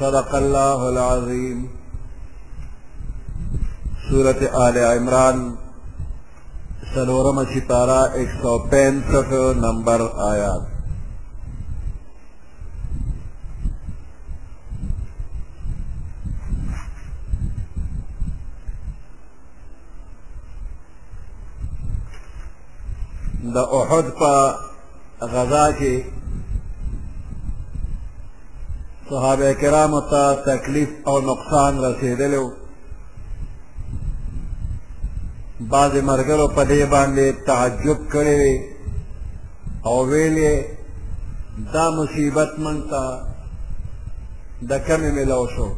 صدق الله العظيم سورة آل عمران سلورم سپارہ ایک سو پینسٹھ نمبر آیات دا احد پا غزا کې صحابه کرامو ته تکلیف او نقصان رسېدلی و بعضې ملګرو په دې باندې تعجب کړی وی او ویل یې دا مصیبت موږ ته د کمې میلاو شو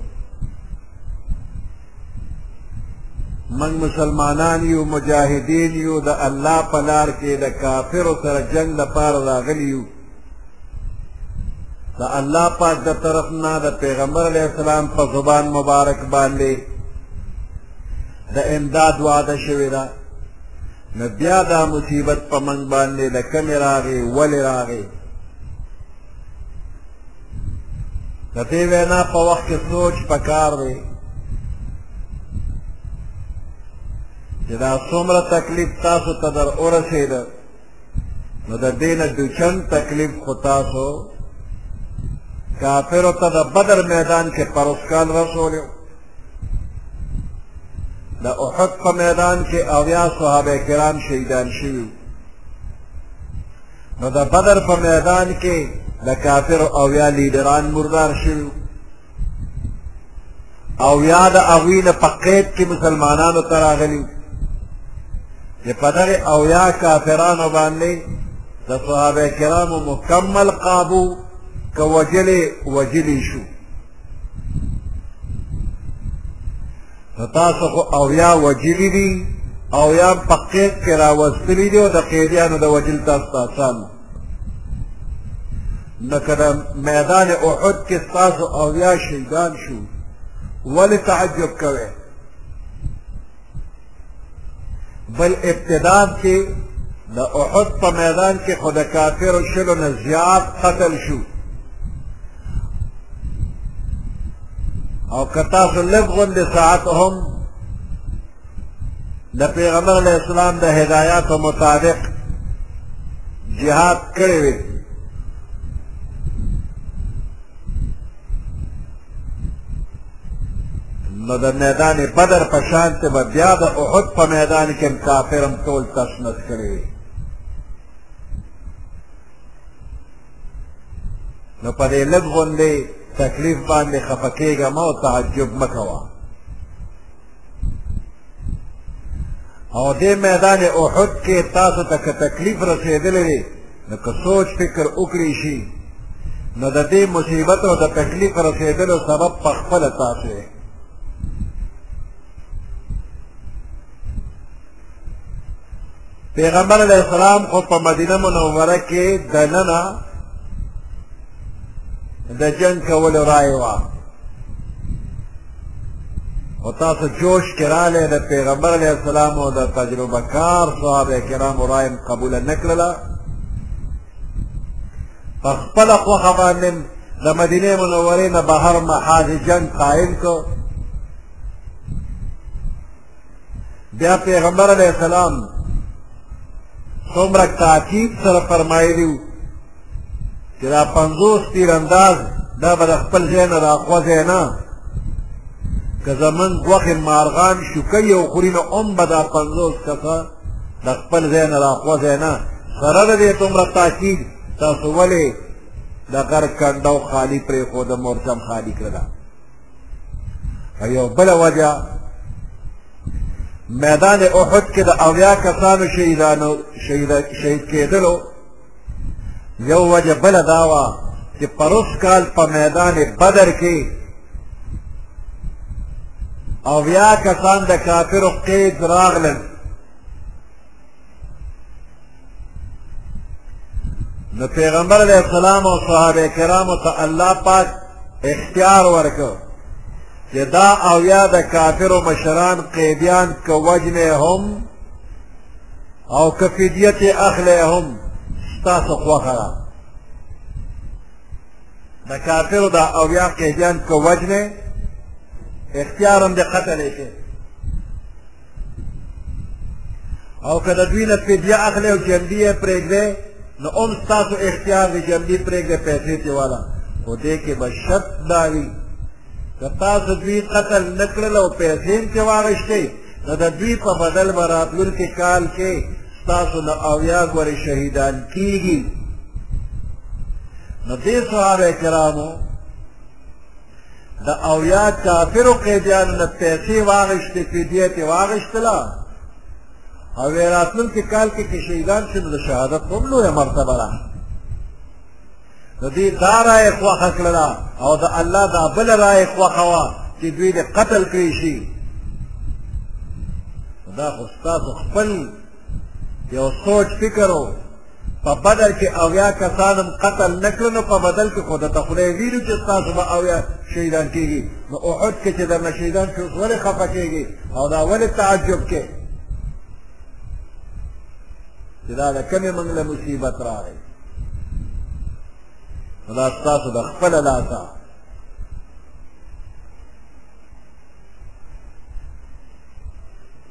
من مسلمانان یو مجاهدین یو د الله په لار کې د کافرو سره جنگ لپاره راغلي یو د الله پاک د طرف نه د پیغمبر علیه السلام په زبان مبارک باندې د امداد وعده شوې ده نو بیا دا مصیبت په منګ باندې د کمې راغې ولې راغې د دې وینا په وخت کې سوچ پکار دی چې دا څومره تکلیف تاسو ته در ورسېده نو د دې نه دوچن تکلیف خو تاسو کافرو ته د بدر میدان کې پروسکان رسولیو د احد په میدان کې اویا صحابه کرام شهیدان شوي نو د بدر په میدان کې د کافر اویا لیډران مردار شوي او یا د هغوی نه په قید کې مسلمانانو ته راغلي چې په دغې اویا کافرانو باندې د صحابه کرامو مکمل قابو که وجلې وجلې شو نو تاسو خو اویا وجلي دي او یا په قید کې راوستلي دي او د قیدیانو د وجل تاسو ته اسان نو که د میدان احد کې ستاسو اویا شهیدان شو ولې تعجب کوئ بل ابتداب کې د احد په میدان کې خو د کافرو شلو نه زیات قتل شو او که تاسو لږ غوندې ساعت هم د پیغمبر علیه السلام د هدایاتو مطابق جهاد کړی وي نو د میدان بدر په شان ته به بیا د احد په میدان کې هم کافر هم ټول تشنس کړی وي نو په دې لږ غوندې تکلیف باندې خفه کېږه مه او تعجب مه کوه او دې میدان احد کې تاسو ته که تکلیف رسېدلی دی نو که سوچ فکر وکړی شي نو د دې مصیبت او د تکلیف رسېدلو سبب په خپله تاسو پیغمبر علیہ السلام خو په مدینه منوره کې دننه د جنگ کولو رای وه او تاسو جوش کې رالی د پیغمبر علیه السلام او د تجربه کار صحابه کرامو رایم قبوله نه کړله په خپله خوښه باندې د مدینې منورې نه بهر محاذ جنګ قایم کړو بیا پیغمبر علیه السلام څومره تاکید سره فرمایلی وو چې دا پنځوس تیرانداز دا به د خپل ځای نه راخوځی نه که زمونږ غوښې مارغان شوکوي او خوري نو هم به دا پنځوس کسه د خپل ځای نه راخوځی نه سره د دې څومره تاکید تاسو ولې د غر کنډه او خالي پرېښوده مورچم خالي کړله او یو بل وجه میدان احد کې د اویا کسانو شهیدانو شهید کېدلو یو وجه بل دا وه چې پروس کال په میدان بدر کې اویا کسان د کافرو قید راغلل نو پیغمبر علیہ السلام او صحابه کرامو ته الله پاک اختیار ورکړ چې دا او یا د کافرو مشران قیدیان که وجنې هم او که فدیت اخلی هم ستاسو خوښه ده د کافرو دا او یا قیدیان که وجنې اختیار هم د قتل یې او که د دوی نه فدیه اخلې او ژوندي یې پرېږدې نو هم ستاسو اختیار دی ژوندي پرېږدې پیسې ترې واله خو دې کې به شرط دا وي که تاسو دوی قتل نه کړل او پیسې هم ترې واخیستې نو د دوی په بدل به راتلونکي کال کې ستاسو نه اویا ګورې شهیدان کېږي نو دې صحابه کرامو د اویا کافرو قیدیانو نه پیسې واغېستې فدیه یې واغېستله او وې راتلونکي کال کې چې شهیدان شي نو د شهادت هم لویه مرتبه ده د دې دا رایې خوښه کړله او د الله دا بله رایې خوښه وه چې دوی د قتل کړی شي دا خو ستاسو خپل یو سوچ فکر و په بدر کې اویا کسان هم قتل نه کړل نو په بدل کې خو درته خدای ویلي چې ستاسو به اویا شهیدان کېږي نو احد کې چې درنه شهیدان شو ولې خفه کېږي او دا ولې تعجب کې چې دا د کومې موږ له مصیبت راغی نو دا ستاسو د خپله لاسه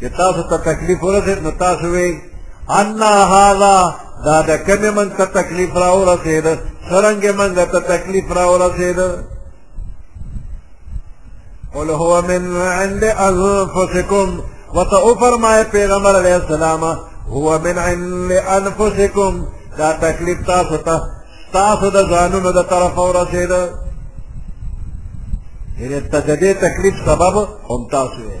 چې تاسو ته تکلیف ورسېد نو تاسو وی ان هذا دا د کمې من ته تکلیف را ورسېد څرنګه من ته تکلیف را ورسېد قل هو من عند انفسكم وته او فرمای پیغمبر علیہ السلام هو من عند انفسكم دا تکلیف تاسو ته تاسو د ځانونو د طرف ورسېد یعنی ته د دې تکلیف سبب هم تاسو یې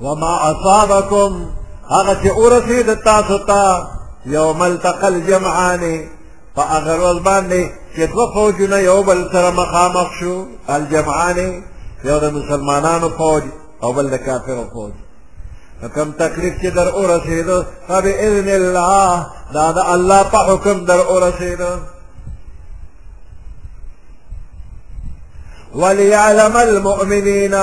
وما اصابکم هغه چې ورسید تاسو ته یوم التقى الجمعان په هغه ورځ باندې چې دوه فوجونه یو بل سره مخامخ شو الجمعان یو د مسلمانانو فوج او بل د کافرو فوج کم تکلیف چې در ورسېدو فبإذن الله دا د الله په حکم در ورسېدو وليعلم المؤمنين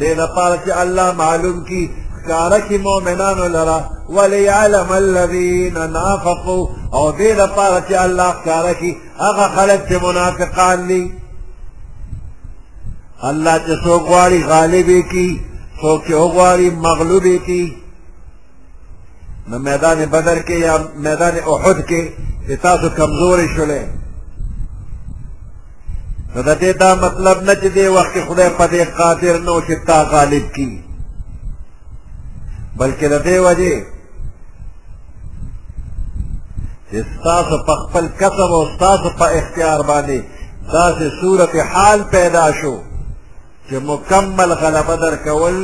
دې د پاره چې الله معلوم کی ښکارا کی مؤمنانو لرا وليعلم الذين نافقوا او دې د پاره چې الله ښکارا کی هغه خلک چې منافقان دي الله چې څوک غواړي غالب کی څوک چې غواړي مغلوب کی نو میدان بدر کې یا میدان احد کې چې تاسو کمزورې شولې نو د دې دا مطلب نه چې دې وخت کې خدای په دې قادر نه و چې تا غالب کړي بلکې د دې وجې چې ستاسو په خپل کسب او ستاسو په اختیار باندې داسې صورت حال پیدا شو چې مکمل غلبه در کول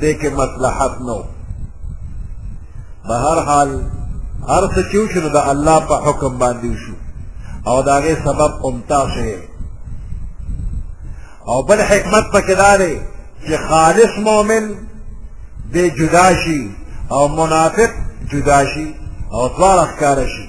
دې کې مصلحت نه و به هر حال هر څه چې وشو د الله په حکم باندې وشو او د هغې سبب هم تاسو او بل حکمت پکې دا دی چې خالص مؤمن دې جدا شي او منافق جدا شي او دواړه ښکاره شي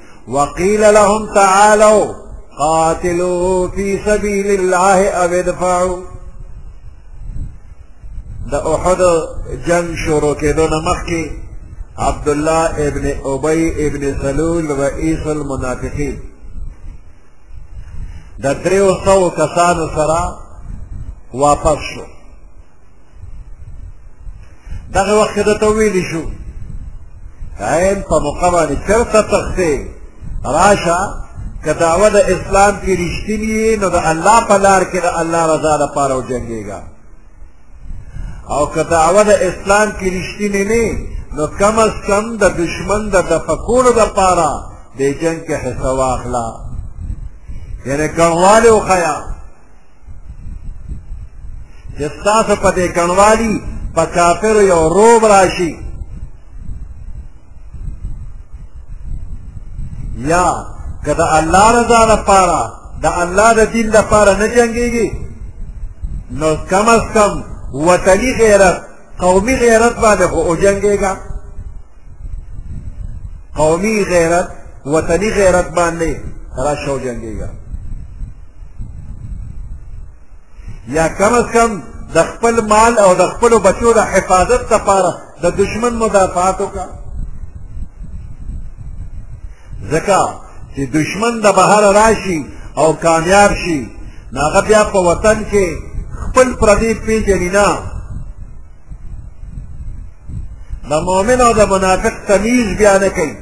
وقیل لهم تعالوا قاتلوا فی سبیل الله او ادفعوا د احد جنگ شروع کېدو نه مخکې عبد الله ابن ابي ابن سلول رئيس المنافقين د دریو سو کسانو سره واپس شو دغه وخت کې درته وویل شو عین په موقع باندې چېرته تښتې راشه که دعوه د اسلام کې رښتیني یې نو د الله په لار کې د الله رضا لپاره وجنګېږه او که دعوه د اسلام کې رښتینې نه نو کم از کم د دشمن د دفع کولو لپاره د جنګ کې حصه واخله یعنې کڼوالی وښیه چې ستاسو په دې کڼوالي په کافرو یو روب راشي یا که د الله رضا لپاره د الله د دین لپاره نه جنګېږي نو کم از کم وطني غیرت قومي غیرت باندې خو وجنګېږه قومي غیرت وطني غیرت باندې راشه وجنګېږه یا کم از کم د خپل مال او د خپلو بچو د حفاظت لپاره د دشمن مدافعات وکړه ځکه چې دشمن د بهر راشي او کامیاب شي نو هغه بیا په وطن کې خپل پردی پیژني نه د مؤمن او د منافق تمیز بیا نه کوي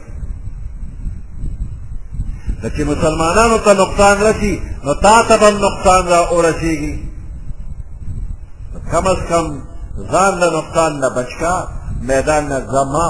نو چې مسلمانانو ته نقصان رسی نو تا ته به نقصان را ورسېږي کم از کم ځان له نقصان نه بچ کا میدان نه ځما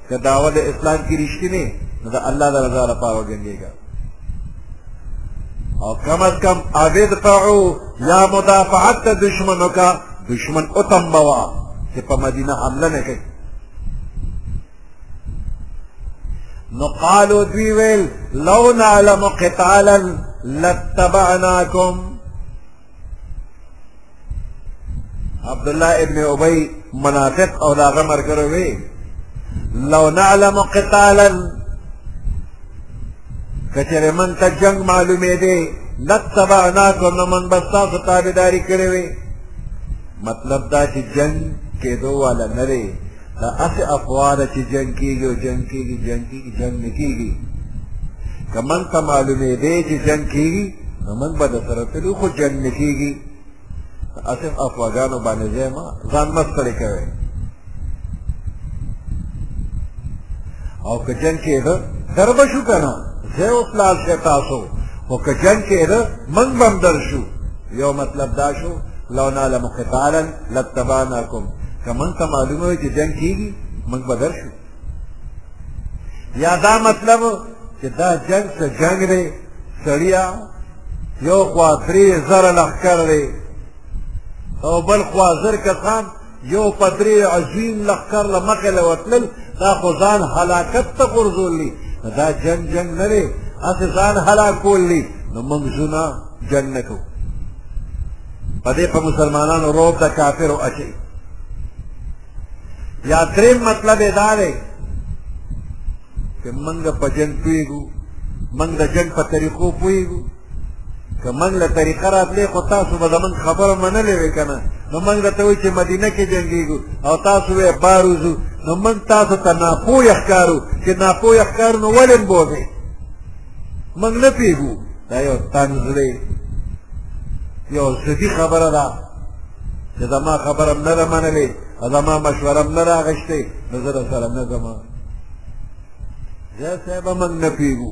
که دعوه د اسلام کې رښتینې نو د الله د رضا لپاره وجنګېږه او کم از کم اویدفعو یا مدافعت د دشمنو کا دشمن اتمبوا چې په مدینه حمله نه کوي نو قالو دوی ویل لو نعلم قتالا لاتبعناکم عبد الله ابن ابي منافق او دا غمر کرو وی لو نعلم قتالا کچر من تا جنگ معلومه دے لتبعناکو نمن بستا ستابداری کرے وی مطلب دا چې جنگ کېدو والا نه دی دا هسې افوا ده چې جنګ کېږي او جنګ کېږي جنګ کېږي جنګ نه کېږي که موږ ته معلومېدی چې جنګ کېږي نو موږ به درسره تلو خو جنګ نه کېږي اصف افواګانو باندې ځای مه ځان مه ستړی کوئ او که جنګ کېده در به شو که نه زه اوس لاړ شی تاسو خو که جنګ کېده موږ به هم در شو یو مطلب دا شو لو نعلم قتالا لاتبعناکم که موږ ته معلومه وي چې جنګ کېږي موږ به درشو یا دا مطلب چې دا جنګ څه جنګ دی سړیا یو خوا درې زره لښکر دی او بل خوا زر کسان یو په درې عظیم لښکر له مخې له وتلل دا خو ځان هلاکت ته غورځول دي دا جنګ جنګ نه دی هسې ځان هلاکول دي نو موږ ځونه جنګ نه کوو په دې په مسلمانانو روب د کافرو اچوي یا دریم مطلب یې دا دی چې موږ په جنګ پوهېږو موږ د جنګ په طریقو پوهېږو که موږ له طریقه راتلې خو تاسو به زموږ خبره منلې وې که نه نو موږ درته وایو چې مدینه کې جنګېږو او تاسو به بار وځو نو موږ تاسو ته ناپوهه ښکارو چې ناپوهه ښکارو نو ولې بوځئ موږ نه پوهېږو دا یو طنز دی یو جدي خبره ده چې زما خبره هم نه ده منلې او زما مشوره هم نه ده اخېستې نو زه درسره نه ځم زه صاحبه موږ نه پوهېږو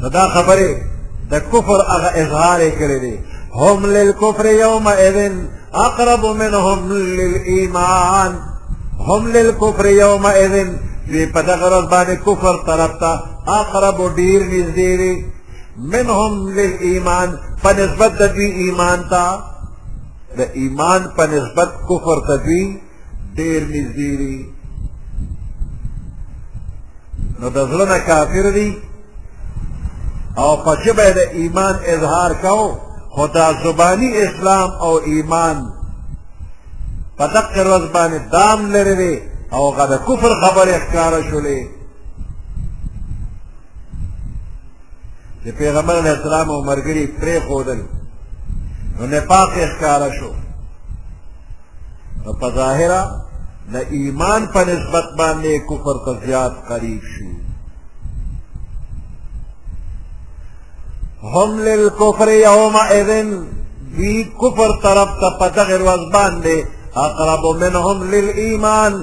نو دا خبرې د کفر هغه اظهار یې کړی دی هم للکفر یومئذ اقرب منهم للایمان هم للکفر یومئذ دوی په دغه ورځ باندې کفر طرف ته اقرب ډیر نږدې وي منهم للایمان په نسبت د دوی ایمان ته د ایمان په نسبت کفر ته دوی ډیر نږدې دي نو د زړه نه کافر دي او په ژبه د ایمان اظهار کو خو دا زبانی اسلام او ایمان په دقه ورځ باندې دام لري دی او هغه د کفر خبرې ښکاره شولې د پیغمبر علیه السلام او مرګري پرېښودل نو نفاق یې ښکاره شو نو په ظاهره د ایمان په نسبت باندې کفر ته زیات قریب شو هم للکفر یومئذ دوی کفر طرف ته په دغه ورځ باندې اقرب منهم للایمان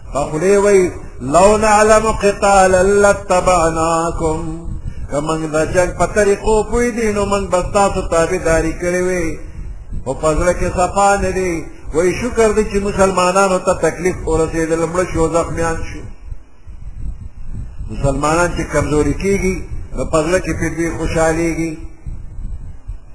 په خولې وایي لو نعلم قتالا لاتبعناکم که موږ د جنګ په طریقو پوهېدي نو موږ به ستاسو تابعداري کړې وي خو په زړه کې صفا نه دي وایي شکر دی چې مسلمانانو ته تکلیف ورسېدل مړه شو زخمیان شو مسلمانان چې کمزوري کېږي نو په زړه کې پرې دوی خوشحالېږي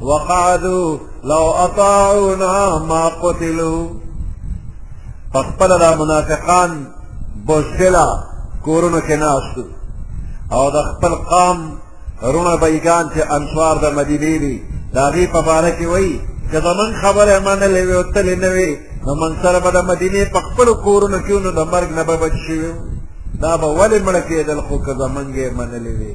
وقعدو لو اطاعونا ما قتلو پخپل دا منافقان بزدلا کورونو کې ناستو او د خپل قام رونه بیګان چې انصار د مدینې دي د هغې په باره کې وایي که زمونږ خبره یې منلې وي او تلې نه وي نو موږ سره به د مدینې په خپلو کورونو کې نو د مرګ نه به بچ شوي دا به ولې مړه کېدل خو که زمونږ یې منلې وي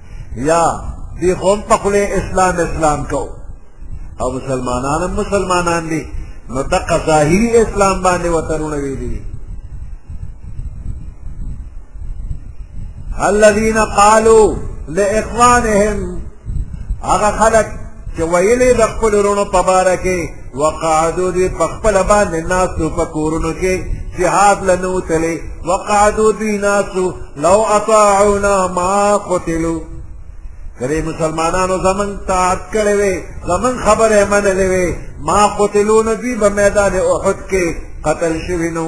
یا دی خوم په خله اسلام اسلام کو او مسلمانان مسلمانان دي نو دغه ظاهري اسلام باندې وترونه وی دي الذين قالوا لاخوانهم هغه خلک چې ویلي د خپل ورونو په باره کې وقعدو دی پخپل باندې ناسو په کورونو کې جهاد لنوتلې وقعدو دی ناسو لو اطاعونا ما قتلو کله مسلمانانو زمن تاعت کړې وې زمن خبره منلې وې ما قتلو نبی په میدان احد کې قتل شوی نو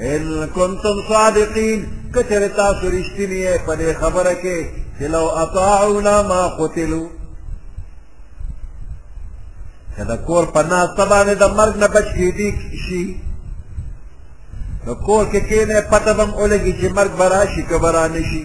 ان کنتم صادقین کچره تاسو رښتینی یې په دې خبره کې چې لو اطاعونا ما قتلوا که د کور په ناسته باندې د مرګ نه بچ کېدی شي نو کور کې کېنی پته به هم ولګي چې مرګ به راشي که به رانه شي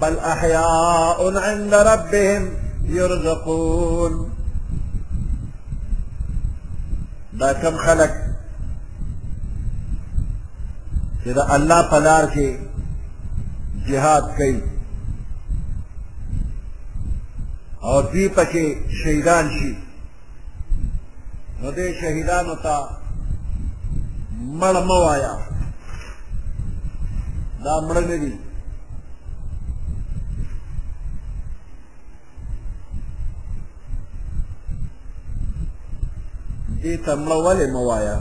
بل احیاء عند ربهم یرزقون دا کم خلق چې د الله په لار کې جهاد کوي او دوی پکې شهیدان شي نو دې شهیدانو ته مړ مه وایه دا مړه نه دي دې ته مړه ولې مه وایه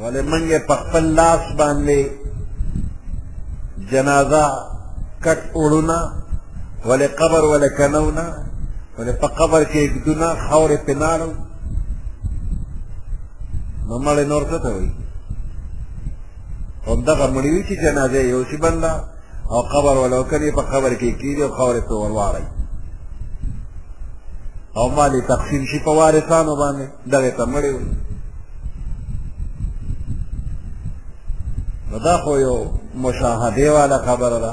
ولې موږ یې په خپل لاس باندې جنازه کټ وړونه ولې قبر ولې کنونه ولې په قبر کې ګدونه خاورې پې ناړو نو مړی نور څه ته وایي همدغه مړي وي چې جنازه یو شي بنده او قبر ولو کنې په قبر کې کېږي او خاورې پې ورواړوي او مال تقسیم شي په وارثانو باندې دغه ته مړی وایي نو دا خو یو مشاهده والا خبره ده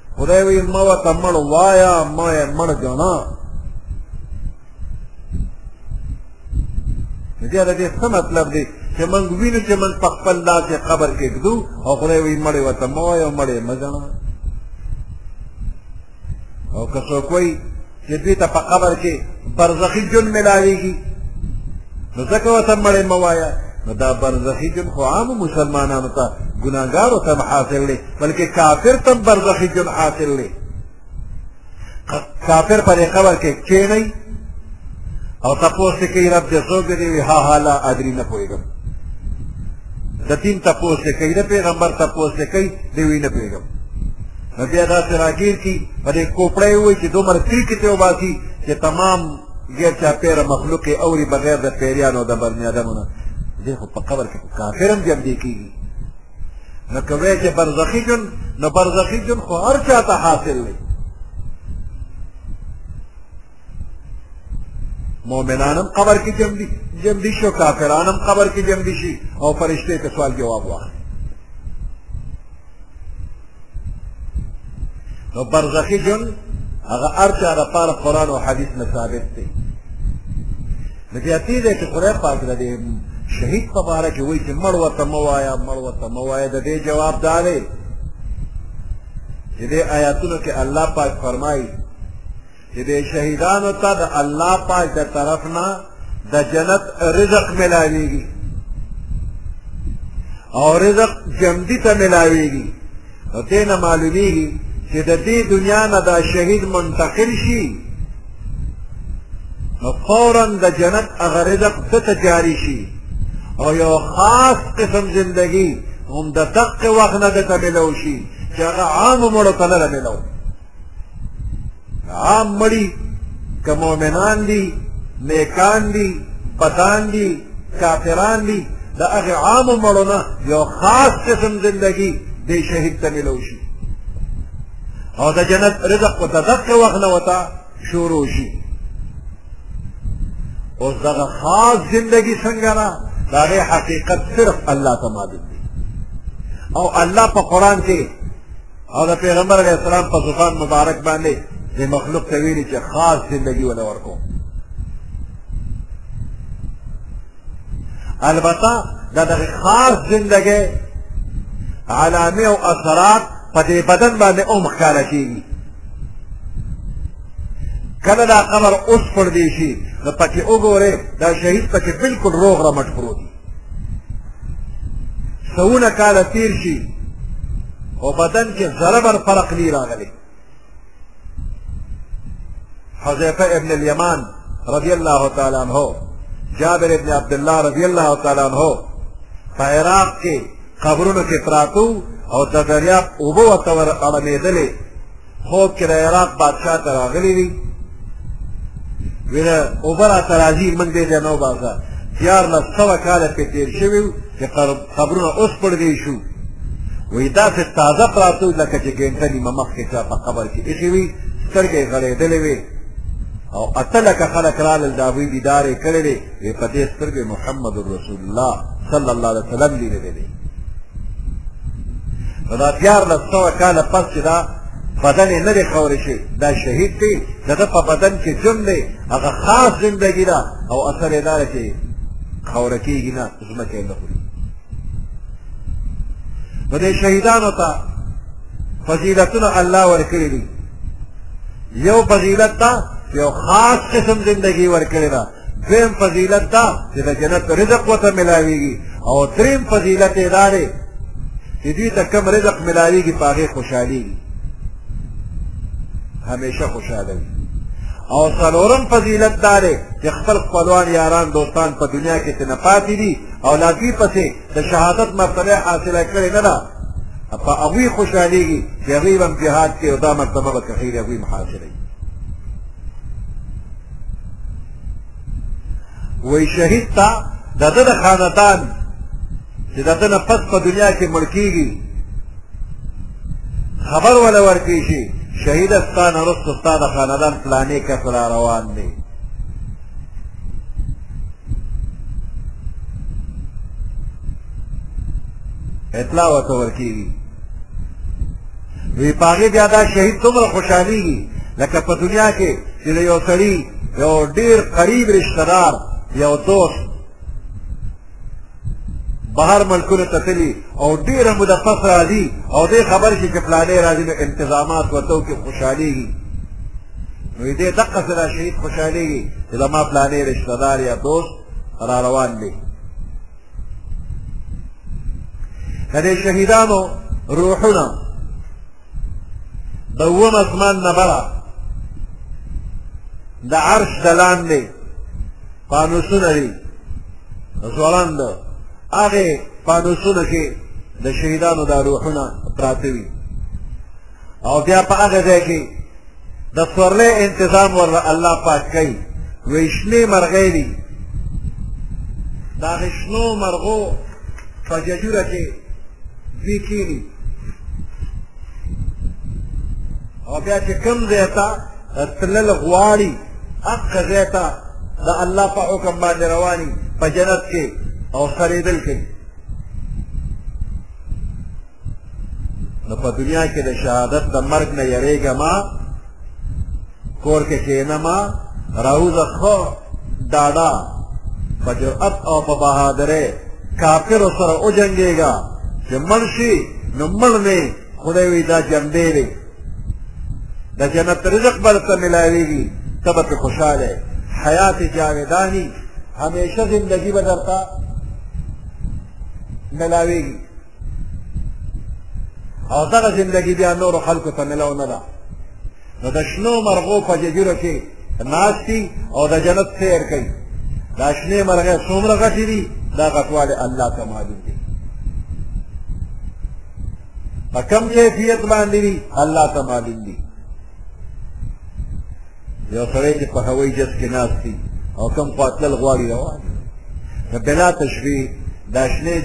خدای وی ما و ته مړ وایا ما یې مړ ګڼه بیا د دې څه مطلب دی چې موږ وینو چې موږ په خپل لاس قبر کې ږدو او خدای وی مړ و ته ما وایا مړ یې مګنه او که څوک وی چې دوی ته په قبر کې برزخي جون ملاویږي نو ځکه ورته مړی مه وایه نو دا برزخي جون خو عامو مسلمانانو ته ګناهګارو ته هم حاصل دی بلکې کافر ته هم برزخي جون حاصل دی کافر په دې قبر کې کښېنئ او تپوس یې کوي رب دې څوک دی وي ها ها لا ادري نه پوهېږم د دین تپوس یې کوي د پیغمبر تپوس یې کوي دی وي نه پوهېږم نو بیا داسې راګیر کړي په دې کوپړه یې ووایي چې دومره تریکې ترې وباسي چې تمام غیر چاپېره مخلوق یې اوري بغیر د پیریانو او د برنیادمو نه دی خو په قبر کې خو کافر هم جمدې کېږي نو که وایې چې برزخي ژوند نو برزخي ژوند خو هر چا ته حاصل دی مؤمنانم قبر کې جمع دي جمع دي شو کافرانم قبر کې جمع دي شي او فرشته ته سوال جواب واخلي نو برزخی جن هغه ارچا د پاره قران او حدیث نه ثابت دی نو بیا دې دې چې خدای پاک د دې شهید په باره کې وایي چې مړ ورته مه وایه مړ ورته مه وایه د دې جواب دا دی چې دې آیاتونو کې الله پاک فرمایي چې دې شهیدانو ته د الله پاک د طرف نه د جنت رزق ملاویږي او رزق جمدی ته ملاویږي نو دې نه معلومیږي چې د دې دنیا نه دا شهید منتقل شي نو فورا د جنت هغه رزق ده ته جاري شي او یو خاص قسم زندگی هم د دقه وخت نه ده ته ملو شي چې هغه عام مړو ته نه ملو عام مړي که مؤمنان دي نیکان دي بدان دي کافران دي د هغې عامو مړو نه یو خاص قسم زندګي دې شهید ته ملو شي او د جنت رزق په دقه وخت نه وته شروع شي اوس دغه خاص زندگی څنګه را دغه حقیقت صرف الله ته معلوم دی او الله په قران کې او د پیغمبر علیه السلام په زبان مبارک باندې د مخلوق ته ویلي چې خاص زندگی ولا ورکوم البته دا دغه خاص زندگی علامه او اثرات په دې بدن باندې هم ښکاره کېږي کله دا قبر اوس پړدې شي نو پکې وګورئ دا شهید پکې بلکل روغ رمټ پروت سوونه کاله تیر شي او بدن کې ذره بر فرق نه راغلی حذیفه ابن الیمان رضی الله تعالی عنہ جابر ابن عبد الله رضی الله تعالی عنہ په عراق کې قبرونو کې پراتو او د دریاب اوبو ته ور اړمېدلې خوب کې د عراق بادشاه ته راغلي دي ویله اوبه راته راځي موږ دې ځای نه وباسه دیارلس سوه کاله پرې تېر شوي وو چې قبرونه اوس پړدې شو وایي داسې تازه پراته وو لکه چې ګنټه نیمه مخکې چا په قبر کې ایښې وي سترګې یې غړېدلې وې او اته لکه خلک رالل د هغوی دیدار یې کړی دی وې په دې سترګې محمد رسول الله صلی الله علیه وسلم لیدلی دی نو دا دیارلس سوه کاله پس چې دا بدن یې نه دی خورې شي دا شهید دی د ده په بدن کې جون دی هغه خاص زندګي ده او اثر یې دا دی چې خوره کېږي نه ځمکه یې نه خوري نو دې شهیدانو ته فضیلتونه الله ورکړي دي یو فضیلت دا یو خاص قسم زندگی ورکړی ده دویم فضیلت دا چې د جنت رزق ورته ملاویږي او دریم فضیلت یې دا دی چې دوی ته کم رزق ملاویږي په هغې خوشحالېږي همیشه خوشحاله وي او څلورم فضیلت دا دی چې خپل خپلوان یاران دوستان په دنیا کې ترنه پاتې دي او لا دوی پسې د شهادت مرتبه حاصله کړې نه ده په هغوی خوشحالېږي چې هغوی به هم جهاد کې او دا مرتبه به کښېږي هغوی محاصره وي وای شهید ته د ده د خاندان چې د ده نه پس په دنیا کې مړ کېږي خبر وله ورکړي شي شهیده ستا نه وروسته ستا د خاندان فلانې کس را روان دی اطلاع ورته ورکېږي وی په هغې بیا دا شهید دومره خوشحالېږي لکه په دنیا کې چې د یو سړي یو ډېر قریب رشته دار یو دوست بهر ملکونو ته تلي او ډېره موده پس راځي او دې خبر شي چې فلانی راځي نو انتظامات ورته وکړي خوشحالېږي نو دې دقه سره شهید خوشحالېږي چې زما فلانی رشته دار یا دوست را روان دی د دې شهیدانو روحونه د اووم اسمان نه بره د عرش د لاندې پانوسونه دي ځوړند هغې پانوسونه کې د شهیدانو دا روحونه پراته وي او بیا په هغه ځای کې د سورلې انتظام ور الله پاک کوي ویشنې مرغې دي دا غشنو مرغو په ججوره کې دوی کېږي او بیا چې کوم ځای ته تلل غواړي هغه ځای ته د الله په حکم باندې رواني په جنت کې او خریدل کوي نو په دنیا کې د شهادت د مرګ نه یریږه ما کور کې کېنه ما راوځه خو ډاډا په جرأت او په بهادرۍ کافرو سره وجنګېږه چې مړ شي نو مړ مې خدای وي دا جنبې دی د جنت رزق به درته ملاوېږي ته به پرې خوشحاله حیات جاویداني همیشه زندگی به درته ملاوېږي او دغه زندګي بیا نورو خلکو ته ملو نه ده نو د شنو مرغو په ججیرو کې ناست دي او د جنت سیر کوي دا شنې مرغۍ څومره غټې دي دا غټوالی الله ته معلوم دي په کم کیفیت باندې دي الله ته معلوم دي یو سړی چې په هوایي جز کې ناست وي او کوم خوا تلل غواړي روان د بلا تشبیه دا شنې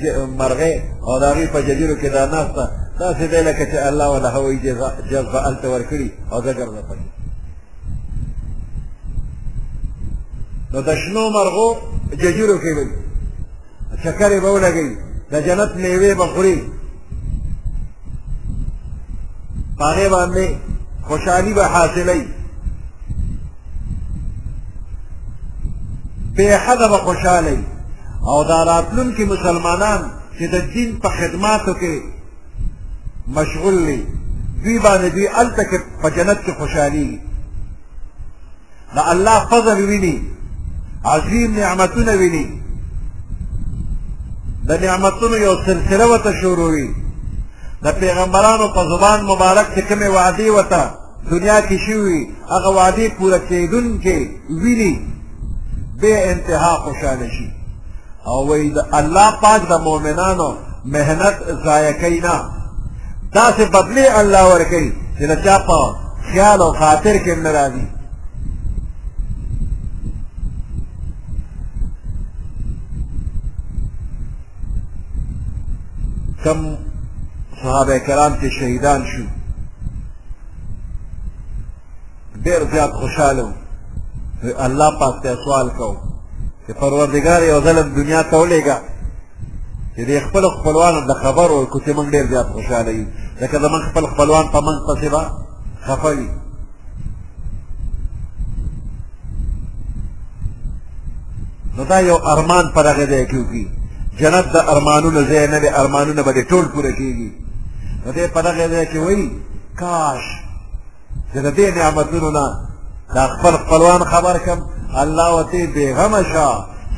مرغۍ او د هغې په جزیرو کې دا ناسته داسې دی لکه چې الله ولا هوایي جذبه هلته ورکړي او زه ګرځه پکې نو د شنو مرغو جزیرو کې وي چکرې به ولګوي د جنت میوې به خوري په هغې باندې خوشحالي به حاصلوي بې حده به خوشحاله وي او دا راتلونکي مسلمانان چې د دین په خدماتو کې مشغول دي دوی باندې دوی هلته کې په جنت کې خوشحالېږي د الله فضل ویني عظیم نعمتونه ویني د نعمتونو یو سلسله وته شروع وي د پیغمبرانو په زبان مبارک چې کومې وعدې وته دنیا کې شوي هغه وعدې پوره کېدونکې ویني بې انتها خوشحاله شي او وایي د الله پاک د مؤمنانو محنت ضایع کوي نه داسې بدلې الله ورکوي چې د چا په خیال او خاطر کې نه راځي کم صحابه کرام چې شهیدان شو ډېر زیات خوشاله وو الله پاک ته سوال کو چې پروردګار یو ځل دنیا ته ولېږه چې د خپل خپلوانو د خبر ورکړو چې موږ ډېر زیات خوشاله یو ځکه زموږ خپل خپلوان په موږ پسې به خفه وي نو دا یو ارمان په دغه ځای کې وکړي جنت د ارمانونو ځای نه دی ارمانونه به دې ټول پوره کېږي نو دی په دغه ځای کې وایي کاش چې د دې نعمتونو نه دا خپل خپلوان خبر کم الله وتی بیغمه شه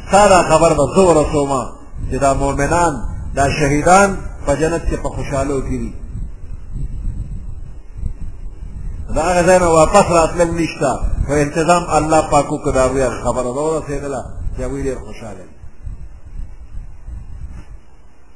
ستا دا خبر به زه ورسوم چې دا مؤمنان دا شهیدان په جنت کې په خوشحالو کې دي د هغه ځای نه واپس راتلل نشته خو انتظام الله پاک وکړو د هغوی هغه خبره راورسېدله چې هغوی ډېر خوشحاله دي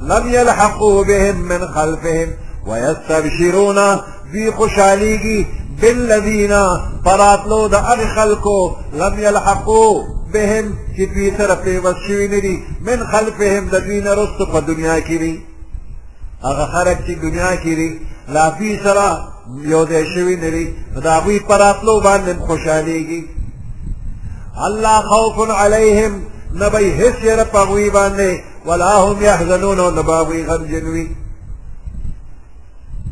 لم يلحقوا بهم من خلفهم ويستبشرون دوی خوشحالیږي بالذین فراتلو د هغه خلکو لم يلحقوا بهم چې دوی سره پیوست شوي نه دي من خلفهم د دوی نه رستو په دنیا کې دي هغه خلک چې دنیا کې دي لا دوی سره یو ځای شوي نه دي نو د هغوی په راتلو باندې خوشحالیږي الله خوف علیهم نه به یې هېڅ یره په هغوی باندې ولا هم يحزنون او نباوی غمجن وی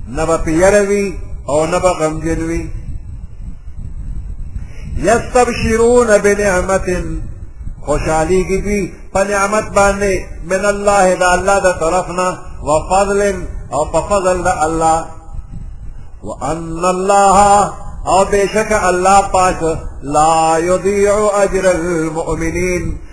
نبا پیروی او نبا غمجن وی یستبشرون بنعمت خوشحالی کی دوی په نعمت باندې من الله دا الله دا طرفنا وفضل او په فضل دا الله وان الله او بشک الله پاک لا يضيع اجر المؤمنين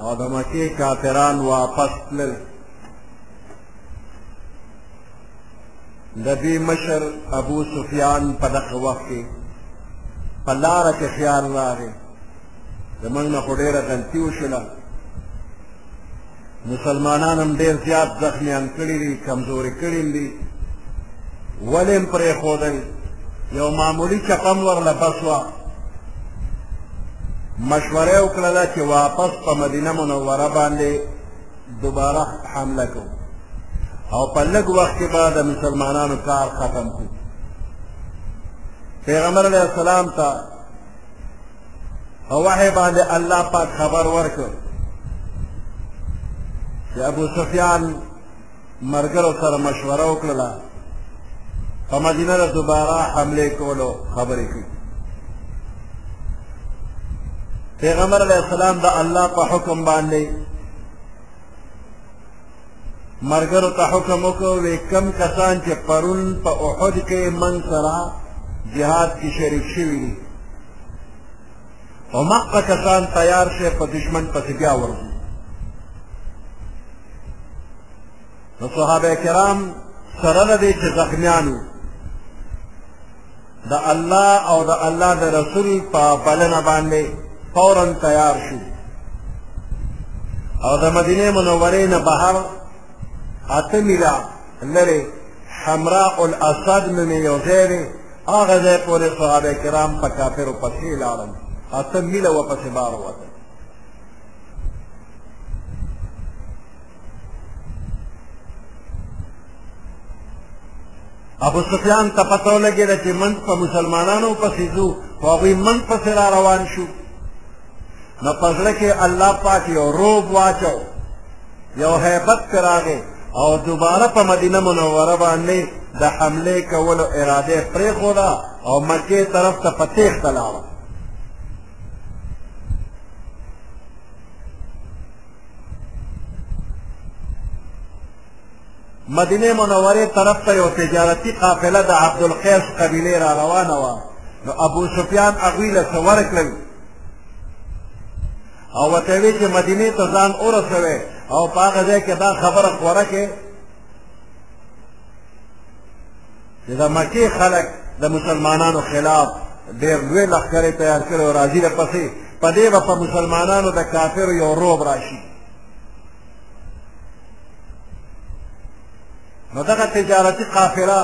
او د مکې کافران واپس تلل د دوی مشر ابو سفیان په دغه وخت کې په لاره کې خیال راغی زمونږ نه خو ډېره غلطي وشوله مسلمانان هم ډېر زیات زخمیان کړي دي کمزوري کړي هم دي ولې هم پرېښودل یو معمولي چپه هم ورله بس وه مشوره یې وکړله چې واپس په مدینه منوره باندې دوباره حمله کوو او په لږ وخت کې به د مسلمانانو کار ختم کړو پیغمبر علیه السلام ته په وحی باندې الله پاک خبر ورکړ چې ابو سفیان مرګرو سره مشوره وکړه په مدینه د دوباره حمله کولو خبرې کړې پیغمبر علیه السلام د الله په حکم باندې مرګرو ته حکم وکړو وی کم کسان چې پرون په احد کې من سره جهاد کې شریک شوي دي او مقه کسان تیار شي په دشمن پسې بیا ورځي نو صحابه کرام سره د دې چې زخمیانو د الله او د الله د رسول په بلنه باندې فورا تیار شو او د مدینه منورې نه بهر اته میله لرې حمراء الاسد نومې یو ځای دی هغه ځای پورې صحابه کرام په کافرو پسې لاړل اته میله ورپسې بار ووتل ابو سفیان ته پته ولګېده چې موږ په مسلمانانو پسې ځو خو هغوی موږ پسې را روان شو نو په زړه کې الله پاک یو روب واچو یو هیبت پرې راغی او دوباره په مدینه منوره باندې د حملې کولو اراده یې پرېښوده او مکې طرف ته په تېښته لاړه مدینه منوره طرف ته یو تجارتي قافله د عبدالقیس قبیله را روانه وه نو ابو سفیان هغوی له څه ورکړل او ورته وی چې مدینې ته ځان ورسوي او په هغه ځای کې دا خبره خوره کې د مکې خلک د مسلمانانو خلاف ډېر لوی لښکر یې تیار کړی او راځي د پسې په دې به په مسلمانانو د کافرو یو روب راشي نو دغه تجارتي قافله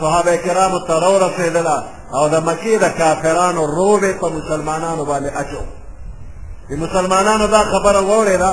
صحابه کرامو ته راورسېدله او د مکې د کافرانو روب یې په مسلمانانو باندې اچو د مسلمانانو دا خبره واورېده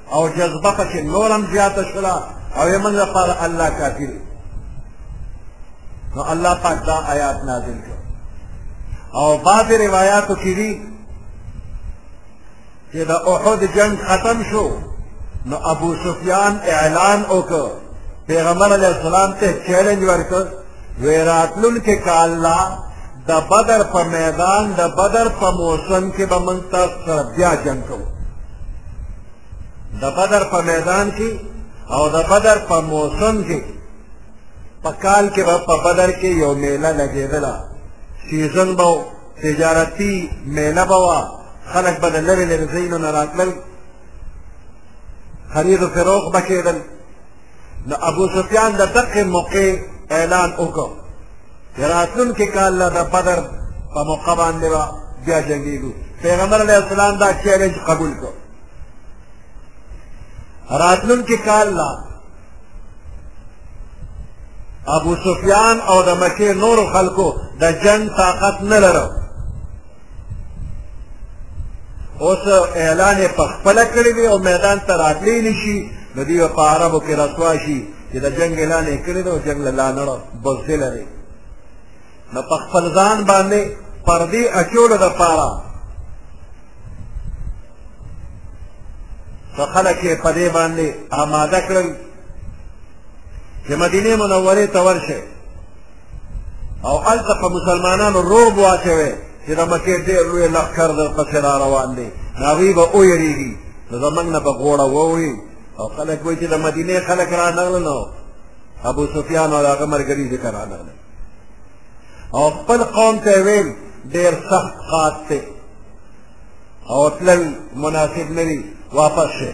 او جذبه پکې نور هم زیاته شوله او یې موږ لپاره الله کافي دی نو الله پاک دا آیات نازل کړ او بعضې روایاتو کې دي چې د احد جنگ ختم شو نو ابو سفیان اعلان وکړ پیغمبر علیه السلام ته چیلنج ورکړ وی راتلونکي کال لا د بدر په میدان د بدر په موسم کې به موږ تاسو سره بیا جنګ کوو د بدر په میدان کې او د بدر په موسم کې په کال کې به په بدر کې یو میله لګېدله سیزن به تجارتي میله به وه خلک به د لرې لرې ځایونو نه راتلل خرید و فروغ به کېدل نو ابو سفیان د دقې موقع اعلان وکړ چې راتلونکي کال له د بدر په موقع باندې به بیا جنګېږو پیغمبر علیه السلام دا چیلنج قبول کړ راتلونکي کال لا ابو سفیان او د مکې نورو خلکو د جنګ طاقت نه لرو اوس اعلان یې په خپله کړی دی او میدان ته راتلی نه شي نو دوی به په عربو کې رسوا شي چې د جنګ اعلان یې کړی دی او جنګ له لانړه بزدل دی نو په خپل ځان باندې پردې اچولو دپاره څه خلک یې په دې باندې آماده کړل چې مدینې منورې ته ورشئ او هلته په مسلمانانو روب واچوي چې د مکې ډېر لوی لښکر درپسې را روان دی نو هغوی به ویرېږي نو زموږ نه به غوړه ووړي او خلک وایي چې د مدینې خلک رانغلل نو ابو سفیان او د هغه ملګري ځکه رانغلل او خپل قوم ته یې ویل ډېر سخت خاص دی او تلل مناسب نه وي واپس شئ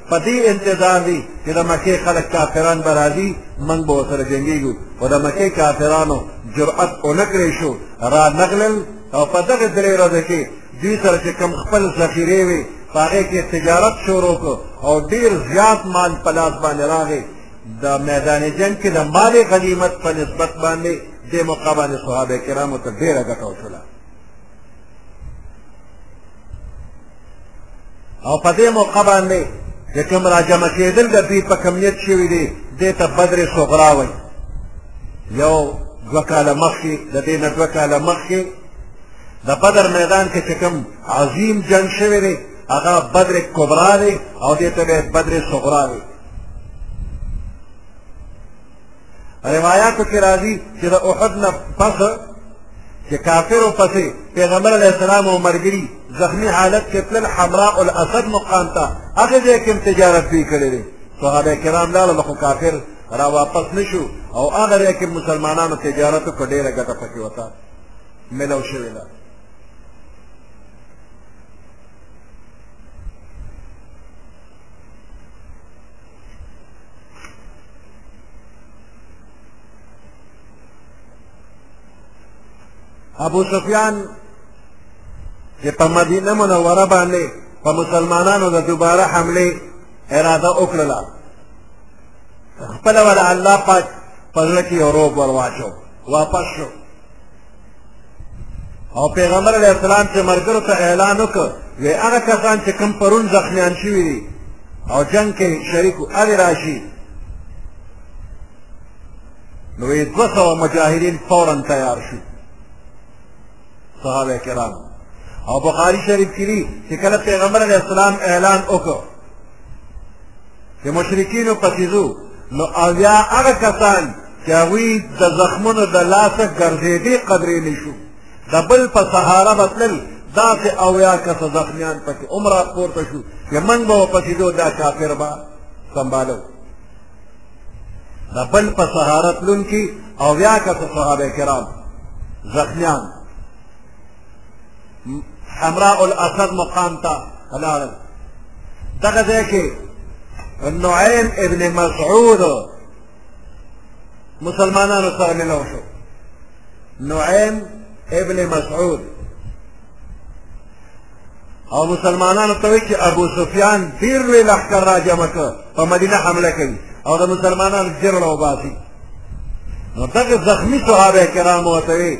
په دې انتظار دي چې د مکې خلک کافران به راځي موږ به ورسره جنګېږو خو د مکې کافرانو جرأت ونه کړی شو را نغلل او په دغه درې ورځې کې دوی سره چې کوم خپل ذخیرې وې په هغې کې تجارت شروع کړو او ډېر زیات مال په لاس باندې راغی د میدان جنګ کې د مال غنیمت په نسبت باندې دې موقع باندې صحابه کرامو ته ډېره ګټه وشوله او په دې موقع باندې چې کوم را جمع کېدل د دوی په کمیت شوي دي دې ته بدر صغرا وایي یو دوه کاله مخکې د دې نه دوه کاله مخکې د بدر میدان کې چې کوم عظیم جنگ شوی دی هغه بدر کبرا دی او دې ته به بدر صغرا وایي روایاتو کې راځي چې د احد نه پس چې کافرو پسې پیغمبر علیه السلام او مرګري زخمی حالت کې تلل حمراء الاسد مقام ته هغه ځای کې تجارت دوی کړی دی صحابه کرام لاړل نو کافر را واپس نشو او هغه ځای کې مسلمانانو تجارت په ډېره ګټه پکې وته ملو شوې ده ابو سفیان چې په مدینه منوره باندې په مسلمانانو د دوباره حمله اراده وکړله خپله ولا الله پاک په زړه کې یو روب ور واچو واپس شو او پیغمبر علیه السلام چې ملګرو ته اعلان وکړ وی هغه کسان چې کوم پرون زخمیان شوي دي او جنګ کې شریک وو هغې راشي نو وی دوه سوه مجاهدین فورا تیار شو صحابه کرام او بخاری شریف کې دي چې کله پیغمبر علیه السلام اعلان وکړ د مشرکینو پسې ځو نو اویا هغه کسان چې هغوی د زخمونو د لاسه ګرځېدې قدرې نه شو د بل په سهاره به تلل داسې اویا کسه زخمیان پکې هم راپورته شو چې موږ به ورپسې ځو دا کافر به سنبالو د بل په سهاره تلونکي اویا کسه صحابه کرام زخمیان حمراء الاسد مقام ته ولاړل دغه ځای کې نعیم ابن مسعود مسلمانانو سره ملاو شو نعیم ابن مسعود او مسلمانانو ته وایي چې ابو سفیان ډېر لوی لښکر را جمع کړ په مدینه حمله کوي او د مسلمانانو جرړه وباسي نو دغه زخمي صحابه کرامو ورته وایي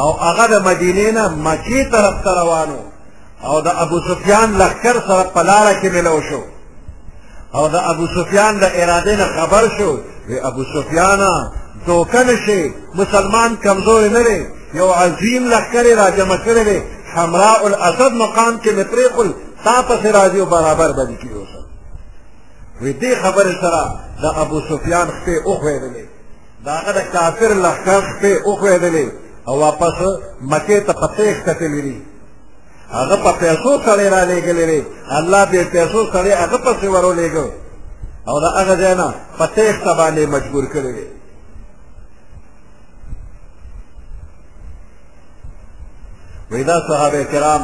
او هغه د مدینې نه مکې طرف ته روان و او د ابو سفیان لښکر سره په لاره کې ملو شو او د ابو سفیان د ارادې نه خبر شو وی ابو سفیانه دوکه نه شي مسلمان کمزوری نه دی یو عظیم لښکر یې راجمع کړی دی حمراء الاسد مقام کې مې پرېښول تا پسې راځي او برابر به دي کېږي وی دې خبرې سره د ابو سفیان خپې وښوېدلې د هغه د کافر لښکر شپې وښوېدلې او واپس مکې ته په تېښته تللي دي هغه په پیسو سړی را لېږلی دی الله بې پیسو سړی هغه پسې ورولېږه او د هغه ځای نه په تېښته باندې مجبور کړی دی وی دا صحابه کرام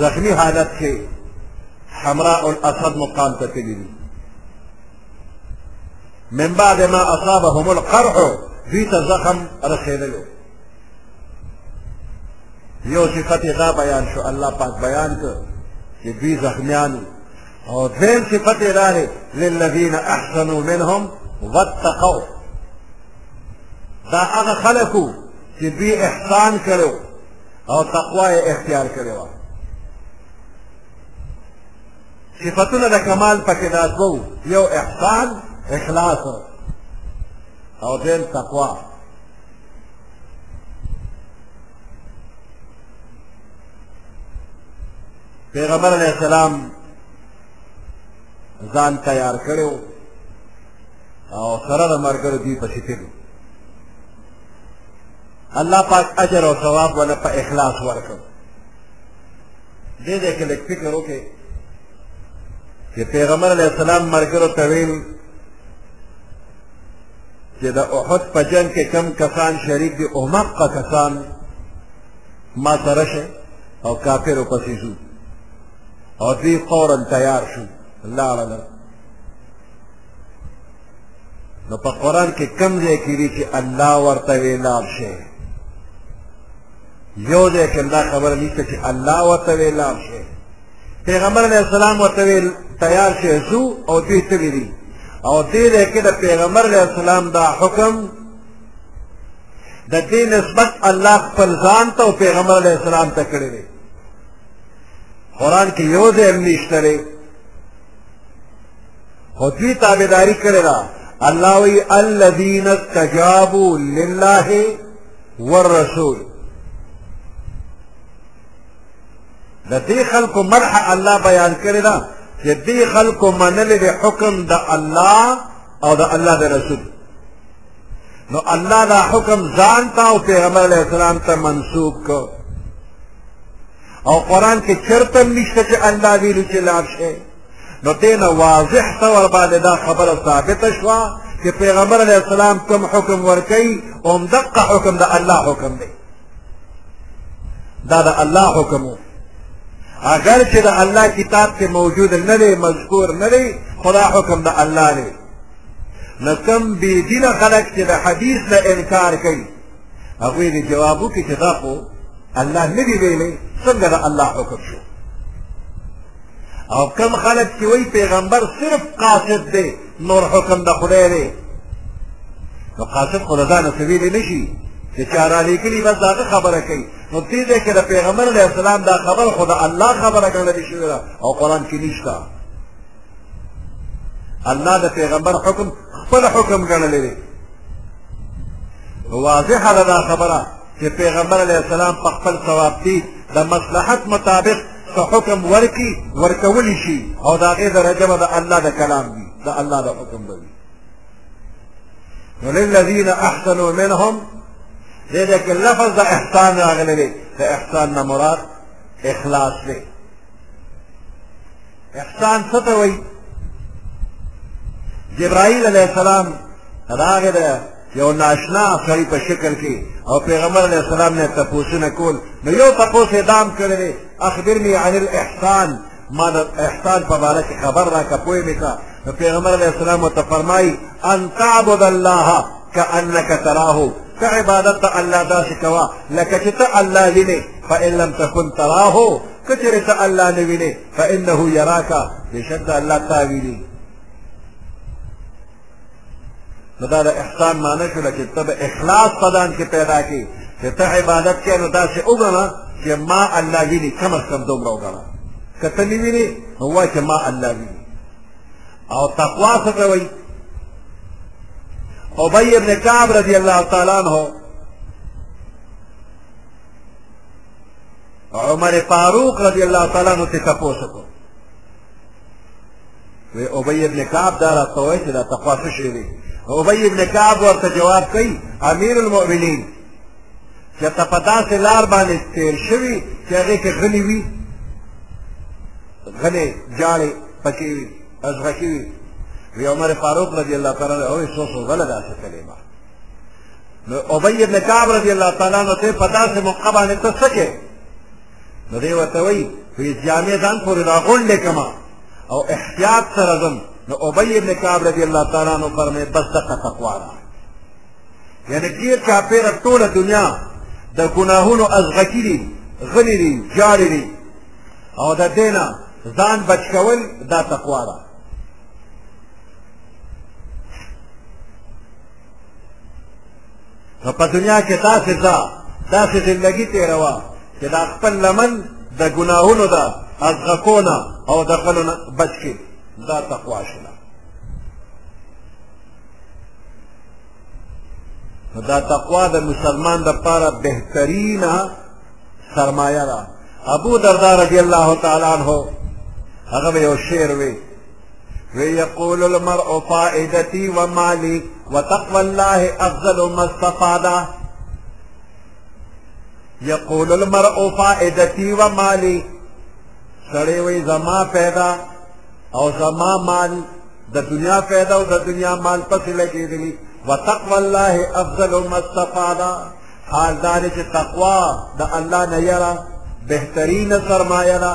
زخمی حالت کې حمراء الاسد مقام ته تللي دي من بعد ما اصابهم القرح دوی ته زخم رسېدلو یو صفت یې دا بیان شو الله پاک بیان کړ چې دوی زخمیان او دویم صفت یې دا دی للذین احسنوا منهم واتقوا دا هغه خلک وو چې دوی احسان کړو او تقوا یې اختیار کړې وه صفتونه د کمال پکې دا دوه وو، یو احسان اخلاص او دویم تقوا پیغمبر علیه السلام ځان تیار کړی او سره د ملګرو دوی پسې تللو الله پاک اجر او ثواب ولا په اخلاص ورکړ دې ځای کې لږ فکر وکړئ چې پیغمبر علیه السلام ملګرو ته ویل چې د احد په جنګ کې کم کسان شریک دي اومقه کسان ما سره شئ او کافرو پسې ځو او دوی فورا تیار شو لاړل نو په قرآن کې کم ځای کې دي چې الله ورته وی لاړ شي یو ځای کې دا خبره نشته چې الله ورته وی لاړ شي پیغمبر علیه السلام ورته وی تیار شي ځو او دوی تللي دي او دې ځای کې د پیغمبر علیه السلام دا حکم د دې نسبت الله خپل ځان ته او پیغمبر علیه السلام ته کړی دی قرآن کې یو ځای هم نشته او دوی تابعداري کړې ده الله وی الذين استجابوا لله والرسول د دې خلکو مرحه الله بیان کړی دا چې دې خلکو منل د حکم د الله او د الله د رسول نو الله دا حکم ځان ته او پیغمبر علیه السلام ته منسوب کو او قرآن کې چرته نشته چې الله ویلو چې لاړ شئ نو دې نه واضح ته ورباندې دا خبره ثابته شوه چې پیغمبر علیه السلام کوم حکم ورکوي همدقه حکم د الله حکم دی دا د الله حکم و اگر چې د الله کتاب کې موجود نه دی مذکور نه دی خو دا حکم د الله دی نو کوم بېدینه خلک چې د حدیث نه انکار کوي هغوی دې جواب وکړي چې دا خو الله نه دی ویلی څنګه د الله حکم شو او کم خلک چې وایي پیغمبر صرف قاصد دی نور حکم د خدای دی نو قاصد خو له ځانه څه ویلی نه شي چې چا رالیږلي بس د هغه خبره کوي نو دې ځای کې د پیغمبر علیه السلام دا خبره خو د الله خبره ګڼل شوې ده او قرآن کې نشته الله د پیغمبر حکم خپل حکم ګڼلی دی واضحه ده دا خبره چې پیغمبر علیه السلام په خپل ثوابتي د مصلحت مطابق که حکم ورکي ورکولی شي او د هغې درجه به د الله د کلام وي د الله د حکم به وي نو للذین احسنوا منهم دې ده کې لفظ د احسان راغلی دی د احسان نه مراد اخلاص دی احسان څه ته وایي جبرائیل علیه السلام راغی د یو ناشنا سړي په شکل کې او پیغمبر علیه السلام نه تپوسونه کول نو یو تپوس یې دام کړی دی اخبرني عن الاحسان ما د احسان په باره کې خبر راکړه پوه مې کړه نو پیغمبر علیه السلام ورته فرمایي ان تعبد الله کانک تراه ته عبادت ته الله داسې کوه لکه چې ته الله وینې فان لم تکن تراه که چېرې ته الله نه وینې فإنه يراك بشد الله تاويلي نو دا د احسان معنی شو لکه ته د اخلاص په ځان کې پیدا کړي چې ته عبادت کوې نو داسې وګڼه چې ما الله ویني کم از کم دومره وګڼه که ته نه وینې نو وایه چې ما الله ویني او تقوا څه ته وایي ابی ابن کعب رضی الله تعالی عنه عمر فاروق رضی الله تعالی عنہ ته تاسو کو وی ابی ابن کعب دا راته وایي چې دا تقوا څه شی دی ابی ابن کعب ورته جواب کوي امیر المؤمنین چې ته په داسې لار باندې تېر شوي چې هغې کې غلي وي غلې جاړې پکې وي ازغکې وي وی عمر فاروق رضی الله تعالی عنه وایي څو څو غله داسې کلمه نو ابي ابن كعب رضي الله تعالى عنه ته په داسې موقع باندې ته څه کې نو دی ورته وایي وایي جامې ځان پورې راغونډې کړم او احتیاط سره ځم نو ابي ابن كعب رضي الله تعالى عنه فرمایي بس دقه تقوا ده یعنی ډېر چاپېره ټوله دنیا د ګناهونو ازغکي دي غلي دي جاري دي او د دې نه ځان بچ کول دا تقوا ده نو په دنیا کې داسې ځه داسې زندګي تېروه چې دا خپل لمن د ګناهونو ده از غکونه او د غلو نه بچ کې دا تقوا شله نو دا تقوا د مسلمان د پاره بهترینه سرمایه ده ابو دردا رضی الله تعالی عنہ هغه یو شعر وی ويقول المرء فائدتي ومالي وتقوى الله افضل ما استفاد يقول المرء فائدتي ومالي سړی وی زما پیدا او زما مال د دنیا پیدا او د دنیا مال پسې لګېدلی وتقوى الله افضل ما استفاد حال دا چې تقوا د الله نه یره بهترینه سرمایه ده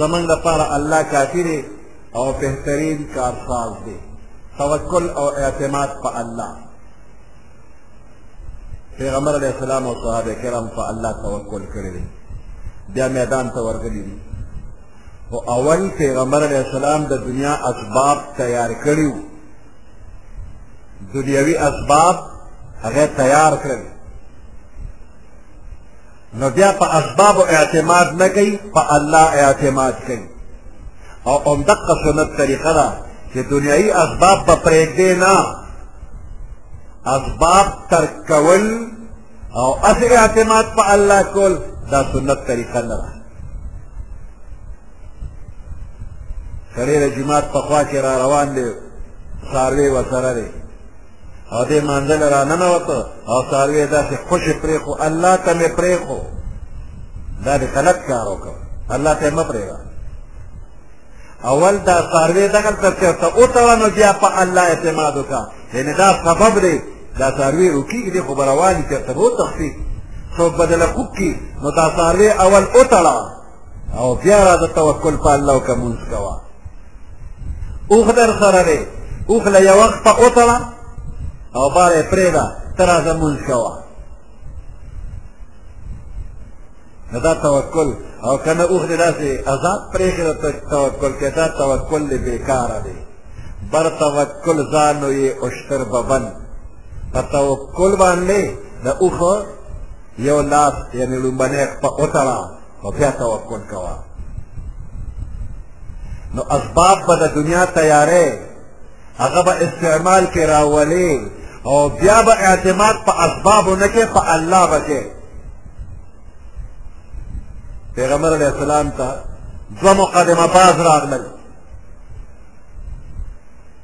زمونږ لپاره الله کافي دی او بهترین کارساز دی توکل او اعتماد په الله پیغمبر علیه السلام او صحابه کرام په الله توکل کړی دی بیا میدان ته ورغلي دي خو اول پیغمبر علیه السلام د دنیا اسباب تیار کړي وو دنیوي اسباب هغه تیار کړل نو بیا په اسباب اعتماد نه کوي په الله اعتماد کوي او همدقه سنت طریقه ده چې دنیایي اسباب به پرېږدې نه اسباب ترک کول او اصل اعتماد په الله کول دا سنت طریقه نه ده سړی د جماعت په خوا کې را روان دی څاروی ورسره دی او دې مانځه له راننوته او څاروی یې داسې خوشې پرېښو الله ته مې پرېښو دا دې غلط کار وکړ الله ته یې مه پرېږده اول دا څاروی دغلته چېرته وتړه نو بیا په الله اعتماد وکړه یعنې دا سبب دی دا څاروی وکېږي دی خو به روان وي چېرته به وتښتي څوک به دله کوک کړي نو دا څاروی اول وتړه او بیا را د توکل په الله وکړه مونځ کوه اوښ در سره دی اوښ له یوه خپه وتړه او بار یې پرېږده ته راځه مونځ کوه نو دا توکل او که نه اوښ دې داسې ازاد پرېږدې ته توکل کوې دا توکل دې بېکاره دی بر توکل ځانو یې اشتر ببن په توکل باندې د اوښ یو لاس یعنی لومبنی خپه وتړه نو بیا توکل کوه نو اسباب به د دنیا تیارې هغه به استعمال کې راولې او بیا به اعتماد په اسبابو نه کې په الله به کې پیغمبر علیه السلام ته دوه مقدمه باز راغلل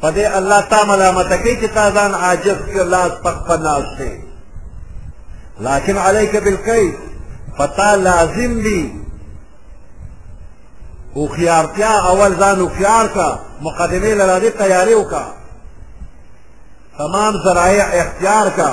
په دې الله تا ملامته کوي چې تا ځان عاجز کړ لاس پخ په ناز دی لکن علیک بالقیس په تا لازم دي هوښیارتیا اول ځان هوښیار کا مقدمې له راځې تیارې وکړه تمام ذرایع اختیار کا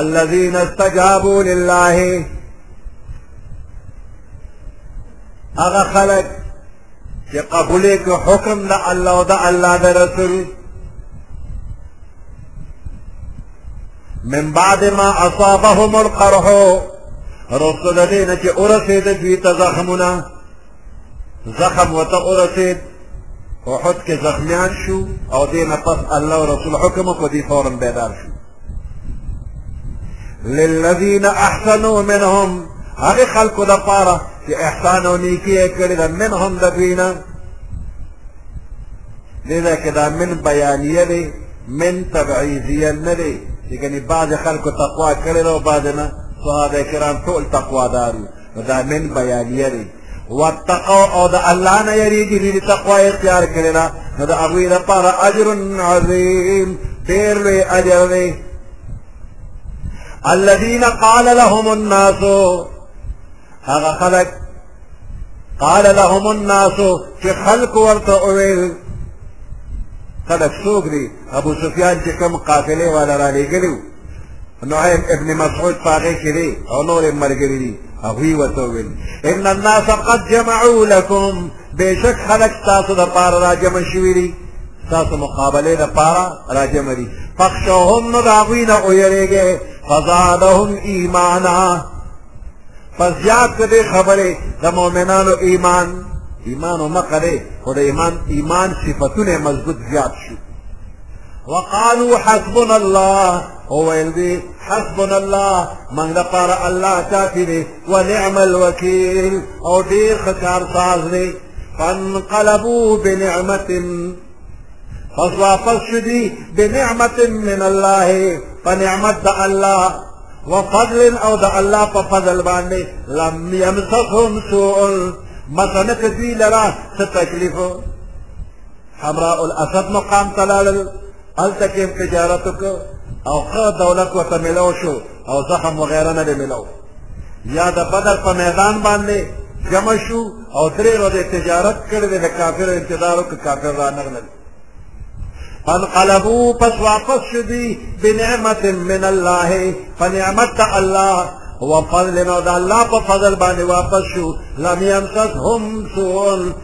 الذين استجابوا لله هغه خلق چې قبول یې کړو حکم د الله او د الله د رسول من بعد ما اصابهم القرح رسو د دې نه چې ورسېد دوی ته زخمونه زخم ورته ورسېد احد کې زخمیان شو او دې نه پس الله او رسول حکم وکړو دوی فورا بیدار شو للذین احسنوا منهم هغه خلکو د پاره چې احسان او نیکی یې کړې ده منهم د دوی نه دې ځای کې دا من بیانیه دی من تبعیضیه نه دی چې ګنې بعضې خلکو تقوا کړې ده او بعضې نه صحابه کرام ټول تقوادار وو نو دا من بیانیه دی واتقوا او د الله نه یریږي دې تقوا اختیار کړی دا نو د هغوی لپاره اجر عظیم ډېر لوی اجر دی الذين قال لهم الناس هغه خلق قال لهم الناس چې خلق ورته وویل خلق څوک دی ابو سفیان چې کوم قافلې والا را لېږلی نعیم ابن مسعود پاغه کړي او نور مرګري دي هغه وته ویل ان الناس قد جمعوا لكم بشک خلق تاسو د پار را جمع شوی دي تاسو مقابله د پار را جمع دي فخشوهم نو داغوین او یریږي فزادهم ایمانا پس زیاد کده خبره د مؤمنانو ایمان ایمان او مقره خو د ایمان ایمان صفاتونه مضبوط زیات شو وقالوا حسبنا الله هو يلدي حسبنا الله من لقار الله تافي ونعم الوكيل او دير خكار صازني فانقلبوا بنعمة پس واپس شدی بنعمت من الله فنعمت دا الله وفضل او دا الله په فضل باندې لم يمسخهم سوء مثلا کدوی لرا ستکلیف حمراء الاسد مقام ته لاړل هلته کې تجارت وکړ او ښه دولت ورته میلو شو او زخم وغیره نه دی میلو یا د بدر په میدان باندې جمع شو او درې ورځې تجارت کړې وې د کافرو انتظار وکړ کافر رانغلل فانقلبو پس واپس شو دوی بنعمت من الله په نعمت الله وفضل نو د الله په فضل باندې واپس شو لم يمسسهم سوء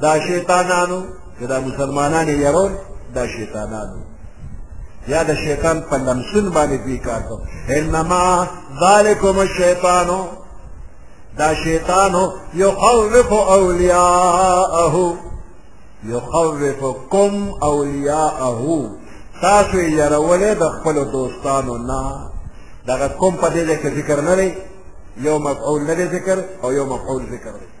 دا شیطانانو چې دا مسلمانان یې یارول دا شیطانانو یا د شیطان په لمسون باندې دوی کار کوم انما ذالکم الشیطانو دا شیطانو یخوف اولیاءه یخوفکم اولیاءه تاسو یې یارولې د خپلو دوستانو نه دغه کوم په دې ځای کې ذکر نه دی یو مفعول نه دی ذکر او یو مفعول ذکر دی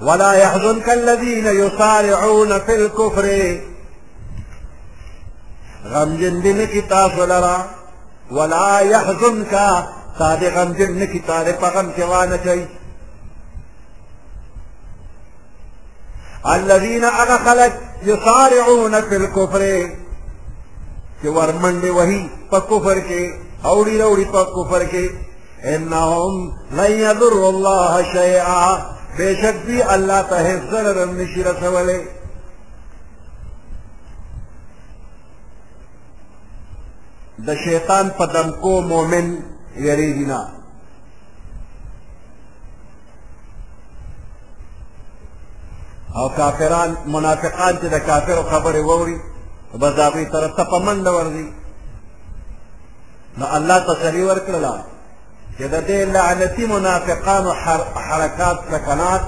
ولا يحزنك الذين يصارعون في الكفر غمجن دې نه کی تاسو لرا ولا يحزنك تا دې غمجن نه کی تاره په غم کې وانه چي الذين اغه خلق يصارعون في الكفر چې ورمنډه وهي په کفر کې اوړي وروړي په کفر کې انهم لن يضر الله شيئا بشک دی الله ته هیڅ ضرر هم نشي رسولی د شیطان په دمکو مؤمن یریږي نه او کافران منافقان چې د کافرو خبرې ووري بس د هغوی طرف ته په منډه ورځي نو الله تسلی ورکړله چې د دې لعنتي منافقانو حرکات سکنات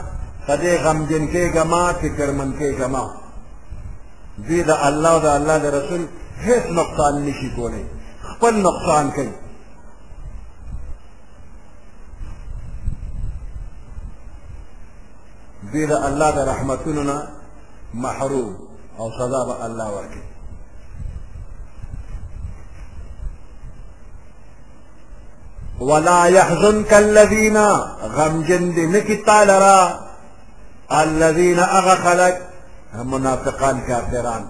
په دې غمجن کېږه ما فکرمن کېږه ما دوی د الله او د الله د رسول هیڅ نقصان نشي کولی خپل نقصان کوي دوی د الله د رحمتونو نه محروم او سزا با اللہ ورکی ولا يحزنك الذين غمجن دي نكي طالرا الذين اغا خلق منافقان كافران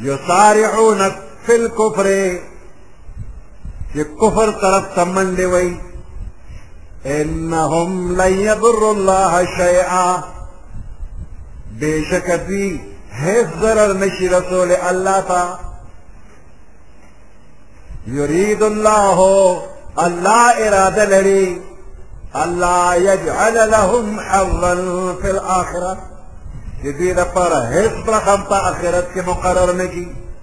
يصارعون في الكفر في الكفر طرف تمن لوي انہم لن یضر اللہ شیعہ بیشک دوی هیڅ ضرر نشي رسول الله ته یرید الله الله اراده لري الله يجعل لهم حظا في الاخره چې دوی لپاره هیڅ رقم په آخرت کې مقرر نه کړي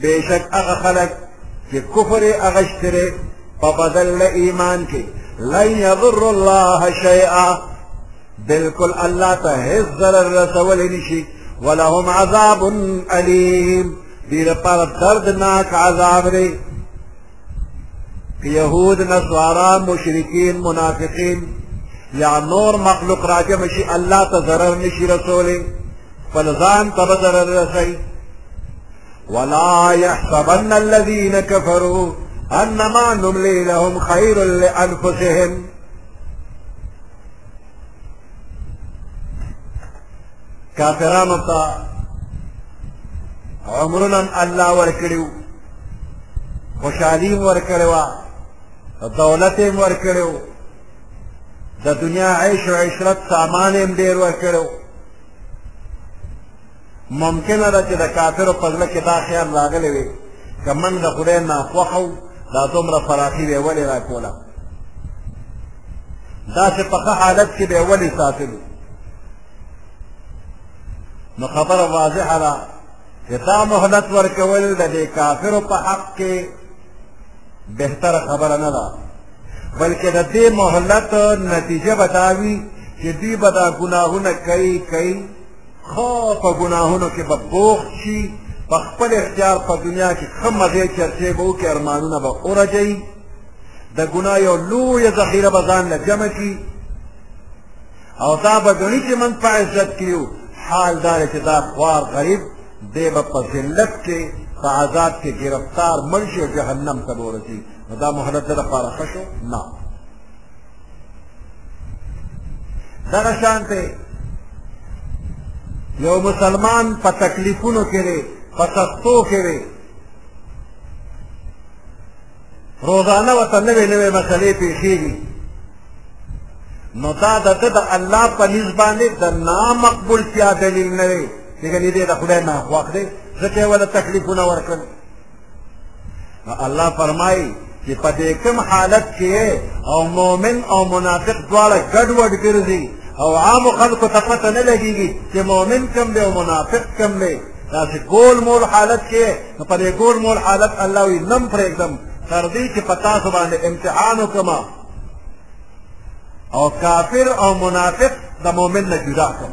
بېشک هغه خلک چې کفر یې اغشتی دی په بدل له ایمان کې لن یضر الله شیئا بالکل الله ته هیڅ ضرر رسولی نشي ولهم عذاب علیم دې لپاره دردناک عذاب دی یهود نصارا مشرکین منافقین یا نور مخلوق راجم شي الله ته ضرر نشي رسولی خپل ځان ته به ضرر رسئ ولا يحسبن الذين كفروا انما نملي لهم خير لانفسهم کافرانو ته عمرنا الله ورکړو خوشحالي ورکړو دولت یې ورکړو د دنیا عیش او عشرت سامان یې ډېر ورکړو ممکنه ده چې د کافرو په زړه کې دا خیال راغلی وي که من د خدای ناخوښه وو دا دومره فراخي به یې ولې راکوله داسې په ښه حالت کې به یې ولې ساتلو نو خبره واضحه ده چې دا مهلت ورکول د دې کافرو په حق کې بهتره خبره نه ده بلکې د دې مهلت نتیجه به دا وي چې دوی به دا ګناهونه کوي کوي خو په ګناهونو کې به بوخت شي په خپل اختیار په دنیا کې ښه مزې چرچې به وکړي ارمانونه به ورجوي د ګناه یو لویه ذخیره به ځان له جمع کړي او دا به ګڼي چې من په عزت کې یو حال دا چې دا خوار غریب دی به په ذلت کې په عذاب کې ګرفتار مړ شي او جهنم ته به ورځي نو دا مهلت ده لپاره ښه شو نه دغه شان دی یو مسلمان په تکلیفونو کې دی په سختو کې دی روزانه ورته نوې نوې مسلې پېښېږي نو دا د ده د الله په نسبت باندې د نامقبولتیا دلیل نه دی یګنې دې د خدای نه خوښ دی ځکه یې وله تکلیفونه ورکړل نو الله فرمایي چې په دې کوم حالت کې او مؤمن او منافق دواړه ګډوډ ګرځي او عامو خلکو ته پته نه لګېږي چې مؤمن کم دی او منافق کم دی داسې ګول مول حالت کې نو په دې ګول مول حالت الله وي نم پرېږدم تر دې چې په تاسو باندې امتحان وکړم او کافر او منافق د مؤمن نه جدا کړم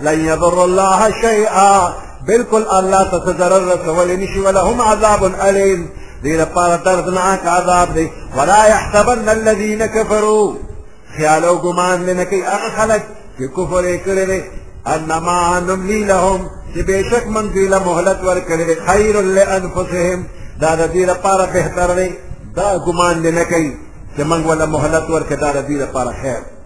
لن يضر الله شيئا بالکل الله ته څه ضرر رسولی نشي ولهم عذاب الیم دې لپاره دردناک عذاب دی ولا يحسبن الذين كفروا خیال او ګمان دې نه کوي هغه خلک چې کفر یې کړی دی انما نملي لهم چې بېشک موږ دوی له مهلت ورکړی دی خیر لانفسهم دا د دوی لپاره بهتر دی دا ګمان دې نه کوي چې موږ ولا مهلت ورکړه دا د دوی لپاره خیر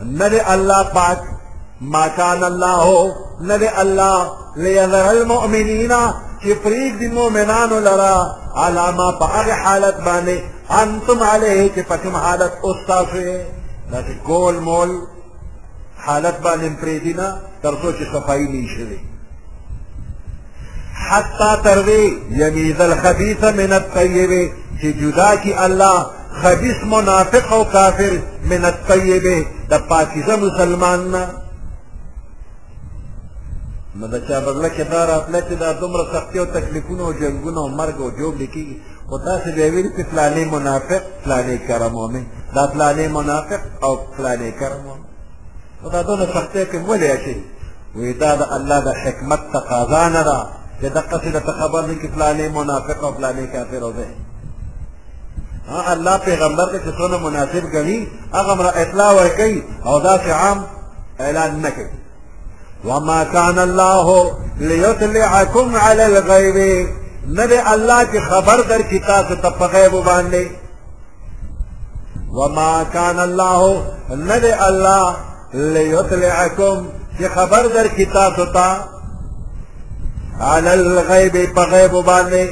نه دی الله پاک ما کان الله نه دی الله لیذر المؤمنین چې پریږ دی مؤمنانو لرا علاما په هغه حالت باندې انتم علیه چې په کوم حالت استاسو یې داسې ګول مول حالت باندې پریږدي نه تر څو چې صفایي نه شي حتی تروی یمیز الخبیث من الطیب چې جدا کی الله خبیث منافق او کافر من الطیب د پاکیزه مسلمان نه نو د چا بدله کې دا راتله چې دا دومره سختي او تکلیفونه او جنګونه او مرګ او جوړ لیکېږي خو تاسو بیا ویل چې فلانې منافق فلانې کره مؤمن دا فلانې منافق او فلانې کره مؤمن نو دا دونه سختۍ کوم ولې اچوي وایي دا د الله د حکمت تقاضا نه ده چې دقسې درته خبر دی چې فلانې منافق او فلانې کافر او دی الله پیغمبر ته چې څونه مناسب ګڼي هغه مره اطلاع ورکوي او داسې عام اعلان نه کوي وما كان الله ليطلعكم على الغيب نه دی الله چې خبر درکړي تاسو ته په غیبو باندې وما كان الله ندي الله ليطلعكم چې خبر در کی تاسو ته على الغيب په غیب باندې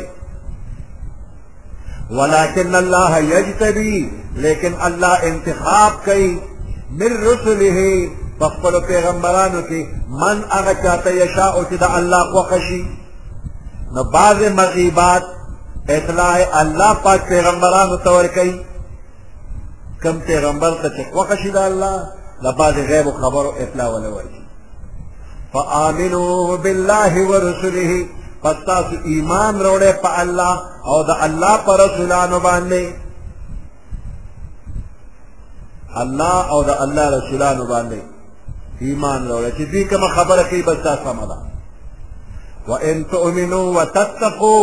ولكن الله يجتبي لیکن الله انتخاب کوي من رسله په خپل پیغمبرانو کې من هغه چاته یشاء چې د الله خوښ شي نو بعض مغیبات اطلاع الله پاک پیغمبرانو ته ورکوي کم پیغمبر ته چې خوښه شي د الله د بعضې غیبو خبرو اطلاع وله ورکړي فآمنوا بالله ورسله پس تاسو ایمان راوړئ په الله او د الله په رسولانو باندې الله او د الله رسولانو باندې ایمان راوړه چې دوی کومه خبره کوي بس دا سمه ده وان تؤمنو وتتقو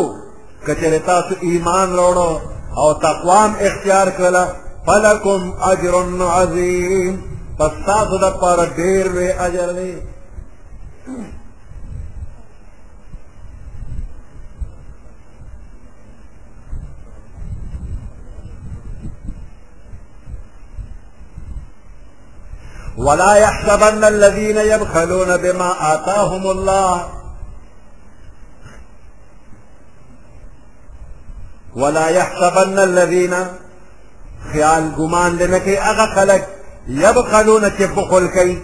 که چېرې تاسو ایمان راوړو او تقوا هم اختیار کړله فلکم اجر عظیم پس تاسو دپاره ډېر لوی اجر دی ولا يحسبن الذين يبخلون بما آتاهم الله ولا يحسبن الذين خیال ګمان دې نه کوي هغه خلک یبخلون چې بخل کوي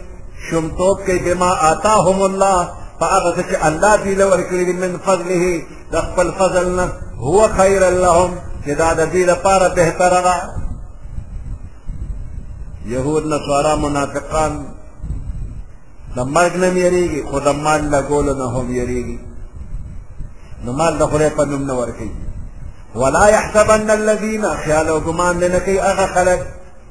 شمتوب کوي بما آتاهم الله په هغه څه چې الله دوی له ورکړي دي من فضله د خپل فضل نه هو خیر لهم چې دا د دوی لپاره بهتره ده یهود نصارا منافقان د مرګ نه یریږي خو د مال له ګولو نه هم یریږي نو مال د خدای په نوم نه ورکوي ولا يحسبن الذين خیال او ګمان دې نه کوي هغه خلک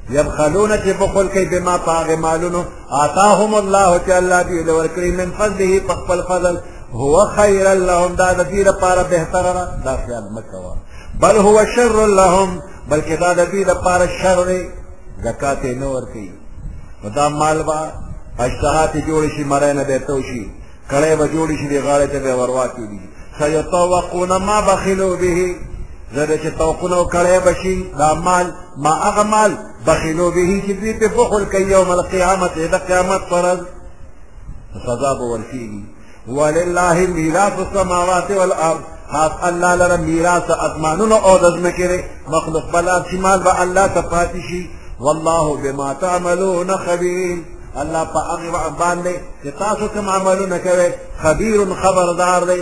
يبخلون چې بخل کوي بما په هغې مالونو آتاهم الله چې الله دوی له ورکړي من فضله په خپل فضل هو خيرا لهم دا د دوی لپاره بهتره ده دا خیال مه کوه بل هو شر لهم بلکې دا د دوی لپاره شر دی زکات یې نه ورکوي نو دا مال به اجتهات یې جوړې شي مری نه به یې تو شي کړی به جوړې شي دې غاړې ته به یې ورواچوي دي سیطوقون ما بخلو به زره چې توقونه او کړی به شي دا مال ما هغه مال بخلو به چې دوی پې بخل کوي یوم القیامت د قیامت پر ورځ سزا به ورکېږي ولله میراث السماوات والارض خاص الله لره میراث اسمانونو او د ځمکې دی مخلوق به لاړ شي مال به الله ته پاتې شي والله بما تعملون خبیر الله په هغې باندې چې تاسو کوم عملونه کوئ خبیر خبردار دی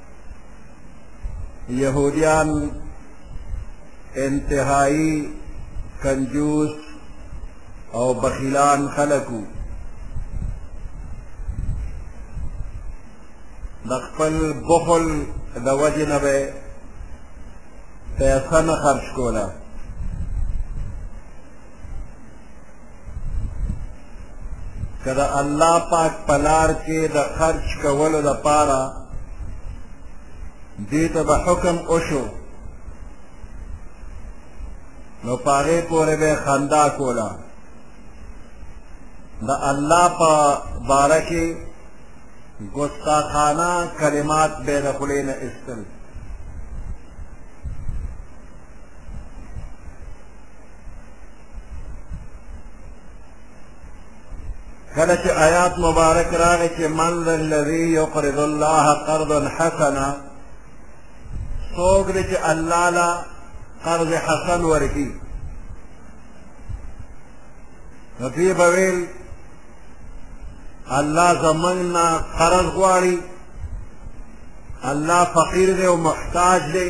یهودیان انتهایی کنجوس او بخیلان خلقو د خپل بخل د وجې نه به پیسه نه خرج کوله که د الله پاک په لار کې د خرج کولو لپاره دې ته به حکم وشو نو په هغې پورې به یې خندا کوله د الله په باره کې ګستاخانه کلمات به د خولې نه ایستل کله چې آیات مبارک راغی چې من ذا الذي يقرض الله قرضا حسنا څوک دی چې الله له قرض حسن ورکي نو دوی به ویل الله زموږ نه قرض غواړي الله فقیر دی او محتاج دی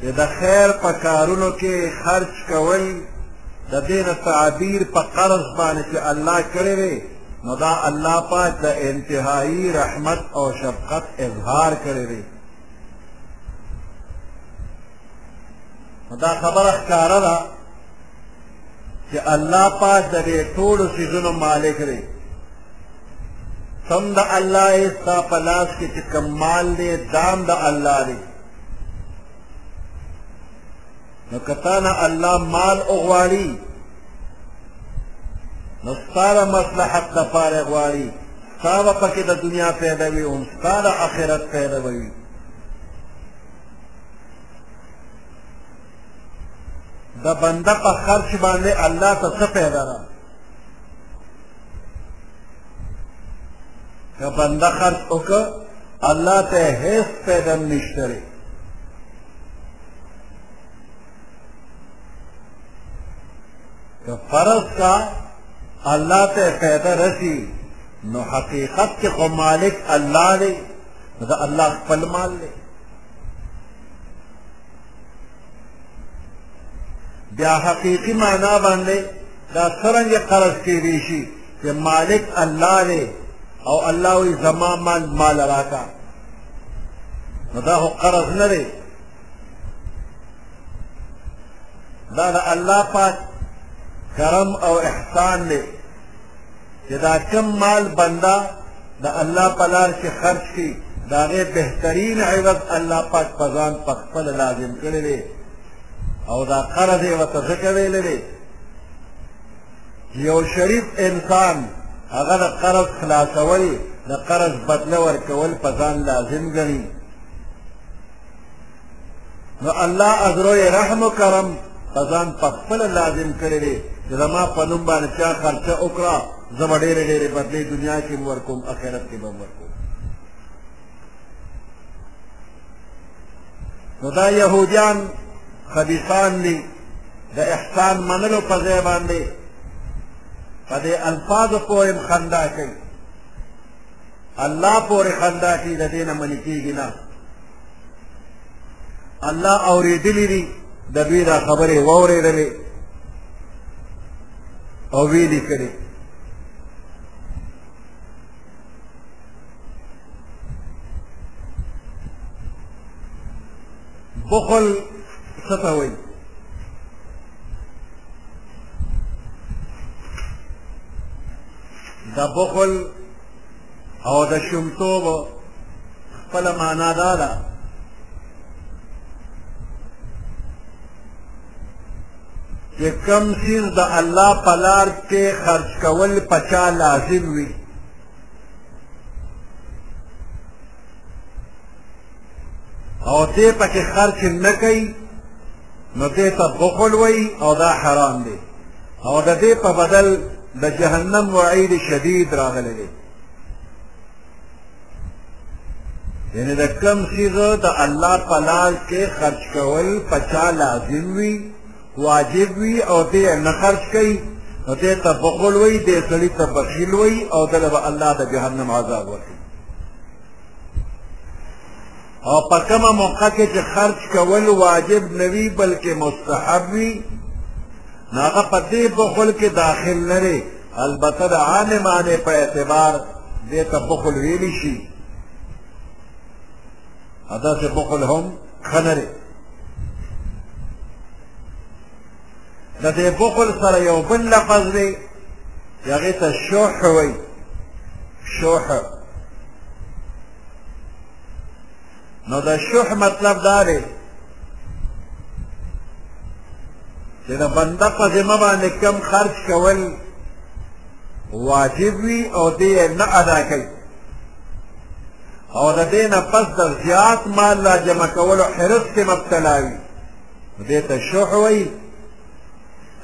چې د خیر په کارونو کې خرج کول د دې نه تعبیر په قرض باندې چې الله کړی دی نو دا الله پاک د انتهایی رحمت او شفقت اظهار کړی دی دا خبره ښکاره ده چې الله پاک د دې ټولو څیزونو مالک دی سم د الله یې ستا په لاس کې چې کوم مال دی دام د الله دی نو که تا نه الله مال وغواړي نو ستا د مصلحت دپاره یې غواړي ستا به پکې د دنیا پیدا وي هم ستا د آخرت پیدا به وي د بنده په خرچ باندې الله ته څه پیدا ده که بنده خرچ وکړه الله ته هیڅ پیدا نشته دی که فرض کا الله ته پیدا رسی نو حقیقت کې خو مالک الله دی دا الله خپل مال دی بیا حقیقی معنا باندې دا څرنګه قرض کېدی شي چې مالک الله دی او الله وی زما مال مال راکا نو دا خو قرض نه دی دا د الله پاک کرم او احسان دی چې دا کم مال بنده د الله په لار کې خرج کړي د هغې بهترین عوض الله پاک په ځان په خپله لازم کړی دی او دا قرض یې ورته ځکه ویلی دی یو شریف انسان هغه د قرض خلاصول د قرض بدله ورکول په ځان لازم ګڼي نو الله ازرو یې رحم و کرم په ځان په خپله لازم کړی دی چې زما په نوم باندې چا خرچه وکړه زه به ډېرې ډېرې بدلې دنیا کې هم ورکوم اخرت کې به هم ورکوم نو دا یهودیان خبیثان دي د احسان منلو په ځای باندې په دې الفاظو پورې هم خندا کوي الله پورې خندا کوي د دې نه منې کېږي نه الله اورېدلي دي د دوی دا خبرې واورېدلې او ویې لیکلې بخل څه ته وایي د بخل او د شومتوب خپل معنا دا ده چې کم چیز د الله په لار کې خرج کول په چا لازم وي او دې پکې خرچ نه کوي نو دې ته بخل وایي او دا حرام دی او د دې په بدل د جهنم وعید شدید راغلی دی یعنی د کم څیز د الله په لار کې خرچ کول په چا لازم وي واجب وي او دې نه خرچ کوي نو دې ته بخل وایي دې سړي ته بخیل وایي او دله به الله د جهنم عذاب ورکوي او په کومه موقع کې چې خرج کول واجب نه وي بلکې مستحب وي نو هغه په دې بخل کې داخل نه دی البته د عامې معنې په اعتبار دې ته بخل ویلی شي او داسې بخل هم ښه نه دی د دې بخل سره یو بل لفظ دی چې هغې ته شوح وایي شوح نو د شوح مطلب دا دی چې د بنده په ذمه باندې کم خرج کول واجب وي او دې نه ادا کوي او د دې نه پس د زیات مال لا جمع کولو حرص کې مبتلا وي نو دې ته شح وایي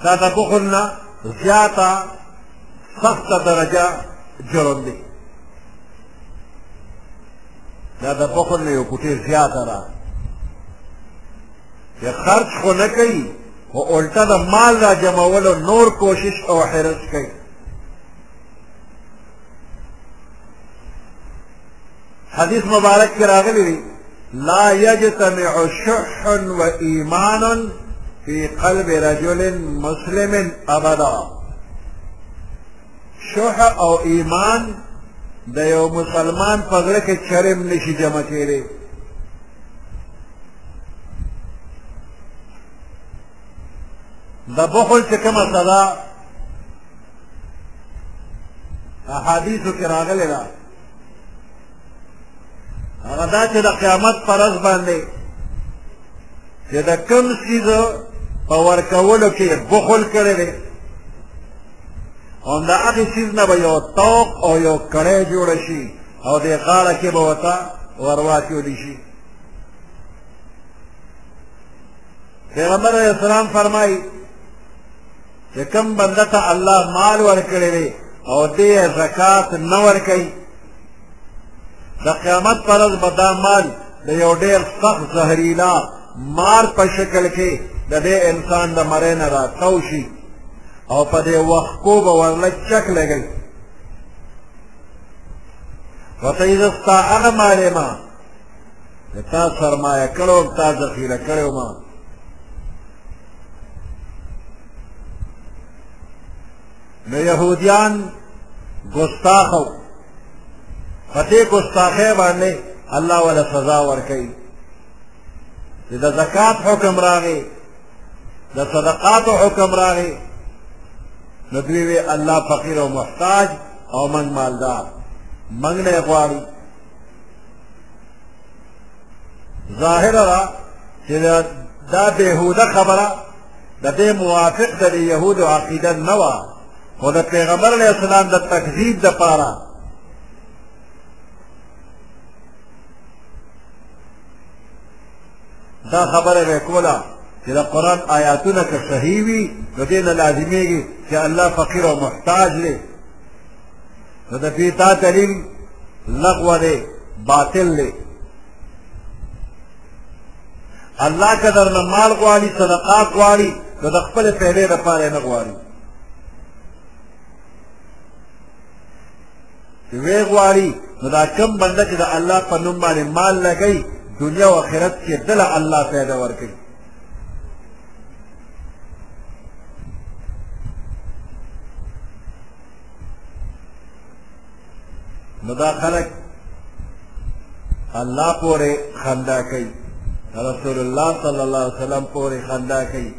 دا د بخل نه زیاته سخته درجه جرم دی دا د بخل نه یو کوټې زیاته ده چې خرج خو نه کوي خو الټه د مال را جمعولو نور کوشش او حرص کوي حدیث مبارک کې راغلی دی لا یجتمع شح و ایمان فی قلب رجل مسلم ابدا شح او ایمان د یو مسلمان په زړه کې چرم نشي جمع کېدی د بخل چې کومه سزا احادیثو کې راغلې ده هغه دا چې د قیامت پر ورځ باندې چې د کوم څیز په ورکولو کې بخل کړی دی هم د هغې څیز نه به یو توق او یو کړی جوړه شي او دې غاړه کې به ورته ورواچولی شي پیغمبر علیه السلام فرمایي چې کوم بنده ته الله مال ورکړی دی او دی زکات نه ورکوي د قیامت پر ورځ به دا مال د یو ډېر سخت زهریلا مار په شکل کې د دې انسان د مرۍ نه راتاو شي او په دې وښکو به ورله چک لګوي ورته یې زه ستا هغه مالې ما د تا سرمایه کړی وم تا ذخیره کړی وم نو یهودیان ګستاخ وو په دې ګستاخۍ باندې الله ولا سزا ورکوي چې د زکات حکم راغی د صدقاتو حکم راغی نو دوی وی الله فقیر او محتاج او من مالدار من نه غواړي ظاهر را چې دا بهوده خبره د دې موافق د یهودو عقیده نه وه خو د پیغمبر علیه السلام د تکذیب دپاره دا خبره به کوله چې د قرآن آیاتونه که صحیح وي نو دې نه لازمیږي چې الله فقیر او محتاج دی نو د فیتا دلیل لغوه دی باطل دی الله که درنه مال غواړي صدقه غواړي نو د خپلې پیدې لپاره یې نه غواړي چې ویې غواړي نو دا کم بنده چې د الله په نوم باندې مال لګوي دنیا او آخرت کې دله الله پیدا ورکوي نو دا خلک الله پورې خندا کوي رسول الله صلی الله علیه وسلم پورې خندا کوي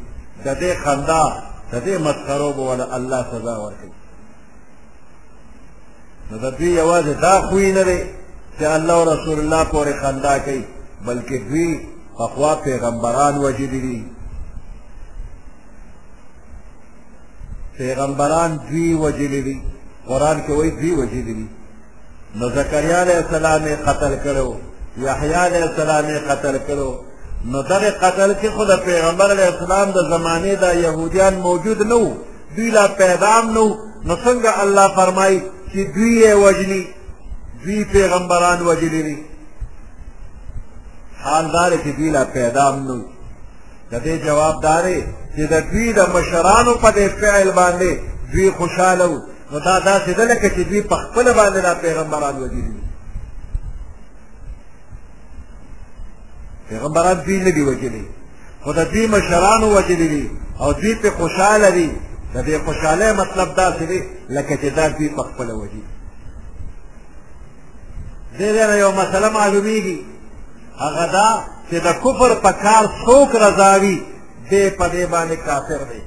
د دې خندا د دې مسخرو به ولا الله سزا ورکړي نو د دوی یوازې دا خوی نه دی چې الله او رسول الله پورې خندا کوي بلکې دوی پخوا پیغمبران وژلي دي پیغمبران دوی وجلی دی قرآن کې وایي دوی وجلی دی نو زکریا علیه السلام یې قتل کړو یحیی علیه السلام یې قتل کړو نو دغه قتل کې خو د پیغمبر علیه السلام د زمانې دا یهودیان موجود نه وو دوی لا پیدا هم نه وو نو څنګه الله فرمایي چې دوی یې وجلي دوی پیغمبران وجلي دي حال دا دی چې دوی لا پیدا هم نه وو د دې جواب دا دی چې د دوی د مشرانو په دې فعل باندې دوی خوشاله وو نو دا داسې ده لکه چې دوی په خپله باندې دا پیغمبران وژلي دي پیغمبران دوی نه دي وژلي خو د دوی مشرانو وژلي دي او دوی پې خوشاله دي د دې خوشحالۍ مطلب داسې دی لکه چې دا دوی په خپله وژلي دې ځای نه یوه مسله معلومېږي هغه دا چې د کفر په کار څوک رضا وي دی په دې باندې کافر دی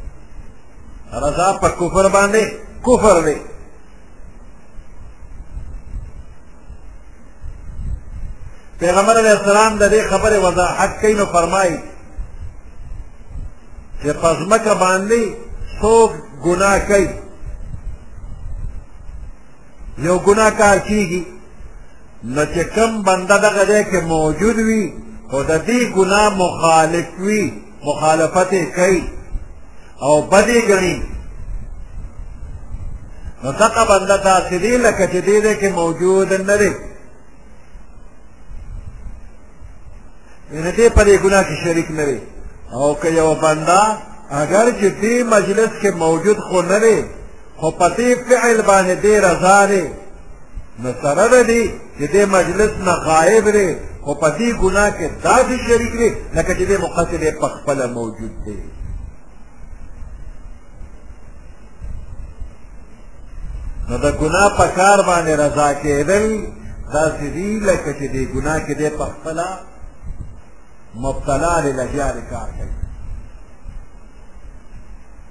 رضا په کفر باندې کفر دی پیغمبر علیه السلام د دې خبرې وضاحت کوي نو فرمایي چې په ځمکه باندې څوک ګناه کوي یو ګناه کار کیږي نو چې کم بنده دغه ځای کې موجود وي خو د دې ګناه مخالف وي مخالفت یې کوي او بد یې ګڼي نو دغه بنده داسې دی لکه چې دې ځای کې موجود نه دی یعنې دې په دې ګناه کې شریک نه دی او که یو بنده اگر چې دې مجلس کې موجود خو نه دی خو په دې فعل باندې دې رضا دی نو سره ده دی چې دې مجلس نه غایب دی خو په دې ګناه کې داسې شریک دی لکه چې دې مقصد یې په خپله موجود دی نو د ګناه په کار باندې رضا کېدل داسې دي لکه چې دې ګناه کې دې په خپله مبتلا دی لګیا دی کار کوي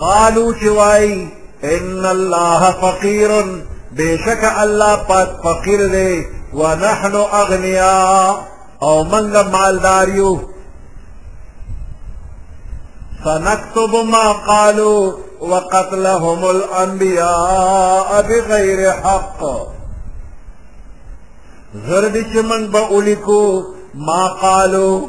قالو چې وایي ان الله فقیر بشک الله پاک فقیر دی ونحن اغنیا او منګه مالدار یو سنكتب ما قالوا وقتلهم الانبیاء بغیر حق زردی چې من به ولیکو ما قالو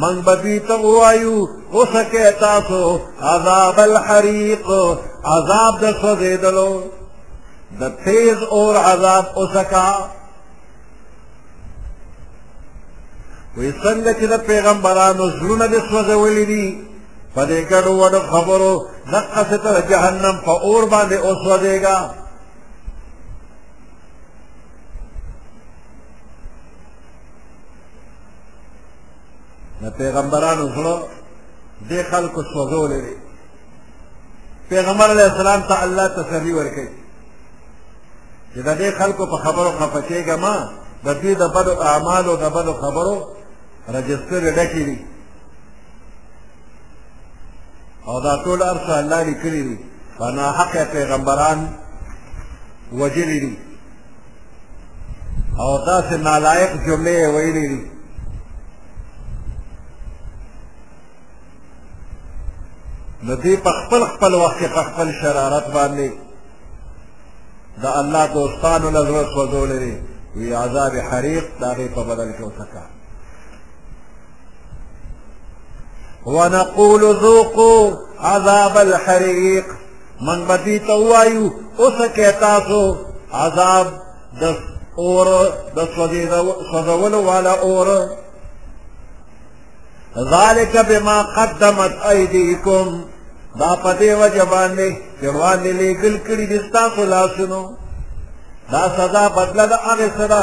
موږ به دوی ته ووایو وسکئ تاسو عذاب الحریق عذاب د سوځېدلو د تیز اور عذاب وسکه وی څنګه چې د پیغمبرانو زړونه دې سوځولي دي په دې ګډو وډو خبرو دقسې ته د جهنم په اور باندې وسوځېږه د پیغمبرانو زړه دې خلکو سوځولی دی پیغمبر علیه السلام ته الله تسلي ورکوي چې د دې خلکو په خبرو خفه کېږه ما د دوی د بدو اعمالو د بدو خبرو رجسټرې ډکې دي او دا ټول هر څه الله لیکلي دي په ناحقه پیغمبران وژلي دي او داسې نالایق جملې یې ویلي دي نو دوی په خپل خپل وخت کې په خپل شرارت باندې د الله دوستانو له زړه سوځولی دی وي عذاب حریق د هغې په بدل کې وسکه ونقول ذوقوا عذاب الحريق من به دوی ته ووایو اوسکئ تاسو عذاب د اور د سوځولو والا اور ذالک بما قدمت ایدیکم دا په دې وجه باندې چې وړاندې لېږل کړي دي ستاسو لاسونو دا سزا بدله د هغې سره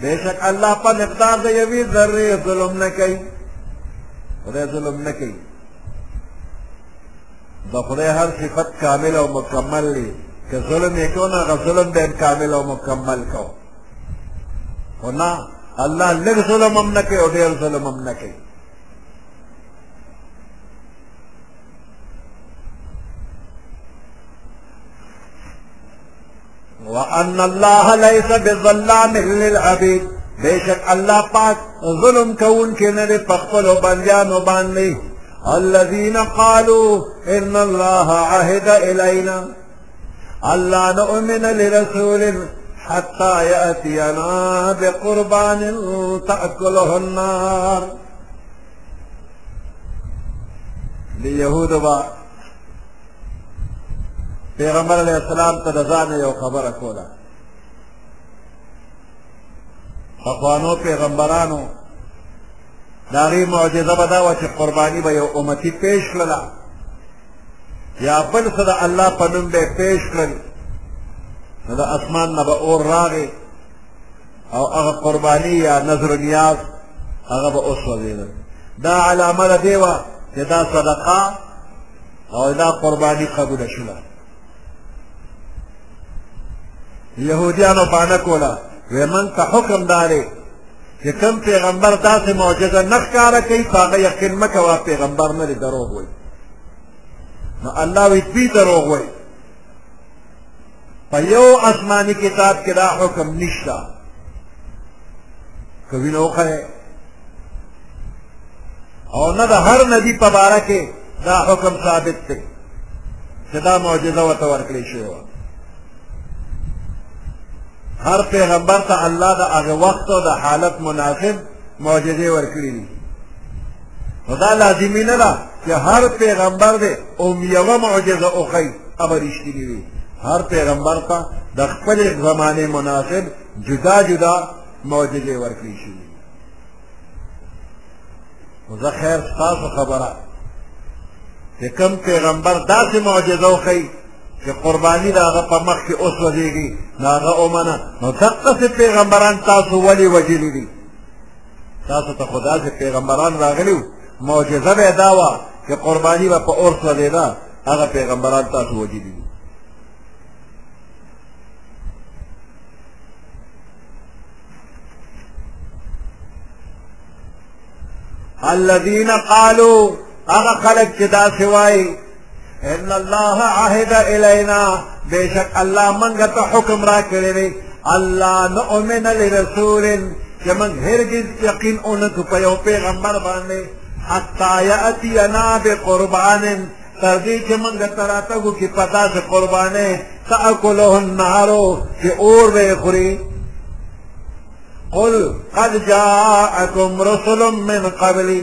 بېشک الله په مقدار د یوې ذرې ظلم نه کوي خدای ظلم نه کوي د خدای هر صفت کامل او مکمل دی که ظلم یې کو نه هغه ظلم به هم کامل او مکمل کو خو نه الله لږ ظلم هم نه کوي او ډېر ظلم هم نه کوي وأن الله ليس بظلام للعبيد بيشك الله بعد ظلم كون کې نه دی په الذين قالوا ان الله عهد الينا الا نؤمن لرسول حتى ياتينا بقربان تاكله النار ليهود بقى پیغمبر علیه السلام ته د ځانه یو خبره کوله پخوانو پیغمبرانو د هغې معجزه به دا وه چې قرباني به یو امتي پیش کړله یا بل څه د الله په نوم به یې پیش کړل نو د اسمان نه به اور راغی او هغه قرباني یا نظر نیاز هغه به وسوځېده دا علامه د دې وه چې دا صدقه او دا قرباني قبوله شوله یهودیانو بانه کوله وی من ته حکم دارې چې کوم پیغمبر داسې معجزه نه ښکاره کوي په هغه یقین مه کوه پیغمبر نه دې دروغ وایي نو الله وی دوی دروغ وایي په یو آسماني کتاب کې دا حکم نشته که وینه وښیې او نه د هر نبي په باره کې دا حکم ثابت دی چې دا معجزه ورته ورکړې شوې وه هر پیغمبر ته الله د هغه وخت او د حالت مناسب معجزې ورکړي دي نو دا لازمي نه ده چې هر پیغمبر دی اوم یوه معجزه وښیي هغه رښتیني وي هر پیغمبر ته د خپلې زمانې مناسب جدا جدا معجزې ورکړي شوي دي نو زه خیر ستاسو خبره چې کوم پیغمبر داسې معجزه وښیي چې قرباني د هغه په مخ کې وسوځېږي د هغه ومنه نو دقسې پیغمبران تاسو ولې وژلي دي تاسو ته خو داسې پیغمبران راغلي وو معجزه به یې دا وه چې قرباني به په اور سوځېده هغه پیغمبران تاسو وژلي دي الذين قالوا هغه خلک چې داسې وایي ان الله عهد الینا بیشک الله منګ ته حکم را کړی دی الله نؤمن لرسول چې موږ هرگز یقین اونکو په یو پیغمبر باندې حتی یأتینا بقربان تر دې چې موږ ته راتګو کې په داسې قربانۍ تأکله النار چې اور به یې خوري قل قد جاءكم رسل من قبلي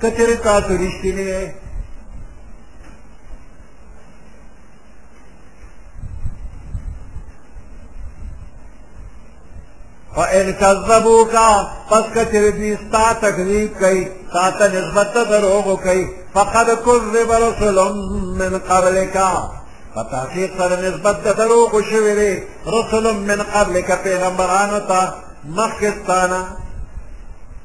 که چېرې تاسو رښتینی یې فَإِنْ كَذَّبُوكَ پس که چېرې دوی ستا تکذیب کوي تا ته نسبت ته دروغ کوي فقد کذب رسل من قبلک په تحقیق سره نسبت ته دروغ شوي دي رسل من قبلک پیغمبرانو ته مخکې ستانه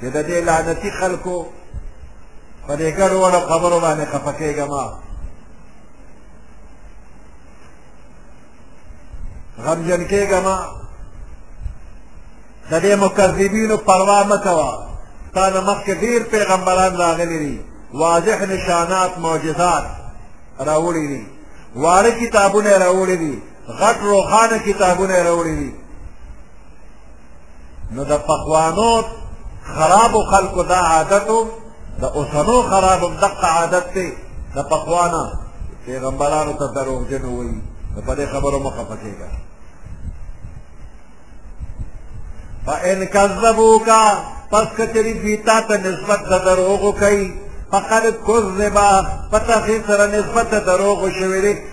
چې د دې لعنتي خلکو په دې ګډو وړو خبرو باندې خفه کېږم غمجن کېږم د دې مکذبینو پروا مه کوه تا نه مخکې ډېر پیغمبران راغلي دي واضح نشانات معجزات راوړي دي واړه کتابونه راوړي دي غټ روښانه کتابونه راوړي دي نو د پخوانو خرابو خلکو دا عادت و د اوسنو خرابو هم دقه عادت دی د پخوانه پیغمبرانو ته دروغجن وایي نو په دې خبرو مه خفه کېږه فإن کذبوک پس که چېرې دوی تا ته نسبت د دروغو کوي فقد کذبا په تحقیق سره نسبت د دروغو شوی دی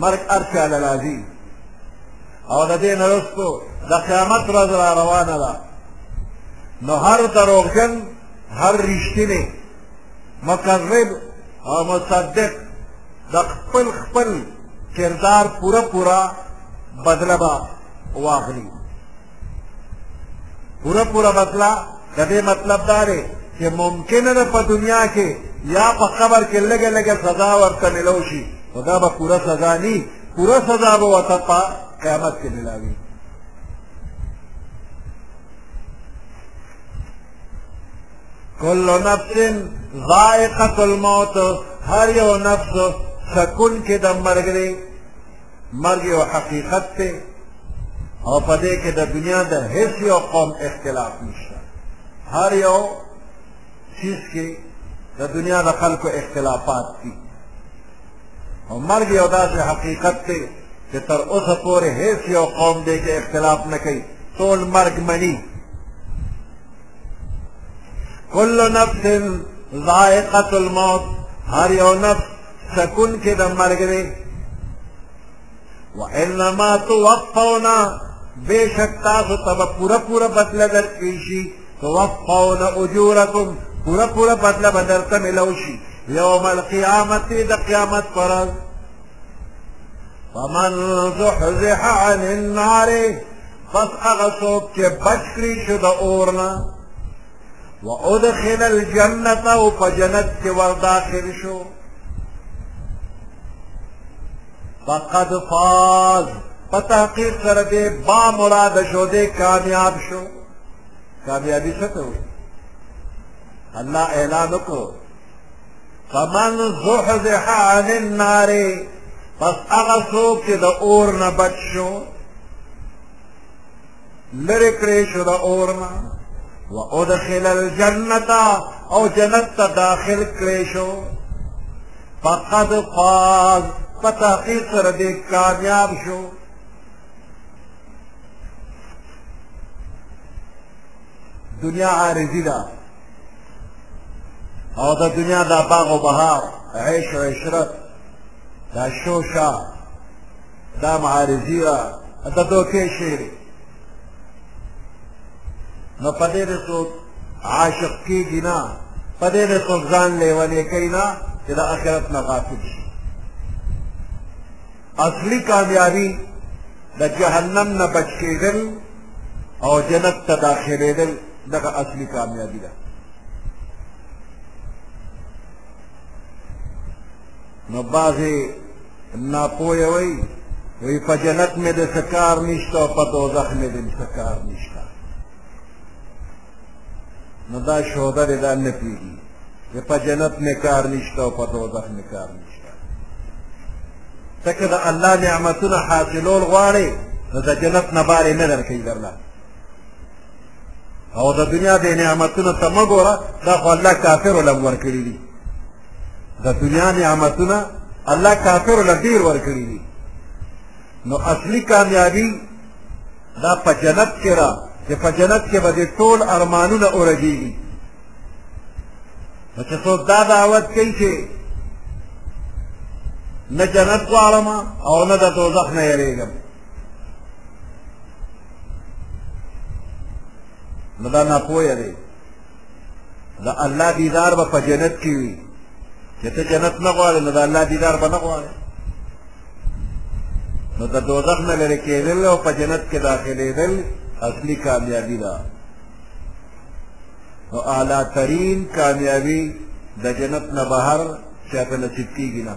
مرګ هر چا له راځي او د دې نه وروسته د قیامت ورځ را روانه ده نو هر دروغجن هر رښتینی مقرب او مصدق د خپل خپل کردار پوره پوره بدله به واخلي پورا پورا مسله د دې مطلب دا دی چې ممکنه ده په دنیا کې یا په قبر کې لږه لږه سزا ورته ملو شي خو دا به پوره سزا نی پوره سزا به ورته په قیامت کې ملاوي کل نفس ذائقة الموت هر یو نفس سکون کې د مرګ دی مرګ یو حقیقت دی او په دې کې د دنیا د هیڅ یو قوم اختلاف نشته هر یو چیز کې د دنیا د خلکو اختلافات دي او مرګ یو داسې حقیقت دی چې تر اوسه پورې هیڅ یو قوم دې کې اختلاف نه کوي ټول مرګ مني کل نفس ذائقة الموت هر یو نفس سکون کې د مرګ دی وانما توفونا بشک تاسو ته به پوره پوره بدله درکړي شي توفونا اجورکم پوره پوره بدله به درته ملو شي یوم القیامت د قیامت پر ورځ فمن زحزح عن النار پس هغه څوک چې بچ کړي شو د اور نه و ادخل الجنت او په جنت کې ور داخل شو فقد فاز په تحقیق سره دې با مراد شو دې کامیاب شو کامیابی څه ته وایي الله اعلان وکړو فمن زحزح عن النار پس هغه څوک چې د اور نه بچ شو لرې کړې شو د اور نه وادخل الجنة او جنت ته داخل کړې شو فقد فاز په تحقیق سره دې کامیاب شو دنیا عارضی ده او د دنیا دا باغ و بهار عیش و عشرت دا شوشا دا معارضي وه د دوکې شعر نو په دې دې څوک عاشق کېږي نه په دې دې څوک ځان لیونی کوي نه چې د آخرت نه غافل شي اصلي کامیابي د جهنم نه بچ کېدل او جنت ته داخلېدل دغه اصلي کامیابي ده نو بعضې ناپوه وایي وی په جنت مې د څه کار نشته او په دوزخ مې د څه کار نشته نو دا شهده دی دا نه پوهېږي چې په جنت مې کار نشته او په دوزخ مې کار نشته ته که د الله نعمتونه حاصلول غواړې نو د جنت نه بارې نه درکوي درله او د دنیا د نعمتونو ته مه ګوره دا خو الله کافرو له ورکړي دي د دنیا نعمتونه الله کافرو له ډېر ورکړي دي نو اصلي کامیابي دا په جنت کې ده چې په جنت کې به دې ټول ارمانونه ورګېږي نو چې څوک دا دعوت کوي چې نه جنت غواړم او نه د دوزخ نه یریږم نو دا ناپوهه دی د الله دیدار به په جنت کې وي چې ته جنت نه غواړې نو د الله دیدار به نه غواړې نو د دوزخ نه لرې کېدل او په جنت کې داخلېدل اصلي کامیابي ده نو اعلی ترین کامیابي د جنت نه بهر چاته نصیب کېږي نه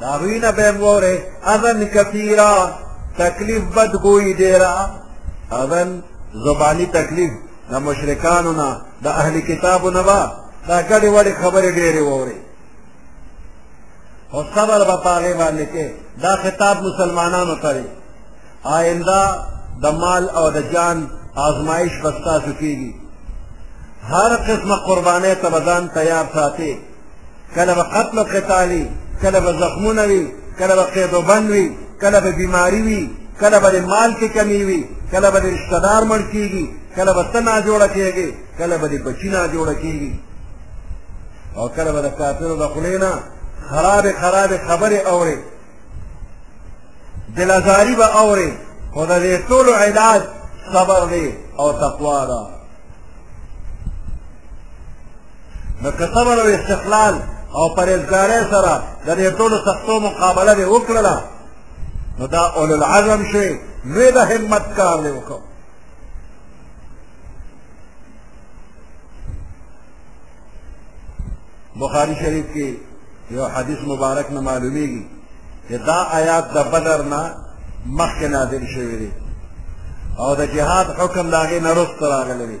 داروی نه به وره اذن کثیرا تکلیف بد گوئی ډیرا اذن زبانی تکلیف د مشرکانو نه د اهل کتابو نه با دا ګډې وړې خبرې ډېرې ووري او صبر به په هغې باندې کې دا خطاب مسلمانانو ته دی آینده د مال او د جان آزمایش به ستاسو کېږي هر قسمه قربانۍ ته به ځان تیار ساتي کله به قتل و قتال وي کله به زخمونه وي کله به قید و بند وي کله به بیماري وي کله به د مال کې کمی وي کله به د رشته دار مړ کېږي کله به ته ناجوړه کېږې کله به د بچي ناجوړه کېږي او کله به د کافرو د خولې نه خرابې خرابې خبرې اورې دلازاري به اورې خو د دې ټولو علاج صبر دی او تقوا ده نو که صبر او استقلال او پرهیزګارۍ سره د دې ټولو سختو مقابله دې وکړله نو دا اولو العزم شي لوی د همت کار دې وکړو بخاری شریف کې یو حدیث مبارک نه معلومیږي چې دا آیات د بدر نه مخکې نازل شوی دی او د جهاد حکم د هغې نه وروسته راغلی دی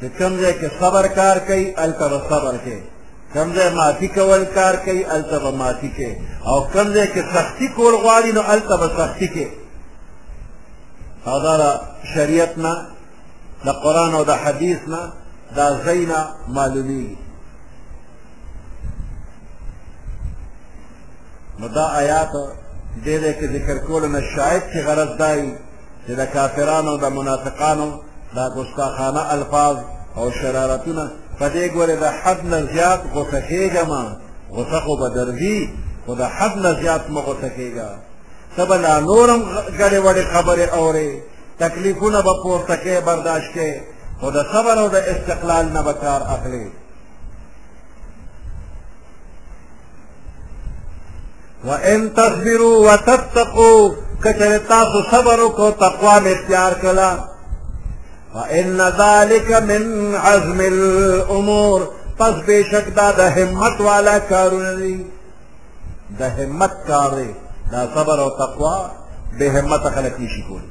چې کوم ځای کې صبر کار کوي هلته به صبر کوي کوم ځای معافي کول کار کوي هلته به معافي کوي او کوم ځای کې سختي کول غواړي نو هلته به سختي کوي او دا د شریعت نه د قرآن او د حدیث نه دا ځای نه معلومیږي نو دا آیات دې دې کې ذکر کولو نه شاید چې غرض دا وي چې د کافرانو د منافقانو دا ګستاخانه الفاظ او شرارتونه په دې ګورې د حد نه زیات غوسه کېږه ما غوسه خو به درځي خو د حد نه زیات مه غوسه کېږه ته به لا نور هم ګډې وډې خبرې اورې تکلیفونه به پورته کې برداشت کې خو د صبر او د استقلال نه به کار اخلي وان تصبروا وتتقوا کچره تاسو صبر وکړو تقوا مې اختیار کړه فان ذلك من عزم الامور پس بشک دا د همت والا کارونه دي د همت کار دی دا صبر او تقوا به همت خلک نشي کولی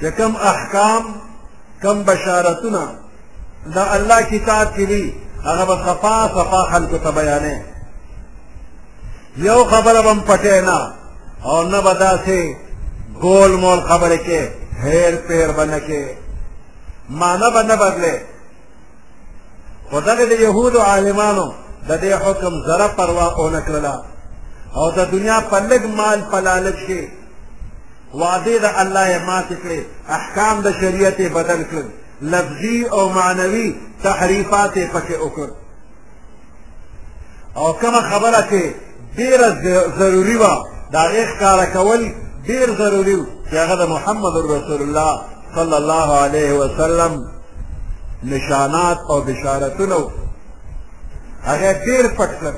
چې کم احکام کم بشارتونه د الله کتاب کې دي هغه به صفا صفا خلکو ته بیانې یو خبره به هم پټې نه او نه به داسې ګول مول خبرې کې هیر پیر به نه کې معنا به نه بدلې خو دغه د یهودو عالمانو د دې حکم ذره پروا ونه کړله او د دنیا په لږ مال په لالچ کې وعدې د الله یې ماتې کړې احکام د شریعت یې بدل کړل لفظي او معنوي تحریفات یې پکې وکړل او کومه خبره چې ډېره ضروري وه د هغې ښکاره کول ډېر ضروري و چې هغه د محمد رسول الله صلی الله علیه وسلم نشانات او بشارتونه هغه ډېر پټ کړل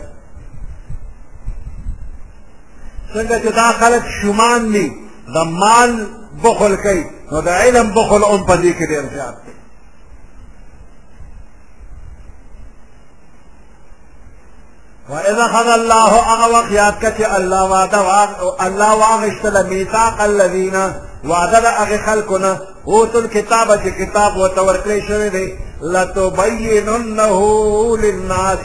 څنګه چې دا خلک شومان دي د مال بخل کوي نو د علم بخل هم په دې کې ډېر زیات دی وإذا خذ الله هغه وخت یاد کړه چې الله وعده الله واغشتله میثاق الذین وعده د هغې خلکو نه اوتو الکتاب چې کتاب ورته ورکړی شوی دی لتبیننه للناس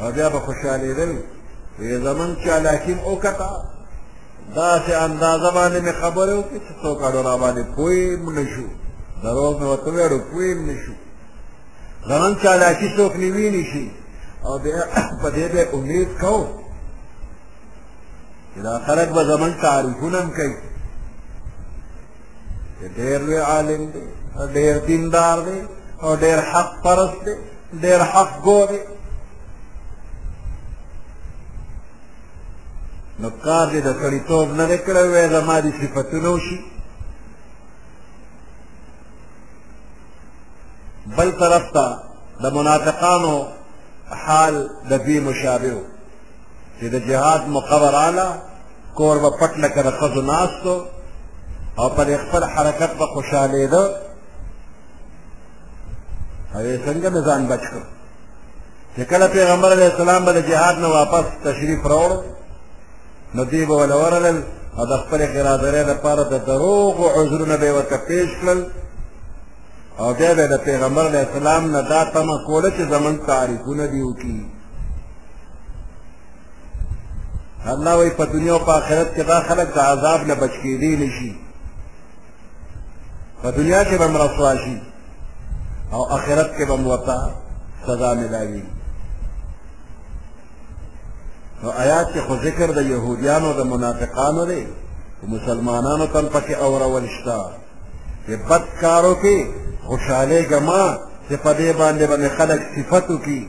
او بیا به خوشحالېدل وی زمونږ چالاکي مو وکړه داسې اندازه باندې مې خبرې وکړې چې څوک اړو را باندې پوه هم نه شو دروغ مې ورته وویل اړو پوه هم نه شو زمونږ چالاکي څوک نه ویني شي او بیا په دې به امید کوو چې دا خلک به زمونږ تعریفونه هم کوي چې ډېر لوی عالم دی ډېر دیندار دی او ډېر حق پرست دی ډېر حق ګو دی نو کار دې د سړیتوب نه دی کړی وی زما دې صفتونه وشي بل طرف ته د منافقانو حال د دوی مشابه چې د جهاد موقع به راله کور به پټ لکه د ښځو ناست او پر خپل حرکت به خوشحالېده او یې څنګه مې ځان بچ کړ چې کله پیغمبر علیه السلام به د جهاد نه واپس تشریف راوړ نو دوی به وله ورغلل او د خپلې غرادرۍ لپاره د دروغو عذرونه به یې ورته پېښ کړل او بیا به د پیغمبر علیه السلام نه دا تمه کوله چې زمونږ تعریفونه دې وکړي الله وی په دنیا او په آخرت کې دا خلک د عذاب نه بچ کېدی نشي په دنیا کې به مرسوا شي او آخرت کې به ورته سزا ملاوي نو آیات کې خو ذکر د یهودیانو د منافقانو دی مسلمانانو تم پکې اورول شته چې بد کارو کې خوشحالېږه ما چې په دې باندې به مې خلک صفت وکړي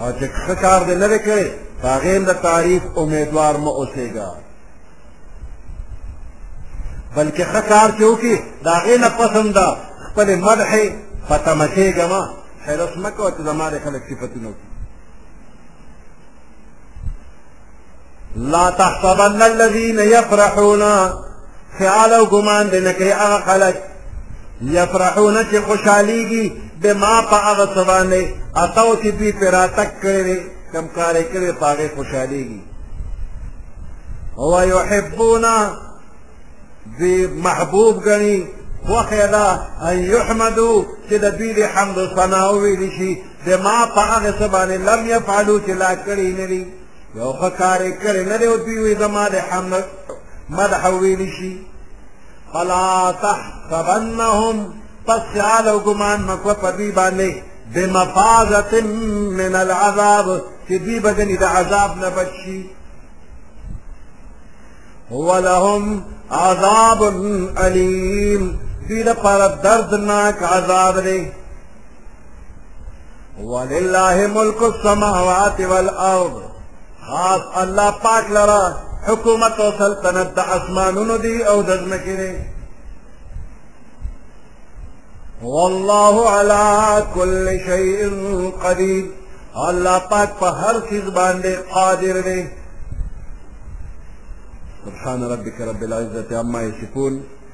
او چې ښه کار دې نه دی کړی په هغې هم د تعریف امیدوار مه اوسېږه بلکې ښه کار چې وکړي د هغې نه پس هم د خپلې مدحې په تمه کېږه مه حرص مه کوه چې زما د خلک صفتونه وکړي لا تحسبن الذين يفرحون خیال او ګمان دې نه کوي هغه خلک یفرحون چې خوشحالیږي بما په هغه څه باندې اتاو چې دوی پرې راتګ کړی دی کوم کار یې کړی په هغې خوشحالیږي ويحبون دوی محبوب ګڼي خوښه ده ان یحمدو چې د دوی د حمد و ثنا وویل شي بما په هغه څه باندې لم یفعلو چې لا کړي نه دي یو ښه کار یې کړی نه دی او دوی وایي زما د مدح ویلی شي فلا تحسبنهم پس خیال او ګمان مه کوه په دوی باندې بمفازة من العذاب چې دوی به ګنې د عذاب نه بچ شي ولهم عذاب علیم دوی لپاره دردناک عذاب دی ولله ملک السماوات والارض خاص الله پاک لرا حکومت او سلطنت د اسمانونو دی او د ځمکې دی والله على كل شيء قدير الله پاک په هر چیز باندې قادر دی سبحان ربك رب العزة عما يصفون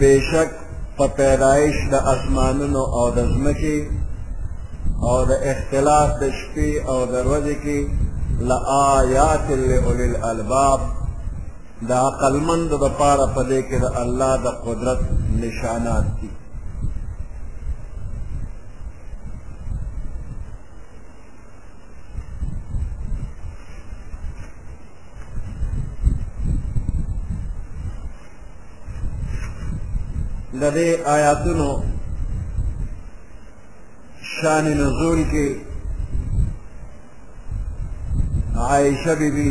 بیشک په پیدایش د اسمانونو او د ځمکې او د اختلاف د شپې او د ورځې کې لآیات لأولی الالباب د عقلمندو دپاره په دې کې د الله د قدرت نشانات دي د دې آیاتونو شان نزول کې عائشه بی بی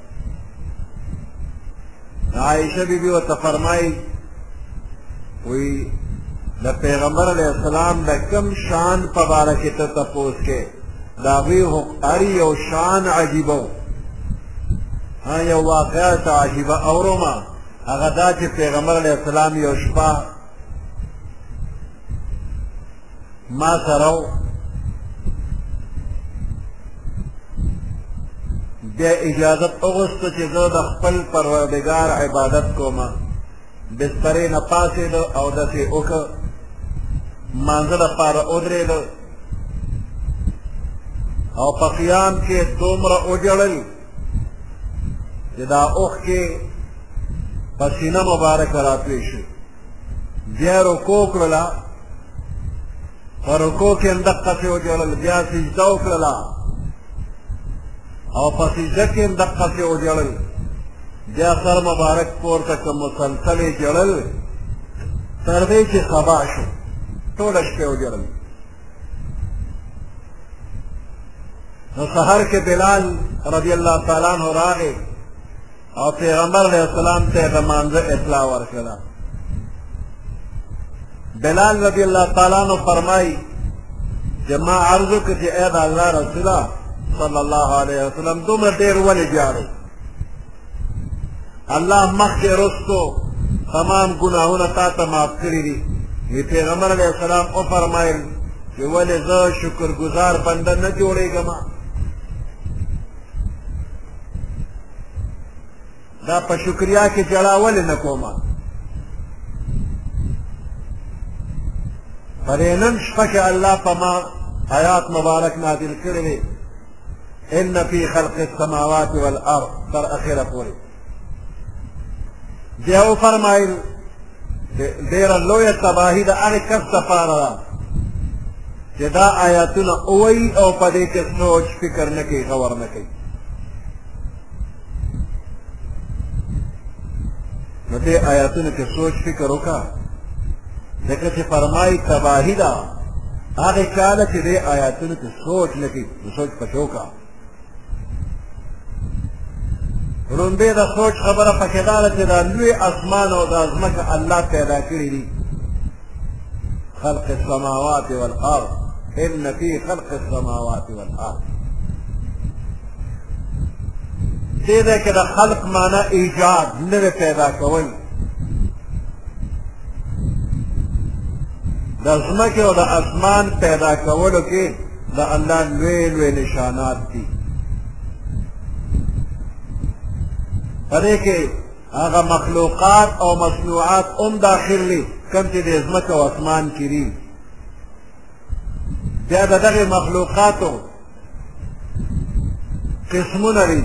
عائشه بی بی ورته فرمایي وی د پیغمبر علیه السلام د کم شان په باره کې ته تپوس کې د هغوی هر یو شان عجیبه و ها یو واقعه ته عجیبه اورم هغه دا چې پیغمبر علیه السلام یو شپه ما سره د اجازت اوغوسته چې زه د خپل پروردګار عبادت کوم بسترې نه پاسېده او داسې وکړ مانځه لپاره ودرېده او په قیام کې دومره وجړل چې دا اوښکې په سینه مبارکه راتوی شوې بیا رکوع کړله په رکوع کې هم دقسې وجړل بیا سجده وکړله او په سجده کې هم دقسې وجړل بیا سر مبارک پورته که مسلسل یې جړل تر دې چې سبا شو ټوله شپه وجړل نو سحر کې بلال رضی الله تعالی عنه راغی او پیغمبر علیه السلام ته د مانځه اطلاع ورکړه بلال رضی الله تعالی عنہ فرمایي چې ما عرض وکړ چې اې د الله رسوله صلی الله علیه وسلم دومره ډېر ولې جاړې الله مخکې رستو تمام ګناهونه تا ته معاف کړي دي وی پیغمبر علیه السلام او فرمایل چې ولې زه شکر گزار بنده نه جوړېږم دا په شکریا کې جړا ولې نه کومه پرینن شپه کې الله په ما آیات مبارک نازل کړی دی ان فی خلق السماوات والارض تر اخره پورې بیا وفرمایل ډیره لویه تباهي د هغې کس لپاره ده چې دا آیاتونه ووایي او په دې کې سوچ فکر نه کوي غور نه کوي نو دې آیاتونو کې سوچ فکر وکړه ځکه چې فرمایي تباهي ده هغې چا له چې دې آیاتونو کې سوچ نه کوي نو سوچ پکې وکړه رومبې د سوچ خبره پکې دا ده چې دا لوی اسمان او دا ځمکه الله پیدا کړي دي خلق السماوات والارض ان فی خلق السماوات والارض دې ده کې د خلق معنی ایجاد نوې پیدا کول د ځمکې او د اسمان پیدا کولو کې د الله لوی لوی نشانات دي په دې کې هغه مخلوقات او مصنوعات هم داخل دي کوم چې د ځمکې او اسمان کې دي بیا د دغه مخلوقاتو قسمونه دي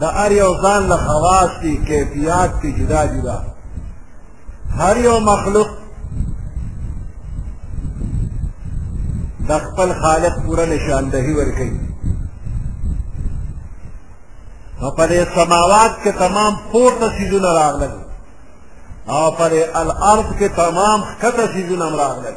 د هر یو ځان له خواص دي کیفیات دي جدا جدا هر یو مخلوق د خپل خالق پوره نشاندهي ورکوي نو په دې سماوات کې تمام پورته څیزونه راغلل او په دې الارض کې تمام ښکته څیزونه هم راغلل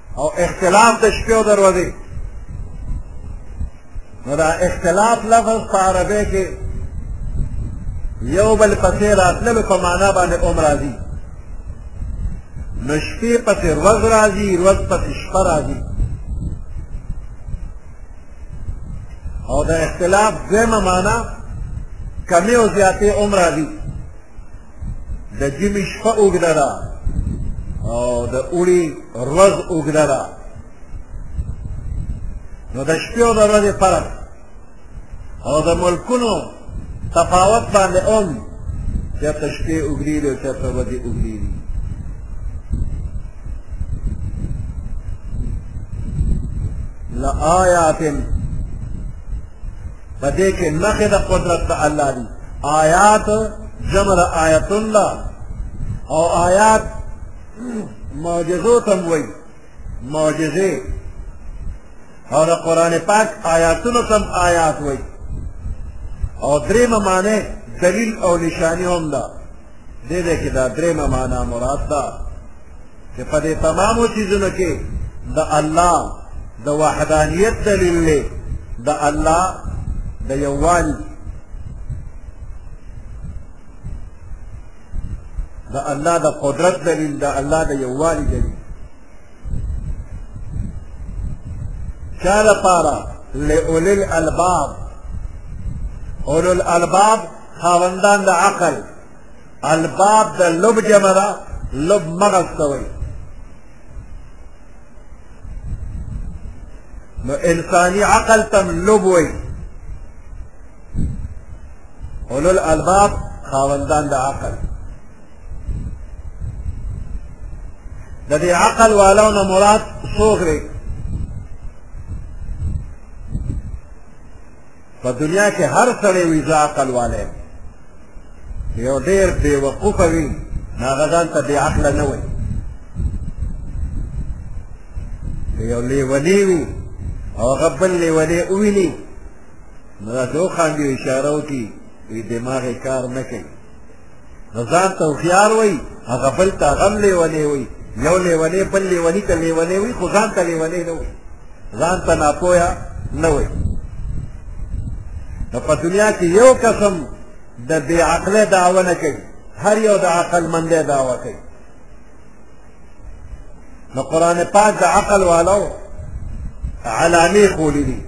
او اختلاف د شپې او دروازې نو دا اختلاف لفظ په عربی کې یو بل پسې راتللو په معنا باندې هم راځي نو شپې پسې ورځ راځي ورځ پسې شپه راځي او د اختلاف دویمه معنا کمی او زیاتې هم راځي د جمعې شپه اوږده ده او د اوړي ورځ اوږده ده نو د شپې او د ورځې فرق او د ملکونو تفاوت باندې هم چېرته شپې اوږدې دي او چېرته ورځې اوږدې دي لآيات په دې کې نخې د قدرت د الله دي آیات جمع د آیت الله او آیات معجزو ته هم وایي معجزې او د قرآن پاک آیاتونو ته هم آیات وایي او درېیمه معنی دلیل او نشاني هم ده دې دې کې دا درېیمه معنا مراد ده چې په دې تمامو چیزونو کې د الله د وحدانیت دلیل دی د الله د یووالي د الله د قدرت دلیل د الله د یووالي دلیل چا لپاره لأولي الألباب أولو الألباب خاوندان د عقل الباب د لب جمع ده لب مغز ته وایي نو انساني عقل تم لب وایي اولو الالباب خاوندان د عقل د دې عقل والو نه مراد څوک دی په دنیا کې هر سړی وي زه عقل والی یو ډېر بې وقوفه وي نو هغه ځان ته بې عقله نه وایي یو لیونی وي او هغه بل لیونی وویني نو داسې وخاندي اشاره وکړي وي دماغ یې کار نه کوي نو ځان ته هوښیار وایي هغه بل ته غم لیونی وایي یو لیونی بل لیوني ته لیونی وایي خو ځان ته لیونی نه وایي ځان ته ناپوهه نه وایي نو په دنیا کې یو قسم د بې عقله دعوه نه کوي هر یو د عقلمندۍ دعوه کوي نو قرآن پاک د عقل والو علامې خولې دي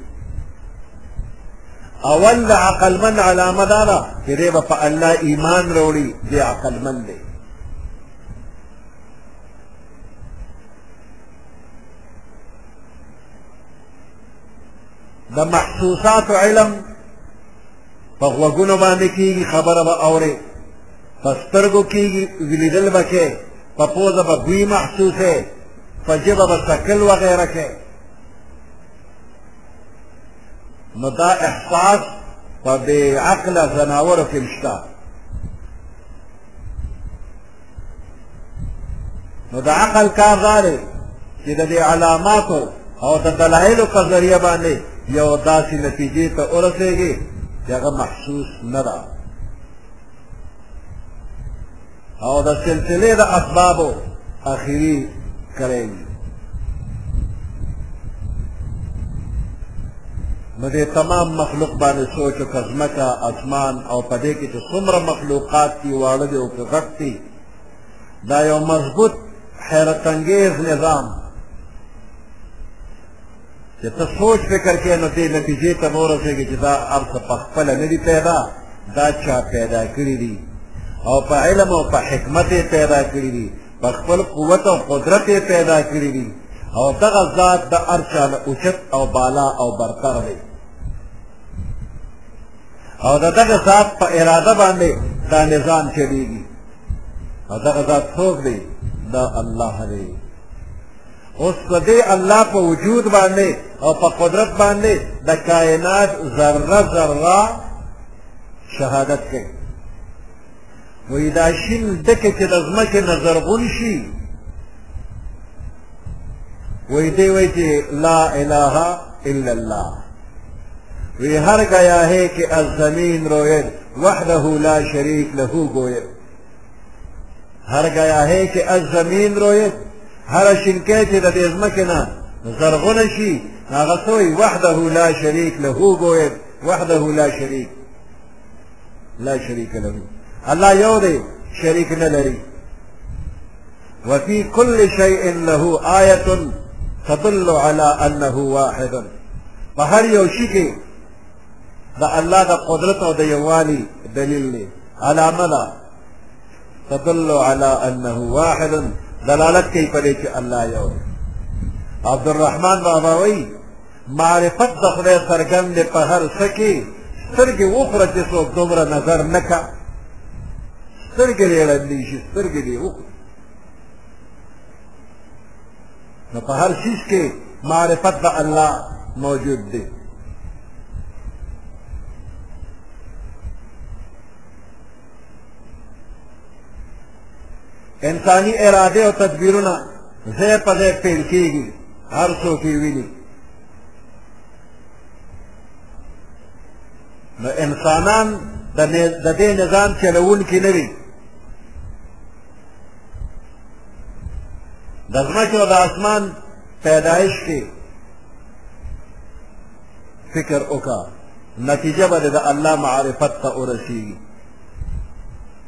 اول د عقلمن علامه دا ده چې دی به په الله ایمان راوړي دی عقلمن دی د محسوسات علم په غوږونو باندې کېږي خبره به اورې په سترګو کېږي ولیدل به کې په پوزه به بوی محسوسې په ژبه به شکل وغیره کې نو دا احساس په بې عقله ځناورو کې شته نو د عقل کار دا دی چې د دې علاماتو او د دلایلو په ذریعه باندې یو داسې نتیجې ته ورسېږي چې هغه محسوس نه ده او د سلسلې د اسبابو اخري کړی نو دې تمام مخلوق باندې سوچ وکړه ځمکه اسمان او په دې کې چې څومره مخلوقات دي واړه دي او که غټ دي دا یو مضبوط حیرت انګیز نظام چې ته سوچ فکر کې نو دې نتیجې ته نور رسېږي چې دا هر څه په خپله نه دي پیدا دا چا پیدا کړي دي او په علم او په حکمت یې پیدا کړي دي په خپل قوت او قدرت یې پیدا کړي دي او دغه ذات د هر چا نه اوچت او بالا او برتر دی او د دغه ذات په اراده باندې دا نظام چلیږي او دغه ذات څوک دی دا الله دی اوس په دې الله په وجود باندې او په قدرت باندې د کائنات ذره ذره شهادت کوي وایي دا شین ډکی چې د ځمکې نه زرغون شي وایي دی وایي چې لا اله الا الله وی هر گیا ہے کہ از زمین روید وحدہ لا شریک لہو گوید هر گیا ہے کہ از زمین روید هر شنکه چې د دې ځمکې نه زرغونه شي هغه سوی وحده لا شریک له ګوید وحده لا شریک لا شريك له الله یو دی شریک نه لري وفي كل شيء له آية تدل على أنه واحد په هر یو شي کې د الله د قدرت او د یووالي دلیل دی علامه ده تدل على أنه واحد دلالت کوي په دې چې الله یو عبد الرحمن بابا وایي معرفت د خدای څرګند دی په هر څه کې سترګې وخوره چې څوک دومره نظر نه کا سترګې دې ړندې شي سترګې دې وخوري نو په هر څیز کې معرفت د الله موجود دی انساني ارادې او تدبیرونه ځای په ځای پیل کېږي هر څوک یې ویني نو انسانان د دې نظام چلوونکي نه وي د ځمکې او د اسمان پیدایش کې فکر وکړه نتیجه به د الله معرفت ته ورسیږي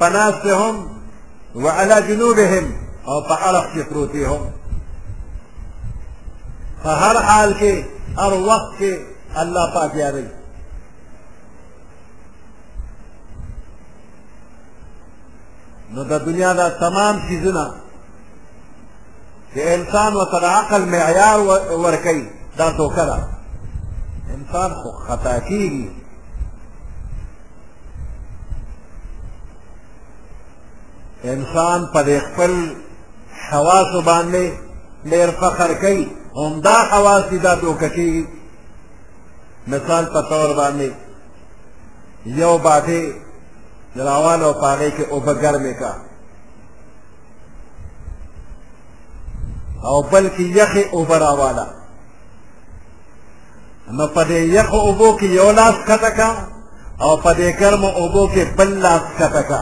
پناستهم وعلى جنوبهم او په اړخ کې پروتي هم په هر حال کې هر وخت کې الله پاک یادوي نو د دنیا دا تمام چیزونه چې انسان ورته د عقل معیار ورکوي دا دوکه ده انسان خو خطا کېږي انسان په دې خپل حواسو باندې ډېر فخر کوي همدا حواس دي دا دوکه کېږي مثال په طور باندې یو باټې راوان او په هغې کې اوبه ګرمې کا او بلکې یخې اوبه راواله نو په دې یخو اوبو کې یو لاس کته کا او په دې ګرمو اوبو کې بل لاس کته کا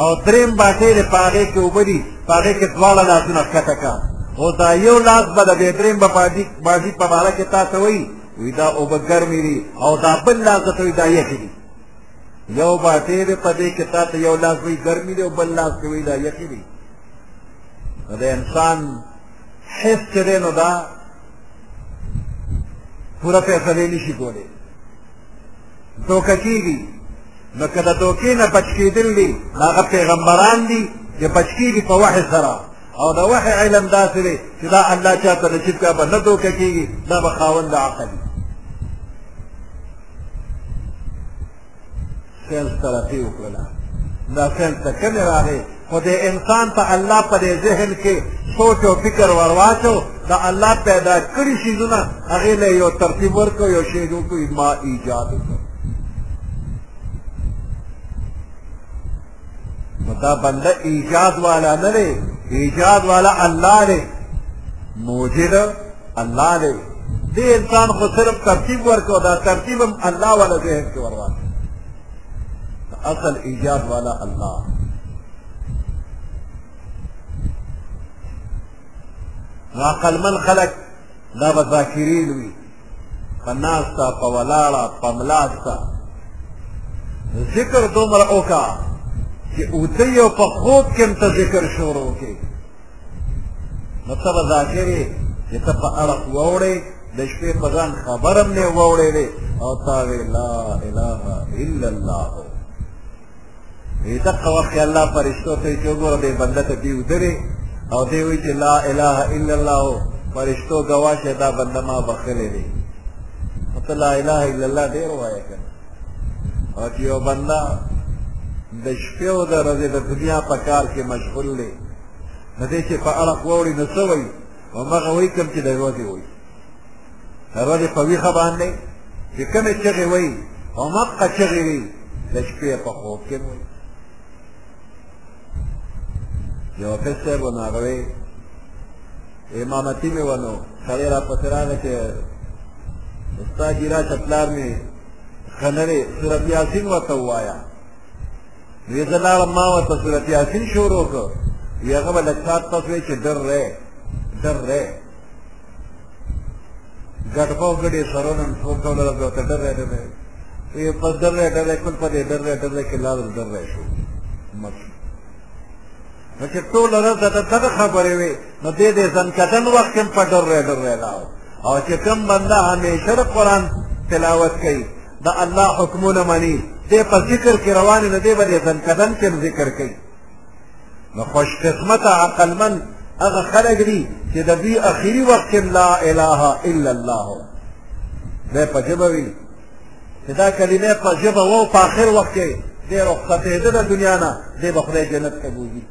او دریم باټې د پاغې کې اوبه دي پاغې کې دواړه لاسونه کته کا او دا یو لاس به د دې دریم به بازي بازي په باره کې تاسو وایي وی دا اوبه ګرمې دي او دا بل لاس ته وي دا یخې دي یو باټې د په دې کې تاسو یو لاس وایي ګرمې دي او بل لاس ته وایي دا یخې دي نو د انسان حس چې دی نو دا پوره فیصلې نشي کولی دوکه کېږي نو که د دوکې نه بچ کېدل دي د هغه پیغمبران دي چې بچ کېږي په وحې سره او د وحې علم داسې دی چې دا الله چا ته نصیب کړه به نه دوکه کېږي دا به خاوند عقل ساينس ترقي وکړله دا ساينس ته کمې راغی خو د انسان ته الله په دې ذهن کې سوچ او فکر ورواچو د الله پیدا کړي څیزونه هغې له یو ترتیب ورکړو یو شی جوړ کړو ما ایجاد وکړو دا بنده ایجاد والا نه دی ایجاد والا الله دی موجد الله دی دې انسان خو صرف ترتیب ورکو دا ترتیب هم الله والا ذهن کې ورواچ اصل ایجاد والا الله عقلمن خلق دا به ذاکرین وي په ناسته په ولاړه په ملاسته ذکر دومره وکړه چې اوته یو په خوب کې هم ته ذکر شروع کړې نو ته به ذاکر یې چې ته په اړه واوړې د شپې په ځان خبر هم نه واوړېدې او تا وې لا اله الا الله دغه وخت کې الله فرشتو ته چې وګوره دې بنده ته دی ودرې او دی وایي چې لا اله الا الله فرشتو ګواه شه دا بنده ما بخښلی دی ته لا اله الا الله ډېر وایه که او چې یو بنده د شپې او د ورځې د دنیا په کار کې مشغول دی نو دی چې په اړه واوړي نو څه وایي همغه وایي کوم چې د ورځې وایي هغه دې په ویښه باندې چې کومې چغې وایي او مقه چغې وي د شپې په خوب کې وي یو کس صاحب وناغوي امامتي مې ونو سړی را پسې راغی چې ستا ګیرا چې پلار مې ښه نه دی سورت یاسین ورته ووایه نو یې زه لاړم ما ورته سورت یاسین شروع کړ وي هغه به لږ ساعت پس وایي چې ډر رې ډر رې ګډ په ګډ یې سره نن څو کاله له ته ډرې ډرې یې په ډرې ډرې کول په دې ډرې ډرې کې لار ډرې شو مس نو چې ټول ورځ د دغه خبرې وي نو دې دې ځان کتن وخت هم په ډرې ډرې لاو او چې کوم بنده همیشه د قرآن تلاوت کوي د الله حکمونه مني دې په ذکر کې روان نه دې به دې ځان کتن کې ذکر کوي نو خوش قسمت عقلمن هغه خلک دي چې د دوی اخري وخت کې لا اله الا الله دی په ژبه وي چې دا کلمه په ژبه وو په آخر وخت کې دی رخصتېده د دنیا نه دی به خدای جنت ته بوځي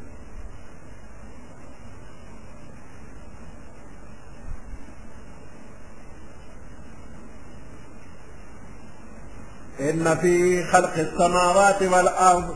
إن في خلق السماوات والأرض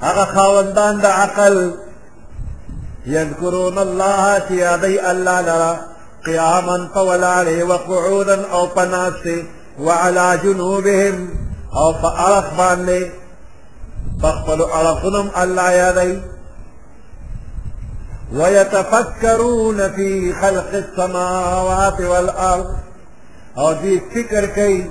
هغه خاوندان د عقل یذکرون الله چې یادوي الله لره قیاما په ولاړې وقعودا او په ناستې وعلى جنوبهم او په اړخ باندې په خپلو اړخونو هم الله یادوي ويتفکرون فی خلق السماوات والارض او دوی فکر کوي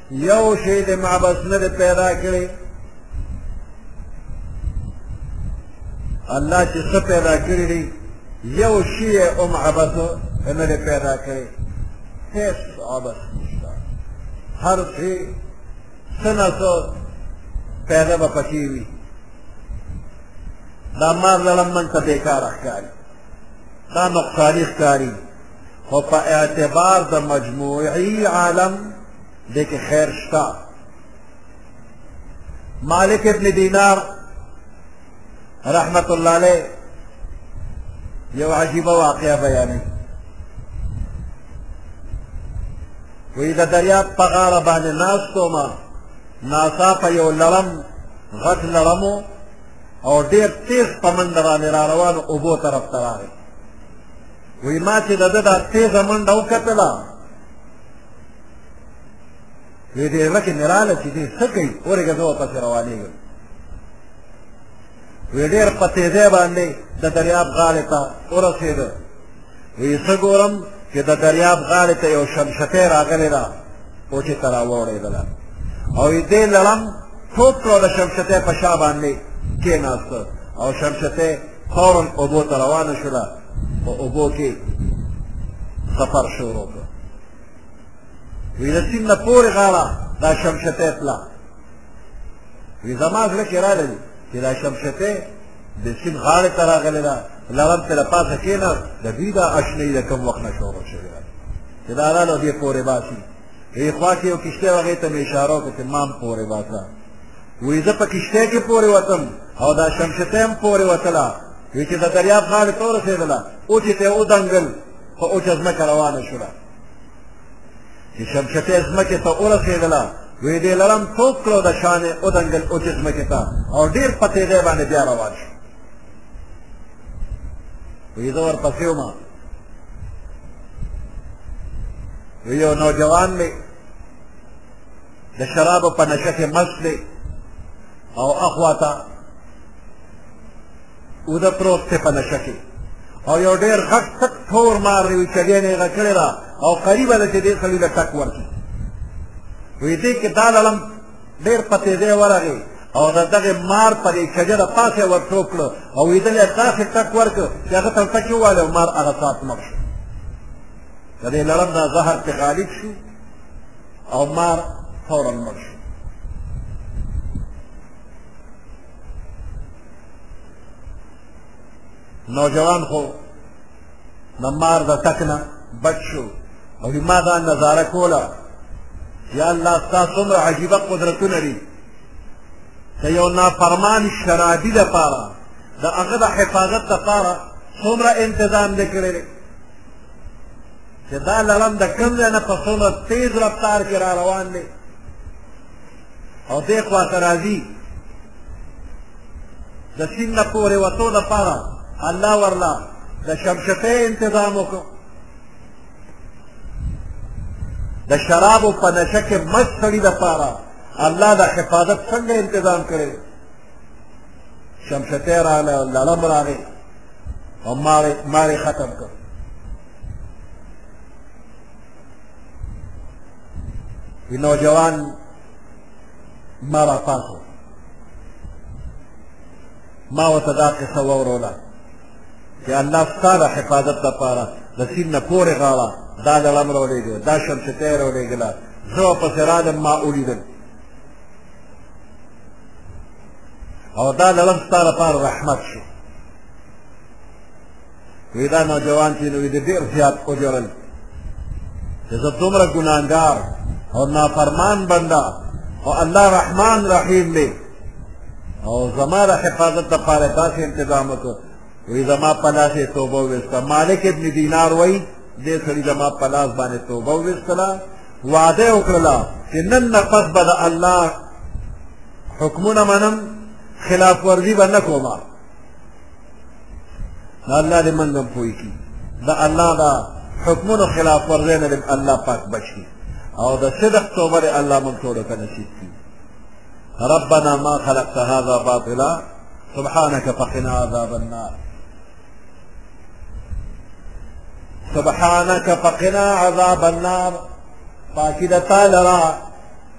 یو شی د معبس نه پیدا کړی الله چې څه پیدا کړی دی یو شی یې هم عبس نه دی پیدا کړی هېڅ عبس نشته هر شی څه نه څه پیدا به پکې وي دا مار لړم من ته بېکاره ښکاري دا نقصاني ښکاري خو په اعتبار د مجموعي عالم دې کې خیر شته مالک ابن دینار رحمت الله علیه یو عجیبه واقعه بیانوي وی د دریاب په غاړه باندې ناست وم ناڅاپه یو لړم غټ لړم او ډېر تېز په منډه باندې را روان اوبو طرف ته راغی وی ما چې د ده دا تېزه منډه وکتله وی دې زړه کې مې راغله چې دې څه کوي ورېږه زه ورپسې روانېږم وی ډېر په تېزۍ باندې د دریاب غاړې ته ورسېده وی څه ګورم چې د دریاب غاړې ته یو شمشتۍ راغلې ده اوچې ته راوړېدله او دې لړم ټوپ کړو د شمشتۍ په شا باندې کېناسته او شمشتۍ فورا اوبو ته روانه شوله په اوبو کې سفر شروع کړ وی د سیند نه پورې غاړه دا شمشته تله وی زما زړه کې راغلل چې دا شمشته د سیند غاړې ته راغلې ده لړم ترې له پاسه کېنه د دوی دا اشنۍ د کوم وخت نه شروع شوې ده چې دا راله دې پورې باسي وی خوا کې یو کښتی وه هغې ته مې اشاره وکړه چې مام پورې باسه وی زه په کښتی کې پورې وتم او دا شمشته هم پورې وتله وي چې د دریاب غاړې ته ورسېدله اوچې ته یې ودنګل په اوچه ځمکه روانه شوله چې شمشتې ځمکې ته ورسېدله وی دې لرم ټوپ کړو د شانې ودنګل اوچې ځمکې ته او ډېر په تېزۍ باندې بیا روان شو وی زه ورپسې وم وی یو نوجوان دی د شرابو په نشه کې مست دی او اخواته اوده پروت دی په نشه کې او یو ډېر غټ تک تور مار دی چې ګینه یې غکړې را او قریب ده چې دې سړي له ټک ورکړي وې دې کې دا لړم ډېر په تېزۍ ورغی او د دغه مار په دې کجه د پاسه ورټو کړو او وې دې له تاسې ټک ورکړ چې هغه تل پکې واله مار هغه سات مړ شو د دې لړم دا زهر په غالب شو او مار فورا مړ شو نوجوان خو د مار د تک نه بچ شو او ما دا نظاره کوله یا الله ستا څومره عجیبه قدرتونه دي د یو نافرمان شرابي دپاره د هغه د حفاظت دپاره څومره انتظام دی کړی دی چې دا لړم د کوم ځای نه په څومره تېز رفتار کې را روان دی او دې خوا ته راځي د سیند نه پورې وتو لپاره الله ورله د شمشتې انتظام وکړو د شرابو په نشه کې مست سړي لپاره الله د حفاظت څنګه انتظام کړی شمشتې راغله لړم راغی او مارې ختم کړ وی نوجوان ما را پاسو ما ورته دا قصه واوروله چې الله ستا د حفاظت لپاره د سیند نه پورې غاړه دا لړم راولېږه دا شمشتی راولېږله زه ورپسې رالم ما ولیدل او دا لړم ستا لپاره رحمت شو وی دا نوجوان چې نو دې ډېر زیات وژړل چې زه دومره ګناهګار او نافرمان بنده او الله رحمان رحیم دی او زما د حفاظت لپاره داسې انتظام وکړ وی زما په لاس یې توبه وویسته مالک ابن دینار وایي دې سړي زما په لاس باندې توبه وویستله وعده وکړله چې نن نه پس به د الله حکمونه منم خلاف ورزي به نه کومه دا الله دې موږ هم پوه کړي د الله دا حکمونو خلاف ورزی نه دې الله پاک بچ کړي او د صدق توبه دې الله موږ ټولو ته نصیب کړي ربنا ما خلقت هذا باطلا سبحانك فقنا عذاب النار سبحانك فقنا عذاب النار پاکی د تعالی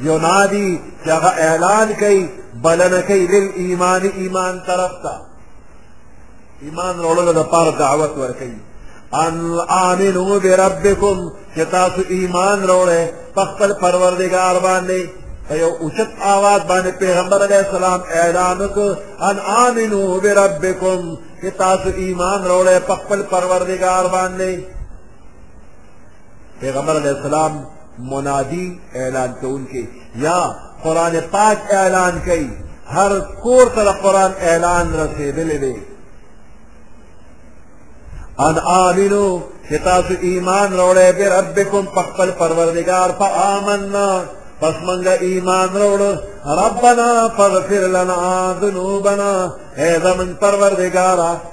ينادي چې هغه اعلان کوي بلنه کوي للایمان ایمان طرف ته ایمان وروړلو لپاره دعوت ورکوي ان آمنو بربکم چې تاسو ایمان وروړئ په خپل پروردګار باندې په یو اوچت آواز باندې پیغمبر علیه السلام اعلان وکړ ان آمنو بربکم چې تاسو ایمان وروړئ په خپل پروردګار باندې پیغمبر علیہ السلام منادی اعلان کوونکی یا قرآن پاک اعلان کوي هر کور ته قرآن اعلان رسېدلی دی ان آمنو چې تاسو ایمان راوړی به ربکم په خپل پروردګار په آمنا پس منګه ایمان روړ ربنا فاغفر لنا ذنوبنا اے زمن پروردگارا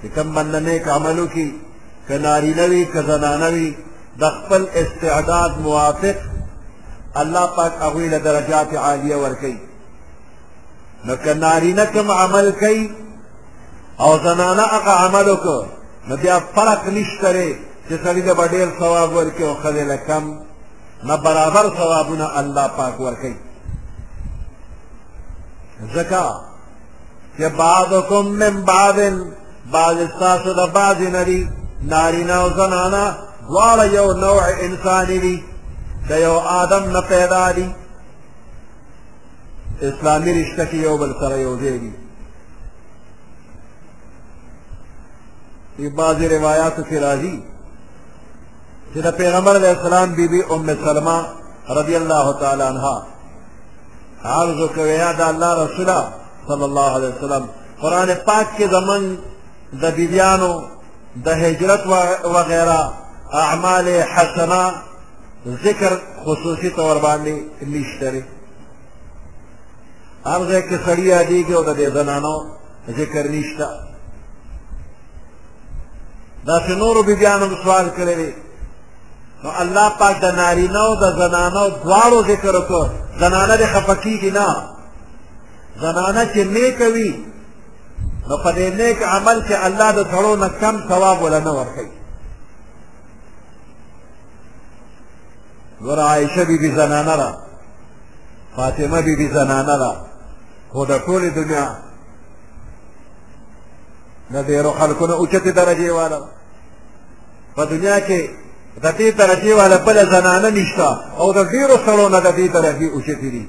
چې کوم بنده نیک عمل وکړي که نارینه وي که زنانه وي د خپل استعداد موافق الله پاک هغوی له درجات عالیه ورکوي نو که نارینه کوم عمل کوي او زنانه هغه عمل وکړو نو بیا فرق نشته دی چې سړي ته به ډېر ثواب ورکړي او ښځې له کم نه برابر ثوابونه الله پاک ورکوي ځکه کہ بعضکم من بعض بعض استاسو دا بعض ندی نارینا و زنانا دوار یو نوع انسانی دی دا یو آدم نا پیدا دی اسلامی رشتہ کی یو بل سر یو دے دی یہ بعض روایات کی راضی کہ دا پیغمبر علیہ السلام بی بی ام سلمہ رضی اللہ تعالی عنہ عرض وکړ یا د الله رسوله صلی الله علیه وسلم قرآن پاک کې زمونږ د بیبیانو د هجرت وغیره اعمال حسنه ذکر خصوصي طور باندې نشته دی هر ځای کې سړي یادېږي او د دې زنانو ذکر نشته داسې نورو بیبیانو هم سوال کړی دی نو الله پاک د نارینه او د زنانه دواړو ذکر وکړ زنانه دې خفه کېږي نه زنانه چې نیک وي نو په دې نیک عمل کې الله د سړو نه کم ثواب ولا نه ورکوي ګوره عایشه بي بي زنانه ده فاطمه بي بي زنانه ده خو د ټولې دنیا د ډېرو خلکو نه اوچتې درجې واله ده په دنیا کې د دې درجې والا بله زنانه نشته او د ډېرو سړو نه د دې درجې اوچتې دي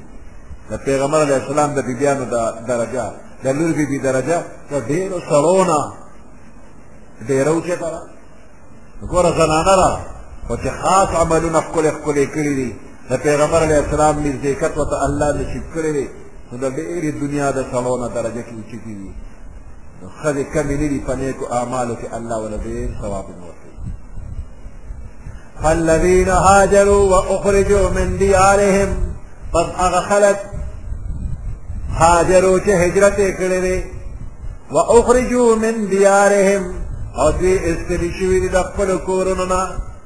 د پیغمبر علیه السلام د بیبیانو د درجه د لور بیبي درجه د ډېرو سړو نه ډېره اوچته ده ګوره زنانه ده خو چې خاص عملونه ښکلې ښکلې کړي دي د پیغمبر علیه السلام نزدېکت ورته الله نصیب کړی دی نو د ډېرې دنیا د سړو نه درجه کې اوچتې وي نو ښځې کمې نه دي په نیکو اعمالو کې الله وله ډېر ثوابونه ورکوي فالذین هاجروا واخرجوا من دیارهم پس هغه خلک هاجرو چې هجرت یې کړی دی واخرجوا من دیارهم او دوی ایستل شوي دي د خپلو کورونو نه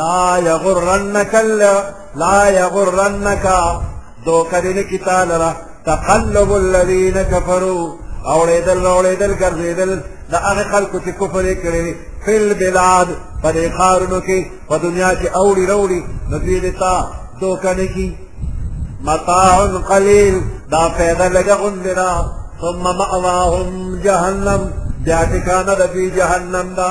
لا یغرنک لا یغرنک دو کدین کی تعالی را تقلب الذین کفروا اوړېدل اوړېدل ګرځېدل د هغه خلکو چې کفر یې کړی دی فل بلاد په دې ښارونو کې په دنیا کې اوړي راوړي نو دوی دې تا دوکه نه کي متاع قلیل دا فایده لږه غوندې ده ثم مأواهم جهنم بیا ټکانه د دوی جهنم ده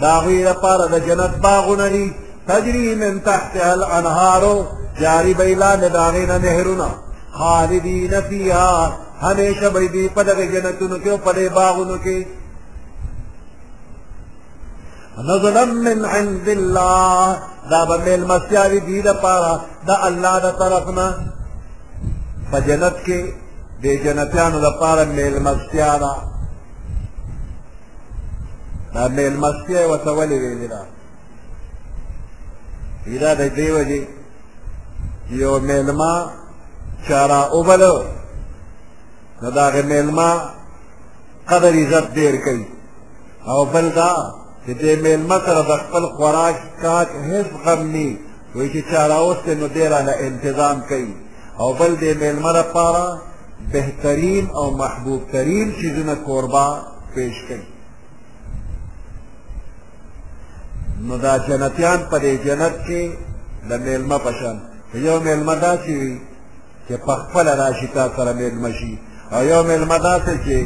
د هغوی لپاره د جنت باغونه دي تجري من تحتها الانهار جاري به یې لاندې د هغې نه نهرونه خالدین فیها همیشه به دوی په دغې جنتونو کې او په دې باغونو کې نظرا من عند الله دا به مېلمستیا وي دوی لپاره د الله د طرف نه په جنت کې د جنتیانو لپاره مېلمستیا ده دا مېلمستیا یې ورته ولې ویلې ده وي دا د دې وجې یو مېلمه چا را وبلو نو د هغې مېلمه قدر عزت ډېر کوي او بل دا چې دې مېلمه سره د خپل خوراک کاک هېڅ غم نی وایي چې چا راوستی نو دی رانه انتظام کوي او بل دې میلمه لپاره بهترین او محبوب ترین چیزونه کوربه پیش کوي نو دا جنتیان په دې جنت کې د میلمه په شان یو میلمه داسې وي چې په خپله راشي تا سره میلمه شي او یو میلمه داسې چې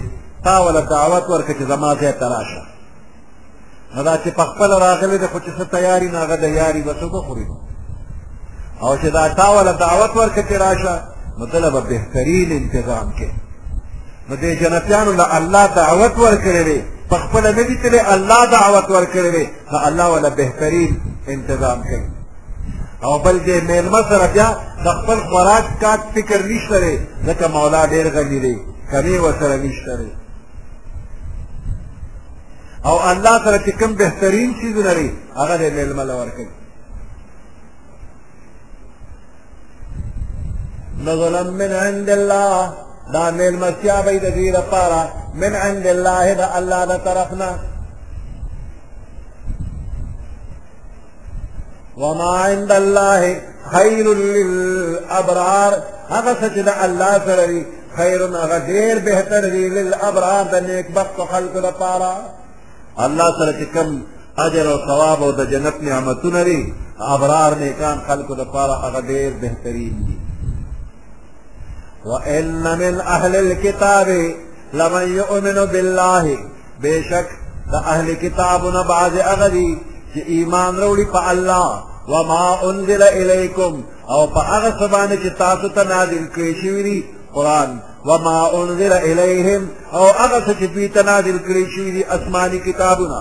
تا وله دعوت ورکړه چې زما ځای ته راشه نو دا چې په خپله راغلی دی خو چې څه تیاري نو هغه د یاري به څوک وخوري او چې دا تا وله دعوت ورکړه چې راشه نو دله به بهترین انتظام کې نو دې جنتیانو له الله دعوت ورکړی دی په خپله نه دي تللی الله دعوت ورکړی دی نو الله وله بهترین انتظام کوي او بل دې میلمه سره بیا د خپل خوراک کات فکر نشته دی ځکه مولا ډېر غني دی کمی ورسره نشته دی او الله سره چې کوم بهترین څیزونه لري هغه دې میلمه له ورکوي نزلا من عند الله دا میلمستیا به د دې لپاره من عند الله د الله د طرفنا وما عند الله خير للابرار هغه څه چې د الله سره وي خیر هغه ډېر بهتر دی للابرار د نیکبختو خلکو لپاره الله سره چې کوم اجر او ثواب او د جنت نعمتونه دي ابرار نیکان خلکو لپاره هغه ډېر بهترین دي وان من اهل الكتاب لمن یؤمن بالله بیشک د اهل کتابونه بعض اغدی چې ایمان وروړي په الله وما انزل الیکم او په هغه څه باندې چې تاسو ته نازل کړی شوی دی قرآن وما انزل الیهم او هغه څه چې دوی ته نازل کړی شوی دی اسماني کتابونه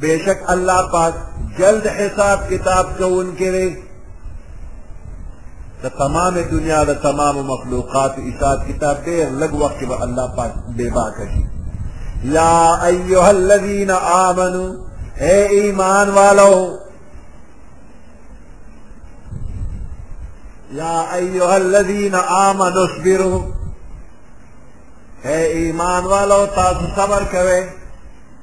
بیشک الله پاک جلد حساب کتاب کوونکی دی د تمام دنیا د تمام مخلوقات حساب کتاب ډېر لږ وخت به الله پاک بې باکه شي یا ایها الذین آمنو اے ایمان والو یا ایها الذین آمنو اصبروا اے ایمان والو تاسو صبر کوئ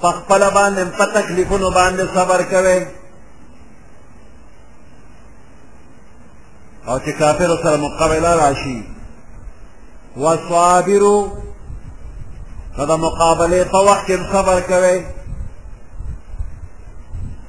په خپله باندې په تکلیفونو باندې صبر کوي او چې کافرو سره مقابله راشي وصابرو نو د مقابلې په وخت کې صبر کوي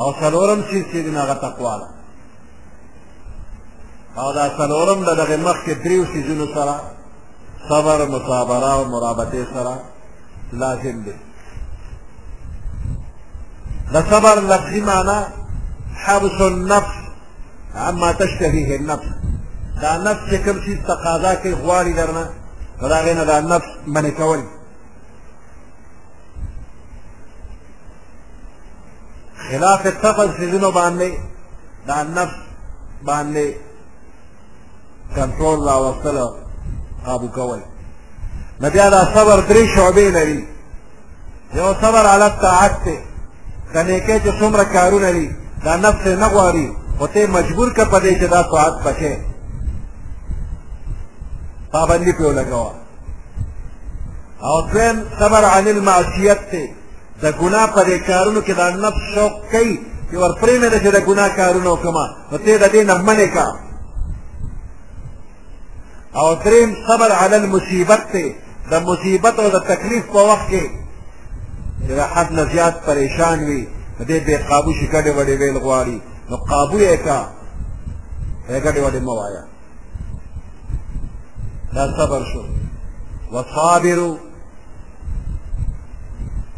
او څلورم چیز چې دین هغه تقوا ده او دا څلورم د دغه مخکې دریو څیزونو سره صبر مصابره او مرابطې سره لازم دی د صبر لفظي معنا حبس النفس عما تشتهيه النفس دا نفس چې کوم څیز تقاضا کوي غواړي درنه نو د هغې نه دا نفس منې کول خلاف تقل سیزنو باندې دا نفس باندې کنټرول راوستل قابو کول نو بیا دا صبر درې شعبې لري یو صبر علی الطاعت دی د نیکۍ چې څومره کارونه دي دا نفس نه غواړي خو ته مجبور که په دې چې دا طاعت پکې پابندي پرې ولګوه او دویم صبر عن المعصیت دی د ګناه په دې کارونو کې د نفس شوق کوي چې ورپرې مې ده چې د ګناه کارونه وکړم نو ته د دې نه منې کا او دریم صبر علی المصیبت دی د مصیبت او د تکلیف په وخت کې چې د حد نه زیات پریشان وي په دې بې قابو شي ګډې وډې ویل غواړي نو قابو یې کا ګډې وډې مه وایه دا صبر شو وصابرو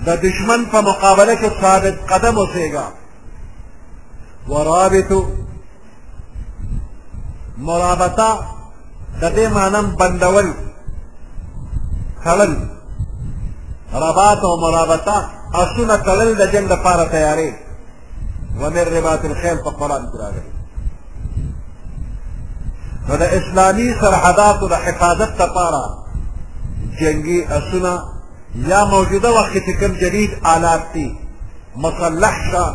د دشمن په مقابله کې ثابت قدم اوسېږه ورابطو مرابطه د دې مانم بندول تړل رباط او مرابطه اسونه تړل د جنګ لپاره تیارې ومن رباط الخیل په قرآن کې راغلي نو د اسلامي سرحداتو د حفاظت لپاره جنګي اسونه یا موجوده وخت کې کوم جدید آلات دي مسلح شه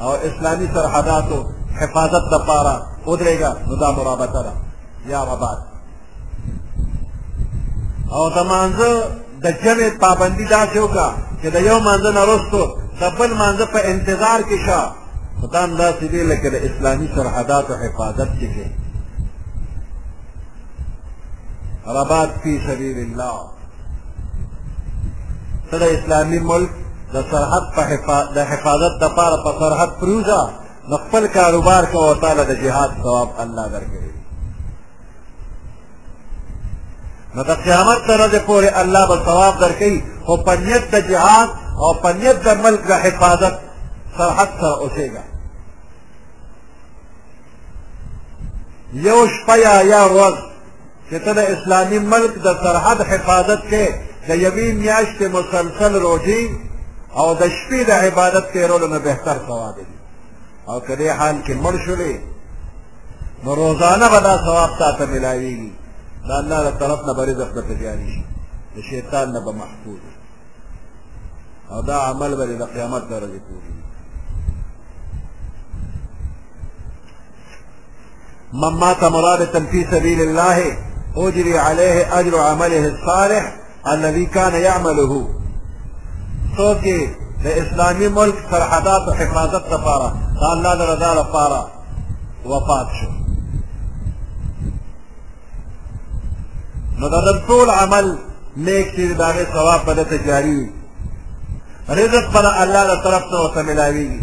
او اسلامي سرحداتو حفاظت لپاره ودرېږه نو دا مرابطه ده یا رباط او د مانځه د جمع پابندي داسې وکړه چې د یو مانځه نه وروسته د بل مانځه په انتظار کې شه خو دا همداسې دی لکه د اسلامي سرحداتو حفاظت چې کوي رباط فی سبیل الله ته د اسلامي ملک د سرحد په د حفاظت دپاره په سرحد پروزه نو خپل کاروبار کوه تعالی د جهاد ثواب الله درکوي نو د قیامت تر ورځې پورې الله به ثواب درکوي خو په نیت د جهاد او په نیت د ملک د حفاظت سرحد سره اوسېږه یو شپه یا یا ورځ چې ته د اسلامي ملک د سرحد حفاظت کې د یوې میاشتې مسلسل روژې او د شپې د عبادت تېرولو نه بهتر ثواب دی او په دې حال کې مړ شولې نو روزانه به دا ثواب تا ته ملاویږي د الله له طرف نه به رزق درته جاري شي د شیطان نه به محفوظ او دا عمل به د قیامت د ورځې پورې من مات مرادة في سبيل الله أجري عليه أجر عمله الصالح الذي كان يعمله څوک چې د اسلامي ملک سرحداتو حفاظت لپاره د الله د رضا لپاره وفات شو نو د ټول عمل نیک چې د هغې ثواب په ده ته جاري وي رزق به د الله له طرف نه ورته ملاوېږي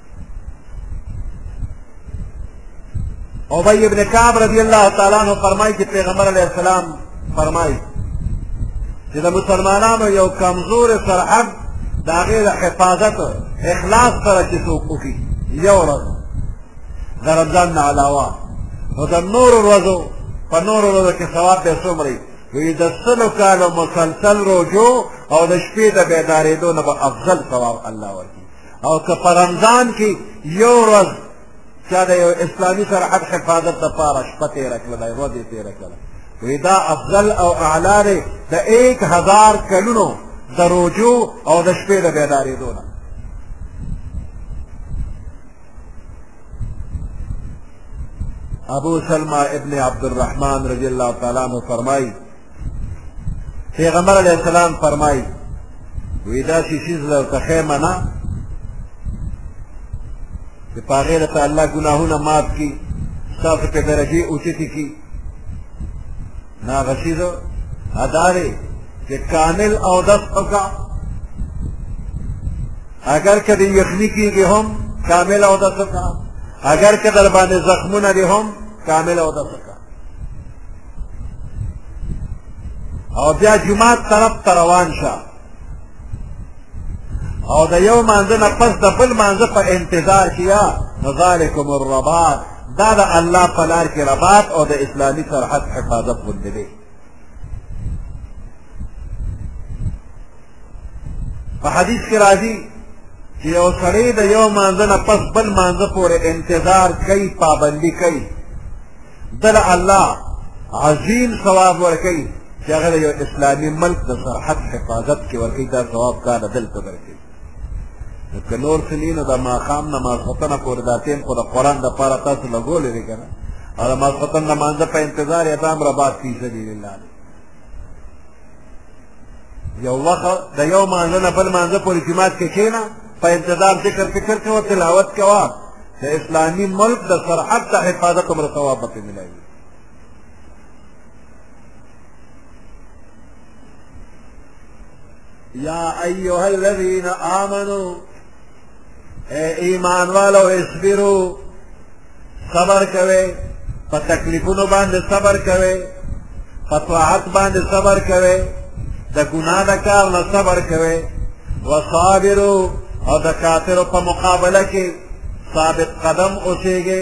ابی ابن کعب رضی الله تعالی عنہ فرمایي چې پیغمبر علیه السلام فرمایي چې د مسلمانانو یو کمزور سرحد د هغې د حفاظت اخلاص سره چې څوک وکړي یو ورځ د رمضان نه علاوه نو د نورو ورځو په نورو ورځو کې ثواب به څومره وي وی د سلو کالو مسلسل روجو او د شپې د بیدارېدو نه به افضل ثواب الله ورکړي او که په رمضان کې یو ورځ چا د یو اسلامي سرحد حفاظت لپاره شپه تېره کړه دی ورځ یې تېره کړه وی دا افضل او اعلی دی د ایک هزار کلونو د روجو او د شپې د بیدارېدو نه ابو سلمہ ابن عبد الرحمن رضی اللہ تعالیٰ عنہ فرمائی پیغمبر علیه السلام فرمایي وی دا شیشیز له تخې منه چې په هغې له ته الله ګناهونه معاف کړي ستاسو په درجې اوچتې کړي نه هغه شیز ادا دی چې کامل اودس وکړه اگر که د یخني کېږي هم کامل اودس وکړه اگر که در باندې زخمونه دي هم کامل اودس وکړه او بیا جمعات طرف ته روان شه او د یو مانځه نه پس د بل مانځه په انتظار کې یا نو ذالکم الرباط دا د الله په لار کې رباط او د اسلامي سرحد حفاظت غوندې دی په حدیث کې راځي چې یو سړی د یو مانځه نه پس بل مانځه پورې انتظار کوي پابندي کوي دل الله عظیم ثواب ورکوي چې هغه د یو اسلامي ملک د سرحد حفاظت کې ورکوي دا ثواب کاله دلته درکوي که نور څه نه نو د ماښام نه ماسختنه پورې دا ټیم خو د قرآن دپاره تاسو لګولی دی که نه او د ماسختن د مانځه په انتظار یې دا هم رباط فی سبیل الله دی یو وخت د یو مانځه نه بل مانځه پورې جماعت کې کښېنه په انتظار ذکر فکر کوه تلاوت کوه د اسلامي ملک د سرحد د حفاظت عمر ثواب به پرې ملاوي یا ایها الذین آمنو اے ایمان والو اسبرو صبر کوي په تکلیفونو باندې صبر کوي په طاعت باندې صبر کوي د ګناه د کار نه صبر کوي وصابرو او د کافرو په مقابله کې ثابت قدم اوسېږي